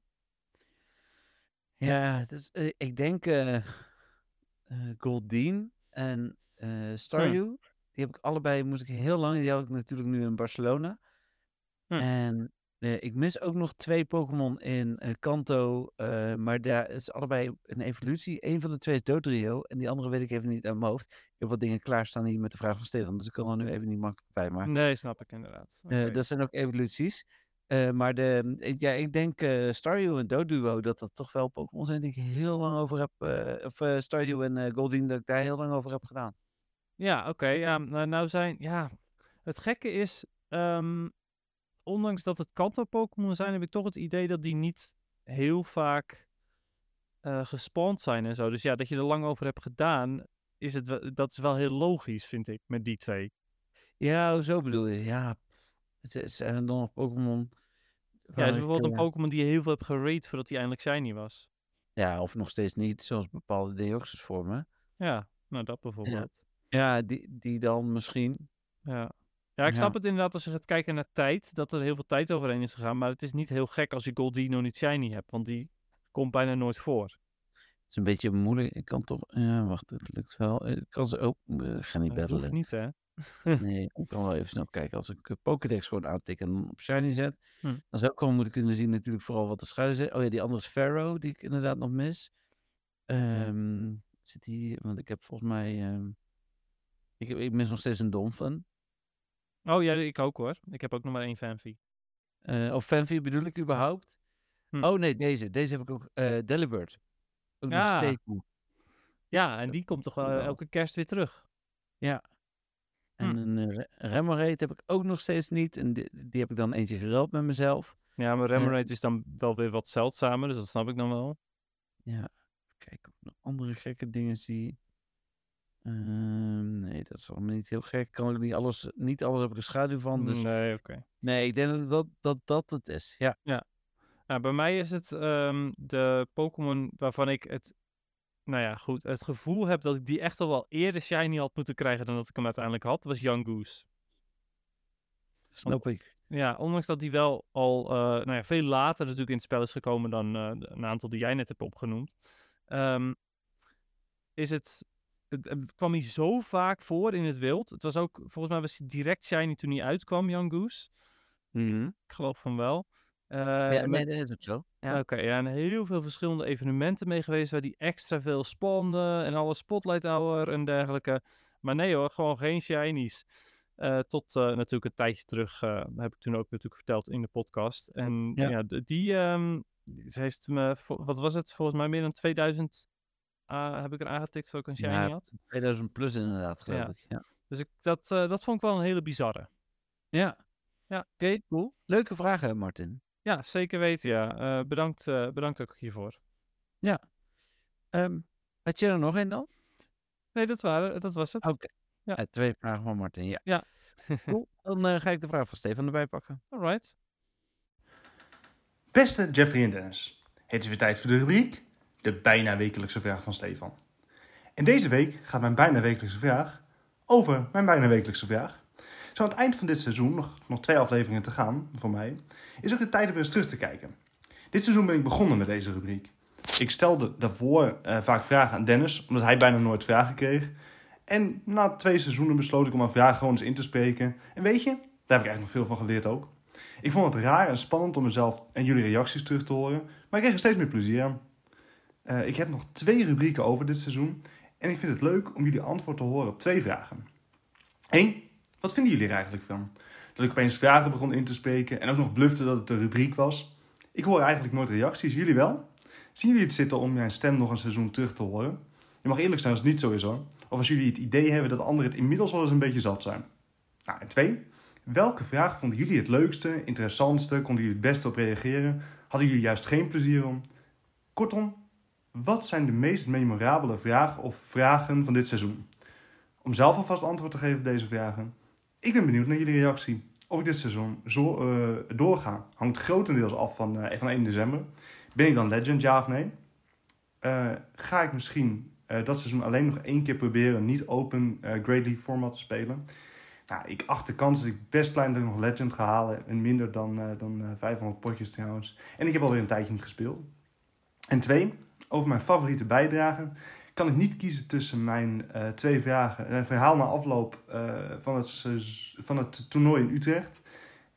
Ja, dus, eh, ik denk eh eh, Goldeen en eh Staryu. Die heb ik allebei, moest ik heel lang. Die had ik natuurlijk nu in Barcelona. En ik mis ook nog twee Pokémon in eh, Kanto. eh, maar daar is allebei een evolutie. Eén van de twee is Dodrio. En die andere weet ik even niet uit mijn hoofd. Ik heb wat dingen klaarstaan hier met de vraag van Stefan. Dus ik kan er nu even niet makkelijk bij. Maar Nee, snap ik inderdaad. eh, Oké. dat zijn ook evoluties. Maar de, ik- ja, ik denk Staryu en Doduo, dat dat toch wel Pokémon zijn die ik heel lang over heb. of Staryu en Goldeen, dat ik daar heel lang over heb gedaan. Ja, oké. ja, nou, nou zijn... Ja, het gekke is... ehm, ondanks dat het Kanto-Pokémon zijn, heb ik toch het idee dat die niet heel vaak eh gespawned zijn en zo. Dus ja, dat je er lang over hebt gedaan, is het wel, dat is wel heel logisch, vind ik, met die twee. Ja, zo bedoel je. Ja, het is- er dan nog Pokémon. Ja, is ik, bijvoorbeeld een eh, Pokémon die je heel veel hebt gerate voordat hij eindelijk shiny was. Ja, of nog steeds niet, zoals bepaalde Deoxys vormen. Ja, nou dat bijvoorbeeld. Ja, die, die dan misschien. Ja. Ja, ik snap Ja. het inderdaad als je gaat kijken naar tijd, dat er heel veel tijd overheen is gegaan. Maar het is niet heel gek als je Goldino niet shiny hebt, want die komt bijna nooit voor. Het is een beetje moeilijk. Ik kan toch. Ja, wacht, het lukt wel. Ik kan ze ook. eh, ga niet Dat hoeft battelen. niet, hè? Nee, ik kan wel even snel kijken. Als ik eh, Pokédex gewoon aantik en op Shiny zet, Hm. dan zou ik gewoon moeten kunnen zien natuurlijk vooral wat de schuilen zit. Oh ja, die andere is Pharaoh, die ik inderdaad nog mis. Ehm, Zit hier, want ik heb volgens mij, ehm, ik, ik mis nog steeds een Donphan. Oh ja, ik ook hoor. Ik heb ook nog maar één fanfie. Eh of Fanfy bedoel ik überhaupt? Hm. Oh nee, deze. Deze heb ik ook. eh Delibird. Ook nog Ja. steeds. Ja, en die komt toch wel elke kerst weer terug. Ja. En Hm. een uh, Remoraid heb ik ook nog steeds niet. En die, die heb ik dan eentje geruild met mezelf. Ja, maar Remoraid is dan wel weer wat zeldzamer, dus dat snap ik dan wel. Ja. Kijk of ik nog andere gekke dingen zie. Ehm, nee, dat is allemaal niet heel gek. Kan ik niet alles, niet alles heb ik een schaduw van. Dus Nee, oké. nee, ik denk dat dat, dat, het is. Ja. Nou, bij mij is het ehm, de Pokémon waarvan ik het, nou ja, goed, het gevoel heb dat ik die echt al wel eerder shiny had moeten krijgen dan dat ik hem uiteindelijk had, was Young Goose. Snap ik. Ja, ondanks dat die wel al eh, nou ja, veel later natuurlijk in het spel is gekomen dan eh, een aantal die jij net hebt opgenoemd, ehm, is het, het, het kwam hij zo vaak voor in het wild. Het was ook, volgens mij was hij direct shiny toen hij uitkwam, Young Goose. Mhm. Ik geloof van wel. Eh, ja, met- nee, dat is zo. Ja. Oké, ja, en heel veel verschillende evenementen mee geweest waar die extra veel spande en alle Spotlight Hour en dergelijke. Maar nee hoor, gewoon geen shinies. Eh, tot eh, natuurlijk een tijdje terug, eh, heb ik toen ook natuurlijk verteld in de podcast. En Ja. die ehm, ze heeft me, wat was het, volgens mij meer dan 2000 ah, heb ik er aangetikt voor ik een shiny Ja, had. 2000 plus inderdaad, geloof Ja. ik. Ja. Dus ik, dat, eh, dat vond ik wel een hele bizarre. Ja. Ja. Oké, cool. Leuke vragen, Martin. Ja, zeker weten, ja. Eh, bedankt, eh, bedankt ook hiervoor. Ehm had je er nog een dan? Nee, dat, waren, dat was het. Oké. Ja. Twee vragen van Martin, ja. Ja. cool. Dan ga ik de vraag van Stefan erbij pakken. Alright. Beste Jeffrey en Dennis, het is weer tijd voor de rubriek De bijna wekelijkse vraag van Stefan. En deze week gaat mijn bijna wekelijkse vraag over mijn bijna wekelijkse vraag. Zo aan het eind van dit seizoen, nog, nog twee afleveringen te gaan voor mij, is ook de tijd om eens terug te kijken. Dit seizoen ben ik begonnen met deze rubriek. Ik stelde daarvoor eh, vaak vragen aan Dennis, omdat hij bijna nooit vragen kreeg. En na twee seizoenen besloot ik om een vraag gewoon eens in te spreken. En weet je, daar heb ik eigenlijk nog veel van geleerd ook. Ik vond het raar en spannend om mezelf en jullie reacties terug te horen, maar ik kreeg er steeds meer plezier aan. Eh, ik heb nog twee rubrieken over dit seizoen en ik vind het leuk om jullie antwoord te horen op twee vragen. Eén, wat vinden jullie er eigenlijk van? Dat ik opeens vragen begon in te spreken en ook nog blufte dat het een rubriek was. Ik hoor eigenlijk nooit reacties, jullie wel? Zien jullie het zitten om mijn stem nog een seizoen terug te horen? Je mag eerlijk zijn als het niet zo is hoor. Of als jullie het idee hebben dat anderen het inmiddels wel eens een beetje zat zijn. Nou, en twee, welke vraag vonden jullie het leukste, interessantste, konden jullie het beste op reageren? Hadden jullie juist geen plezier om? Kortom, wat zijn de meest memorabele vragen of vragen van dit seizoen? Om zelf alvast antwoord te geven op deze vragen. Ik ben benieuwd naar jullie reactie. Of ik dit seizoen zo eh, doorga, hangt grotendeels af van, eh, van 1 december. Ben ik dan legend, ja of nee? Eh, ga ik misschien dat seizoen alleen nog één keer proberen niet open Great League format te spelen? Nou, ik acht de kans dat ik best klein dat ik nog Legend ga halen. En minder dan, dan eh, 500 potjes trouwens. En ik heb alweer een tijdje niet gespeeld. En twee, over mijn favoriete bijdragen. Kan ik niet kiezen tussen mijn eh, twee vragen. Een verhaal na afloop eh, van, het, van het toernooi in Utrecht.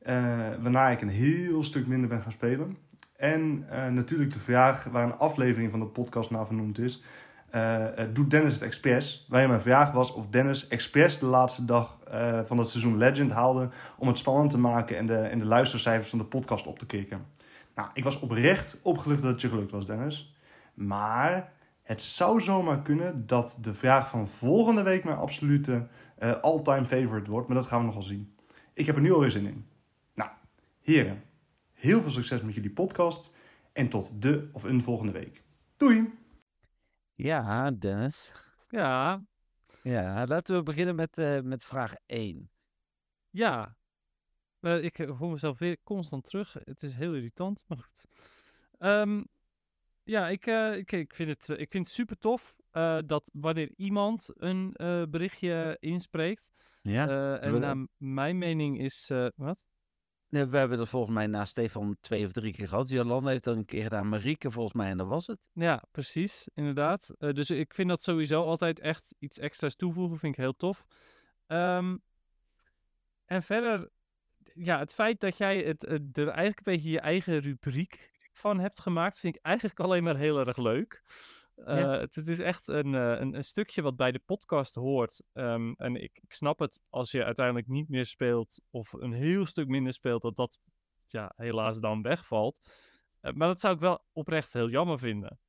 eh, waarna ik een heel stuk minder ben gaan spelen. En eh, natuurlijk de vraag waar een aflevering van de podcast naar vernoemd is. Eh, eh, doet Dennis het expres? Waarin mijn vraag was of Dennis expres de laatste dag eh, van het seizoen Legend haalde om het spannend te maken en de, en de luistercijfers van de podcast op te kicken. Nou, ik was oprecht opgelucht dat het je gelukt was, Dennis. Maar het zou zomaar kunnen dat de vraag van volgende week mijn absolute eh, all-time favorite wordt, maar dat gaan we nogal zien. Ik heb er nu alweer zin in. Nou, heren, heel veel succes met jullie podcast en tot de of een volgende week. Doei! Ja, Dennis. Ja, Ja, laten we beginnen met, eh, met vraag 1. ja. Eh, ik hoor mezelf weer constant terug. Het is heel irritant, maar goed. Ehm, ja, ik, eh, ik, ik, vind het, eh, ik vind het super tof eh, dat wanneer iemand een berichtje inspreekt. Ja. en naar mijn mening is. wat? Nee, we hebben dat volgens mij na Stefan twee of drie keer gehad. Jolanda heeft dat een keer gedaan. Marieke volgens mij en dat was het. Ja, precies, inderdaad. Dus ik vind dat sowieso altijd echt iets extra's toevoegen. Vind ik heel tof. Ehm, en verder, ja, het feit dat jij het, het er eigenlijk een beetje je eigen rubriek van hebt gemaakt, vind ik eigenlijk alleen maar heel erg leuk. Ja. Eh, het, het is echt een, eh, een, een stukje wat bij de podcast hoort. Ehm, en ik, ik snap het als je uiteindelijk niet meer speelt of een heel stuk minder speelt, dat dat ja, helaas dan wegvalt. Eh, maar dat zou ik wel oprecht heel jammer vinden.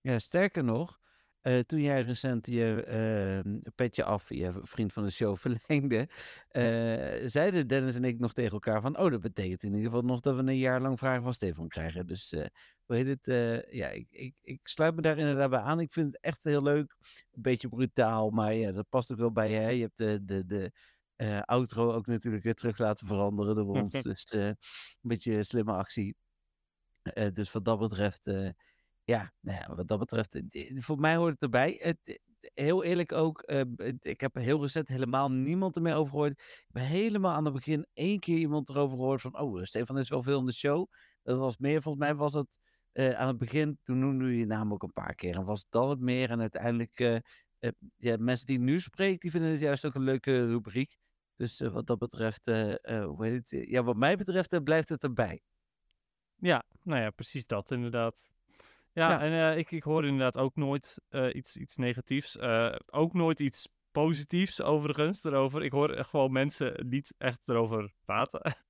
Ja, sterker nog, eh, toen jij recent je eh, petje af, je vriend van de show, verlengde, eh, zeiden Dennis en ik nog tegen elkaar van, oh, dat betekent in ieder geval nog dat we een jaar lang vragen van Stefan krijgen. Dus, eh, hoe heet het? ja, ik, ik, ik sluit me daar inderdaad bij aan. Ik vind het echt heel leuk. Een beetje brutaal, maar ja, dat past ook wel bij je. Hè? Je hebt de, de, de outro ook natuurlijk weer terug laten veranderen door ons. dus een beetje slimme actie. Dus wat dat betreft... ja, nou wat dat betreft, eh, voor mij hoort het erbij. Het, eh, heel eerlijk ook, eh, ik heb heel recent helemaal niemand er meer over gehoord. Ik heb helemaal aan het begin één keer iemand erover gehoord van, oh, Stefan is wel veel in de show. Dat was meer, volgens mij was het aan het begin, toen noemde je je naam ook een paar keer. En was dat het meer en uiteindelijk, ja, mensen die nu spreekt, die vinden het juist ook een leuke rubriek. Dus wat dat betreft, hoe heet het? Ja, wat mij betreft blijft het erbij. Ja, nou ja, precies dat inderdaad. Ja, Ja. en eh, ik, ik hoor inderdaad ook nooit eh, iets, iets negatiefs. eh, ook nooit iets positiefs overigens erover. Ik hoor gewoon mensen niet echt erover praten.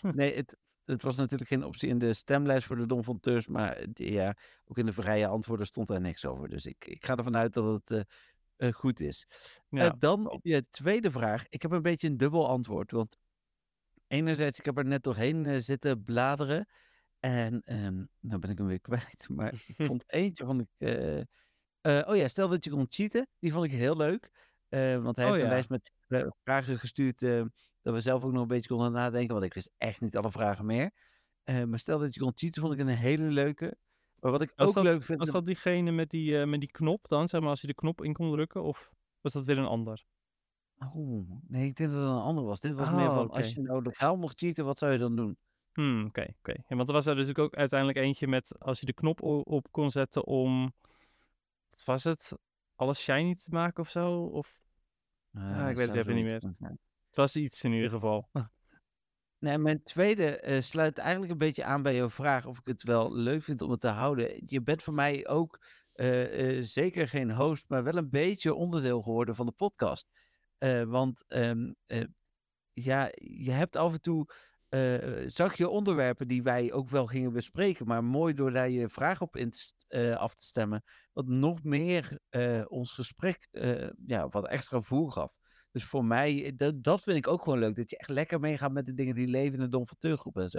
Nee, het, het was natuurlijk geen optie in de stemlijst voor de Don van Teurs, maar ja, ook in de vrije antwoorden stond daar niks over. Dus ik, ik ga ervan uit dat het goed is. Ja. dan op je tweede vraag. Ik heb een beetje een dubbel antwoord, want enerzijds, ik heb er net doorheen zitten bladeren en ehm nou ben ik hem weer kwijt, maar ik vond eentje vond ik... eh, eh, oh ja, stel dat je kon cheaten, die vond ik heel leuk. Eh, want hij Oh heeft een lijst met eh, vragen gestuurd dat we zelf ook nog een beetje konden nadenken, want ik wist echt niet alle vragen meer. Maar stel dat je kon cheaten, vond ik een hele leuke. Maar wat ik Was ook dat- leuk vind... Was dat diegene met die, met die knop dan? Zeg maar als je de knop in kon drukken? Of was dat weer een ander? Oeh, nee, ik denk dat het een ander was. Dit was Oh, meer van, oké. als je nou legaal mocht cheaten, wat zou je dan doen? Hmm, oké, oké. Ja, want er was er dus ook uiteindelijk eentje met als je de knop op kon zetten om, wat was het? Alles shiny te maken of zo? Of Eh, ik weet het even niet zijn. het was iets in ieder geval. Nee, mijn tweede eh, sluit eigenlijk een beetje aan bij jouw vraag of ik het wel leuk vind om het te houden. Je bent voor mij ook eh, zeker geen host, maar wel een beetje onderdeel geworden van de podcast. Want ehm, eh, ja, je hebt af en toe, zag je onderwerpen die wij ook wel gingen bespreken, maar mooi door daar je vraag op in eh, af te stemmen, wat nog meer eh, ons gesprek eh, ja, wat extra voer gaf. Dus voor mij, eh, dat, dat vind ik ook gewoon leuk. Dat je echt lekker meegaat met de dingen die leven in de Don van Teurgroep en zo.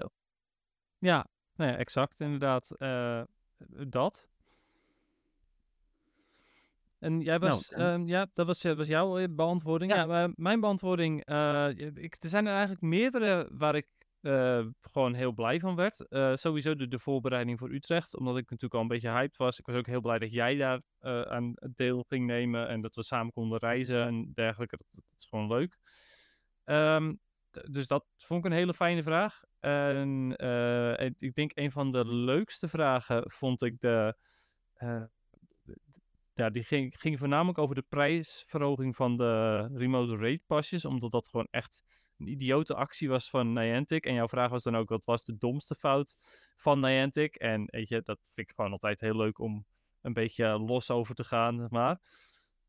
Ja, nou ja, exact inderdaad. eh, dat. En jij Nou, was, en- ehm, ja, dat was, eh, was jouw eh, beantwoording. Ja. Mijn beantwoording, eh, ik, er zijn er eigenlijk meerdere waar ik eh, gewoon heel blij van werd. Eh, sowieso de, voorbereiding voor Utrecht, omdat ik natuurlijk al een beetje hyped was. Ik was ook heel blij dat jij daar eh, aan deel ging nemen en dat we samen konden reizen en dergelijke. Dat, is gewoon leuk. Ehm, dus dat vond ik een hele fijne vraag. En ik denk een van de leukste vragen vond ik de. ja, die ging, ging voornamelijk over de prijsverhoging van de remote rate pasjes. Omdat dat gewoon echt een idiote actie was van Niantic. En jouw vraag was dan ook: wat was de domste fout van Niantic? En weet je, dat vind ik gewoon altijd heel leuk om een beetje los over te gaan, zeg maar.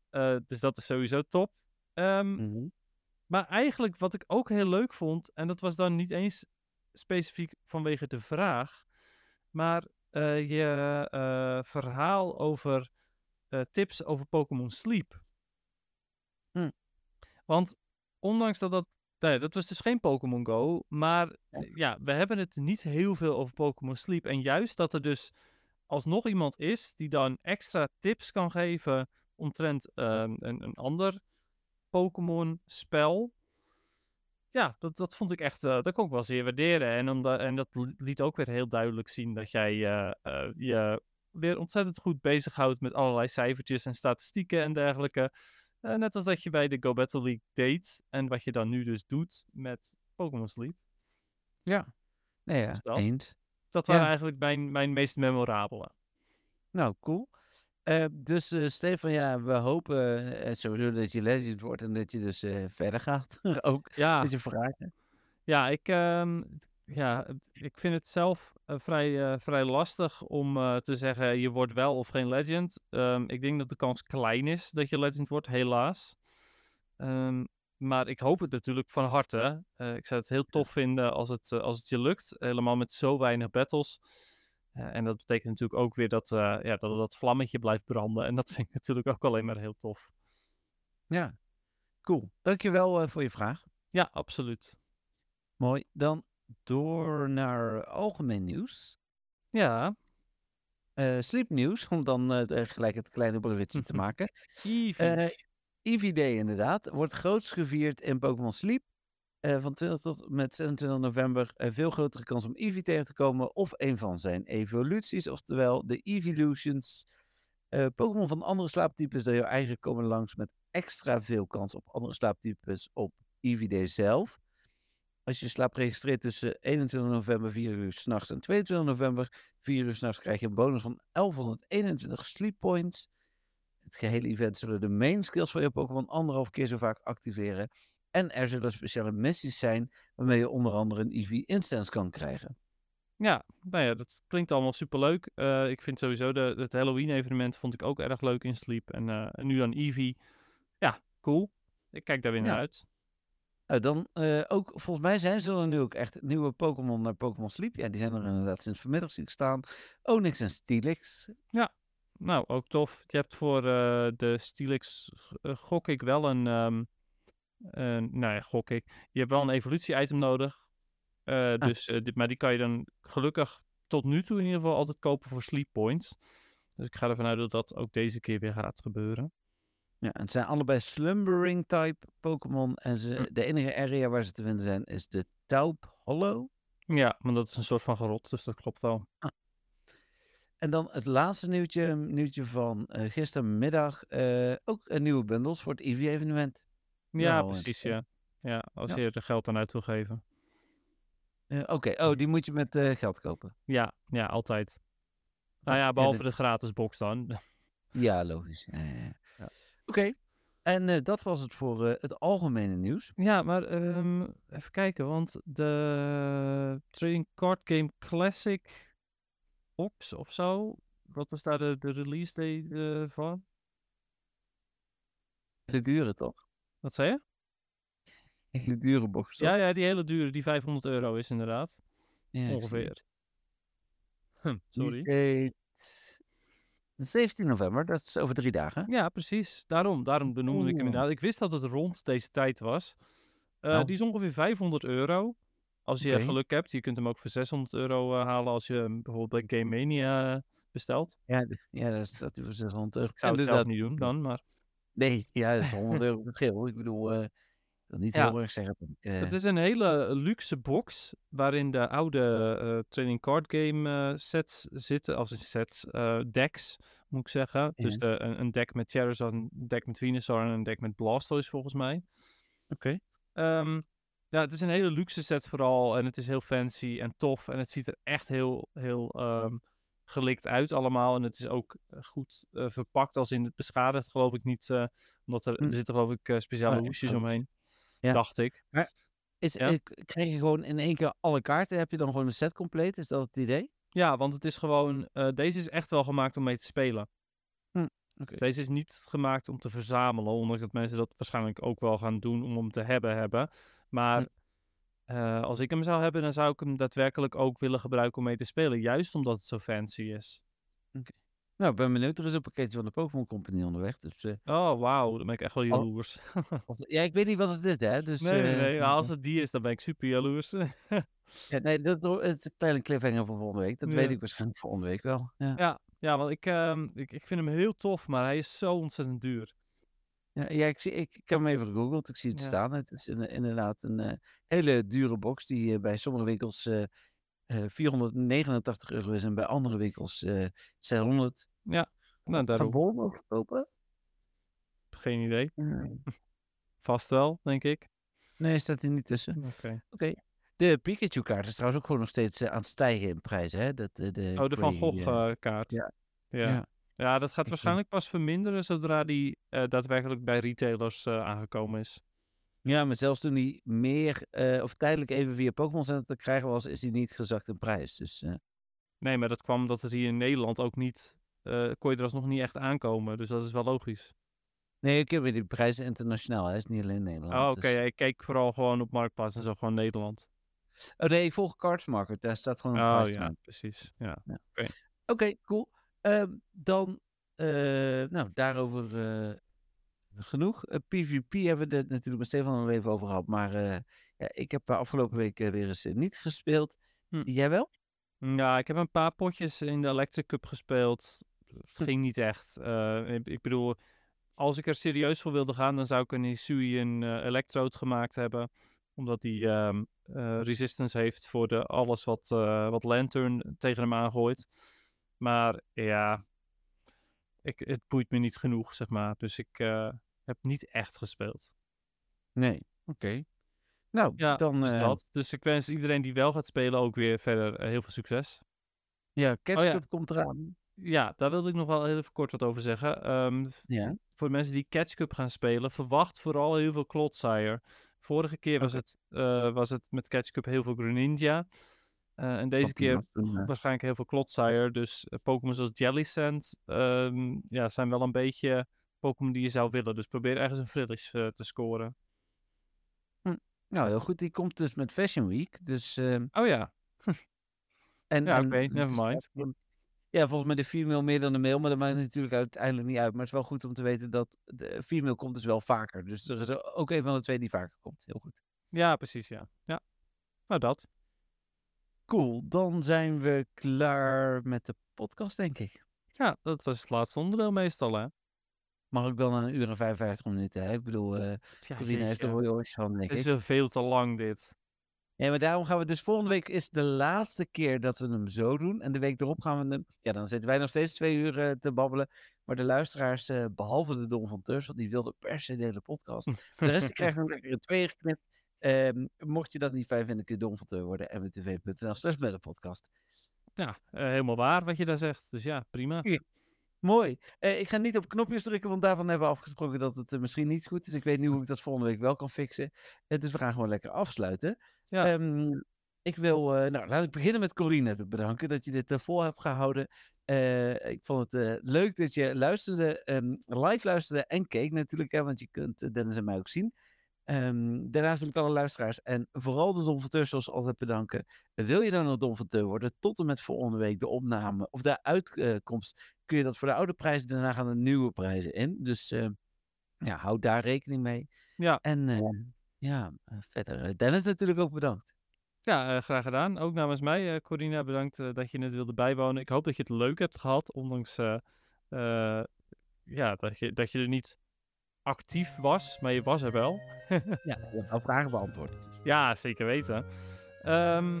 Eh, dus dat is sowieso top. Ehm, maar eigenlijk wat ik ook heel leuk vond, en dat was dan niet eens specifiek vanwege de vraag, maar eh, je eh, verhaal over tips over Pokémon Sleep. Hm. Want ondanks dat dat, nee, dat was dus geen Pokémon Go, maar eh, ja, we hebben het niet heel veel over Pokémon Sleep. En juist dat er dus alsnog iemand is die dan extra tips kan geven omtrent ehm, een, een ander Pokémon-spel. Ja, dat, dat vond ik echt, eh, dat kon ik wel zeer waarderen. En, omdat, en dat li- liet ook weer heel duidelijk zien dat jij eh, je weer ontzettend goed bezighoudt met allerlei cijfertjes en statistieken en dergelijke. Eh, net als dat je bij de Go Battle League deed en wat je dan nu dus doet met Pokémon Sleep. Ja. Nee, ja, Dus dat. eens. Dat waren Ja. eigenlijk mijn, mijn meest memorabele. Nou, cool. Eh, dus eh, Stefan, ja, we hopen uh, sowieso dat je legend wordt en dat je dus verder gaat. Ook Ja, dat je vraagt. ja, ik, ehm, ja, ik vind het zelf eh, vrij, eh, vrij lastig om eh, te zeggen je wordt wel of geen legend. Ehm, ik denk dat de kans klein is dat je legend wordt, helaas. Ehm, maar ik hoop het natuurlijk van harte. Ik zou het heel tof vinden als het, als het je lukt. Helemaal met zo weinig battles. En dat betekent natuurlijk ook weer dat, ja, dat dat vlammetje blijft branden. En dat vind ik natuurlijk ook alleen maar heel tof. Ja, cool. Dankjewel uh, voor je vraag. Ja, absoluut. Mooi. Dan door naar algemeen nieuws. Ja, Uh, sleepnieuws, om dan uh, gelijk het kleine bruggetje te maken. Eevee. Uh, inderdaad. Wordt groots gevierd in Pokémon Sleep. Uh, van 20 tot met 26 november veel grotere kans om Eevee tegen te komen of een van zijn evoluties, oftewel de Evolutions. Pokémon van andere slaaptypes dan jouw eigen komen langs met extra veel kans op andere slaaptypes op Eevee Day zelf. Als je slaap registreert tussen 21 november 4 uur s'nachts en 22 november 4 uur s'nachts krijg je een bonus van 1121 sleep points. Het gehele event zullen de main skills van je Pokémon anderhalf keer zo vaak activeren. En er zullen speciale missies zijn waarmee je onder andere een EV instance kan krijgen. Ja, nou ja, dat klinkt allemaal superleuk. Uh, ik vind sowieso de, het Halloween evenement vond ik ook erg leuk in Sleep. En, uh, en nu aan Eevee. Ja, cool. Ik kijk daar weer naar Ja. uit. Nou, dan eh, ook, volgens mij zijn er nu ook echt nieuwe Pokémon naar Pokémon Sleep. Ja, die zijn er inderdaad sinds vanmiddag zie ik staan. Onyx en Steelix. Nou, ook tof. Je hebt voor eh, de Steelix, eh, gok ik wel een, een- nou ja, gok ik. Je hebt wel een evolutie-item nodig. Eh, dus, dit, maar die kan je dan gelukkig tot nu toe in ieder geval altijd kopen voor sleep points. Dus ik ga ervan uit dat dat ook deze keer weer gaat gebeuren. Ja, en het zijn allebei Slumbering type Pokémon. En ze, Hm. de enige area waar ze te vinden zijn is de Taup Hollow. Ja, maar dat is een soort van gerot, dus dat klopt wel. En dan het laatste nieuwtje, nieuwtje van eh, gistermiddag. eh, ook een nieuwe bundels voor het EV-evenement. Ja, precies, ja. Ja, als Ja. je er geld aan uit wil geven. Oké, oh, die moet je met eh, geld kopen. Ja, ja, altijd. Nou Ah, ja, ja, behalve de gratis box dan. Ja, logisch. Ja, ja, Oké, en eh, dat was het voor eh, het algemene nieuws. Ja, maar ehm, even kijken, want de Trading Card Game Classic box of zo, wat was daar de, de release day eh, van? De dure toch? Wat zei je? De dure box toch? Ja, ja, die hele dure, die 500 euro is inderdaad. Ja, ongeveer. Die sorry. heet 17 november, dat is over drie dagen. Ja, precies. Daarom, daarom benoemde ik hem inderdaad. Ik wist dat het rond deze tijd was. Eh, Nou. Die is ongeveer 500 euro. Als je geluk hebt, je kunt hem ook voor 600 euro eh, halen als je hem bijvoorbeeld bij Game Mania eh, bestelt. Ja, ja daar staat hij voor 600 euro. Ik zou het zelf Inderdaad. niet doen dan, maar Nee, ja, dat is 100 euro verschil. Ik bedoel, wil niet Ja. heel erg zeggen eh, het is een hele luxe box waarin de oude eh, trading card game eh, sets zitten, als in sets, eh, decks moet ik zeggen. Dus de, een, een deck met Charizard, een deck met Venusaur en een deck met Blastoise volgens mij. Oké. Ehm, ja, het is een hele luxe set vooral en het is heel fancy en tof en het ziet er echt heel, heel ehm, gelikt uit allemaal. En het is ook goed verpakt als in het beschadigd geloof ik niet, omdat er, Hm. er zitten geloof ik speciale Oh, hoesjes omheen, Ja. dacht ik. Is, Ja. eh, krijg je gewoon in één keer alle kaarten? Heb je dan gewoon een set compleet? Is dat het idee? Ja, want het is gewoon, eh, deze is echt wel gemaakt om mee te spelen. Hm, oké. Deze is niet gemaakt om te verzamelen, ondanks dat mensen dat waarschijnlijk ook wel gaan doen om hem te hebben hebben. Maar Hm. eh, als ik hem zou hebben, dan zou ik hem daadwerkelijk ook willen gebruiken om mee te spelen. Juist omdat het zo fancy is. Nou, ik ben benieuwd. Er is een pakketje van de Pokémon Company onderweg. Dus, eh, Oh, wauw, dan ben ik echt wel jaloers. ja, ik weet niet wat het is, hè. Dus, nee, nee, eh, nee. maar Als het die is, dan ben ik super jaloers. ja, nee, dat is een kleine cliffhanger voor volgende week. Dat Ja. weet ik waarschijnlijk volgende week wel. Ja. ja, ja, want ik, ehm, ik, ik vind hem heel tof, maar hij is zo ontzettend duur. Ja, ja ik, zie, ik, ik heb hem even gegoogeld. Ik zie het staan. Het is inderdaad een eh, hele dure box die bij sommige winkels 489 euro is en bij andere winkels eh 600. Nou, Gaat daarom. Bol kopen? Geen idee. Vast wel, denk ik. Nee, staat er niet tussen. Oké. De Pikachu-kaart is trouwens ook gewoon nog steeds eh, aan het stijgen in prijs. Hè? Dat, eh, de Oh, de Van Grey, Gogh eh, eh, kaart. ja. Ja. Ja. Ja, dat gaat waarschijnlijk pas verminderen zodra die eh, daadwerkelijk bij retailers eh, aangekomen is. Ja, maar zelfs toen die meer eh, of tijdelijk even via Pokémon Center te krijgen was, is die niet gezakt in prijs. Dus eh, Nee, maar dat kwam omdat het hier in Nederland ook niet... eh kon je er alsnog niet echt aankomen, dus dat is wel logisch. nee, ik heb die prijzen internationaal, hè. is niet alleen Nederland. Oh, oké. dus- ja, Ik keek vooral gewoon op Marktplaats en zo, gewoon Nederland. Oh nee, ik volg Cards Market, daar staat gewoon een Oh prijs ja, aan. precies. Ja. Oké, cool. Ehm, dan, nou, daarover genoeg. Eh, PvP hebben we het natuurlijk met Stefan al even over gehad. Maar eh, ja, ik heb eh, afgelopen week eh, weer eens eh, niet gespeeld. Hm. Jij wel? Ja, ik heb een paar potjes in de Electric Cup gespeeld. Het Hm. ging niet echt. Eh, ik, bedoel, als ik er serieus voor wilde gaan, dan zou ik een Isui een eh Electrode gemaakt hebben. Omdat die ehm, eh, resistance heeft voor de, alles wat, eh, wat Lantern tegen hem aangooit. Maar ja, ik, het boeit me niet genoeg, zeg maar. Dus ik eh, heb niet echt gespeeld. Nee. Oké. Nou, Ja, dan... dus dat. Dus ik wens iedereen die wel gaat spelen ook weer verder eh, heel veel succes. ja, Catch ja. Cup komt eraan. Ja, daar wilde ik nog wel heel even kort wat over zeggen. Ehm, Ja. voor de mensen die Catch Cup gaan spelen, verwacht vooral heel veel Clodsire. Vorige keer was, het, eh, was het met Catch Cup heel veel Greninja. En deze keer waarschijnlijk heel veel Clodsire. Dus eh, Pokémon zoals Jellicent ehm, ja, zijn wel een beetje Pokémon die je zou willen. Dus probeer ergens een Frillish eh, te scoren. Nou, heel goed. Die komt dus met Fashion Week. Dus... ehm, Oh ja, en, Ja, oké, er never mind. Ja, volgens mij de female meer dan de male, maar dat maakt natuurlijk uiteindelijk niet uit. Maar het is wel goed om te weten dat de female komt dus wel vaker. Dus er is ook een van de twee die vaker komt. Heel goed. ja precies ja. ja. Nou dat. Cool, dan zijn we klaar met de podcast, denk ik. Ja, dat was het laatste onderdeel meestal hè. Mag ook wel een uur en 55 minuten. Hè? Ik bedoel, eh Ja, Corina heeft er iets van, denk Het is ik. wel veel te lang dit. Ja, maar daarom gaan we dus volgende week is de laatste keer dat we hem zo doen. En de week erop gaan we hem... Ja, dan zitten wij nog steeds twee uur eh, te babbelen. Maar de luisteraars, eh, behalve de Don van Teurs, want die wilde per se de hele podcast. De rest krijgt hem lekker in tweeën geknipt. Ehm, mocht je dat niet fijn vinden, kun je Don van Teur worden. mwtv.nl slash podcast. Ja, helemaal waar wat je daar zegt. Dus ja, prima. Ja. Mooi. Eh, ik ga niet op knopjes drukken, want daarvan hebben we afgesproken dat het eh, misschien niet goed is. Ik weet nu hoe ik dat volgende week wel kan fixen. Eh, dus we gaan gewoon lekker afsluiten. Ja. Ehm, ik wil, nou, laat ik beginnen met Corine te bedanken dat je dit vol hebt gehouden. Eh, ik vond het leuk dat je luisterde, ehm, live luisterde en keek natuurlijk, hè, want je kunt Dennis en mij ook zien. Ehm, daarnaast wil ik alle luisteraars en vooral de Donfateur zoals altijd bedanken. Wil je dan nog Donfateur worden, tot en met volgende week de opname of de uitkomst, kun je dat voor de oude prijzen, daarna gaan de nieuwe prijzen in. Dus eh, ja, houd daar rekening mee. Ja. En eh, ja, eh, verder, Dennis natuurlijk ook bedankt. Ja, graag gedaan. Ook namens mij, Corina, bedankt dat je het wilde bijwonen. Ik hoop dat je het leuk hebt gehad, ondanks ja, dat, je, dat je er niet actief was, maar je was er wel. Ja, je hebt vragen beantwoord. Ja, zeker weten. Ehm,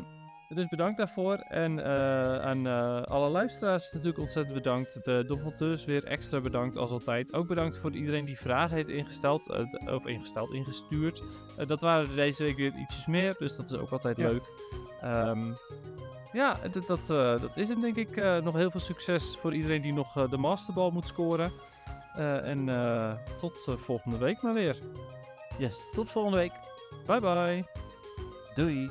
dus bedankt daarvoor. En eh, aan eh, alle luisteraars natuurlijk ontzettend bedankt. De Donfonteurs weer extra bedankt als altijd. Ook bedankt voor iedereen die vragen heeft ingesteld. eh, of ingesteld, ingestuurd. Dat waren er deze week weer ietsjes meer. Dus dat is ook altijd Ja. leuk. Ehm, ja, dat, dat, dat is hem denk ik. Nog heel veel succes voor iedereen die nog de masterbal moet scoren. Eh, en eh, tot eh, volgende week maar weer. Yes, tot volgende week. Bye bye. Doei.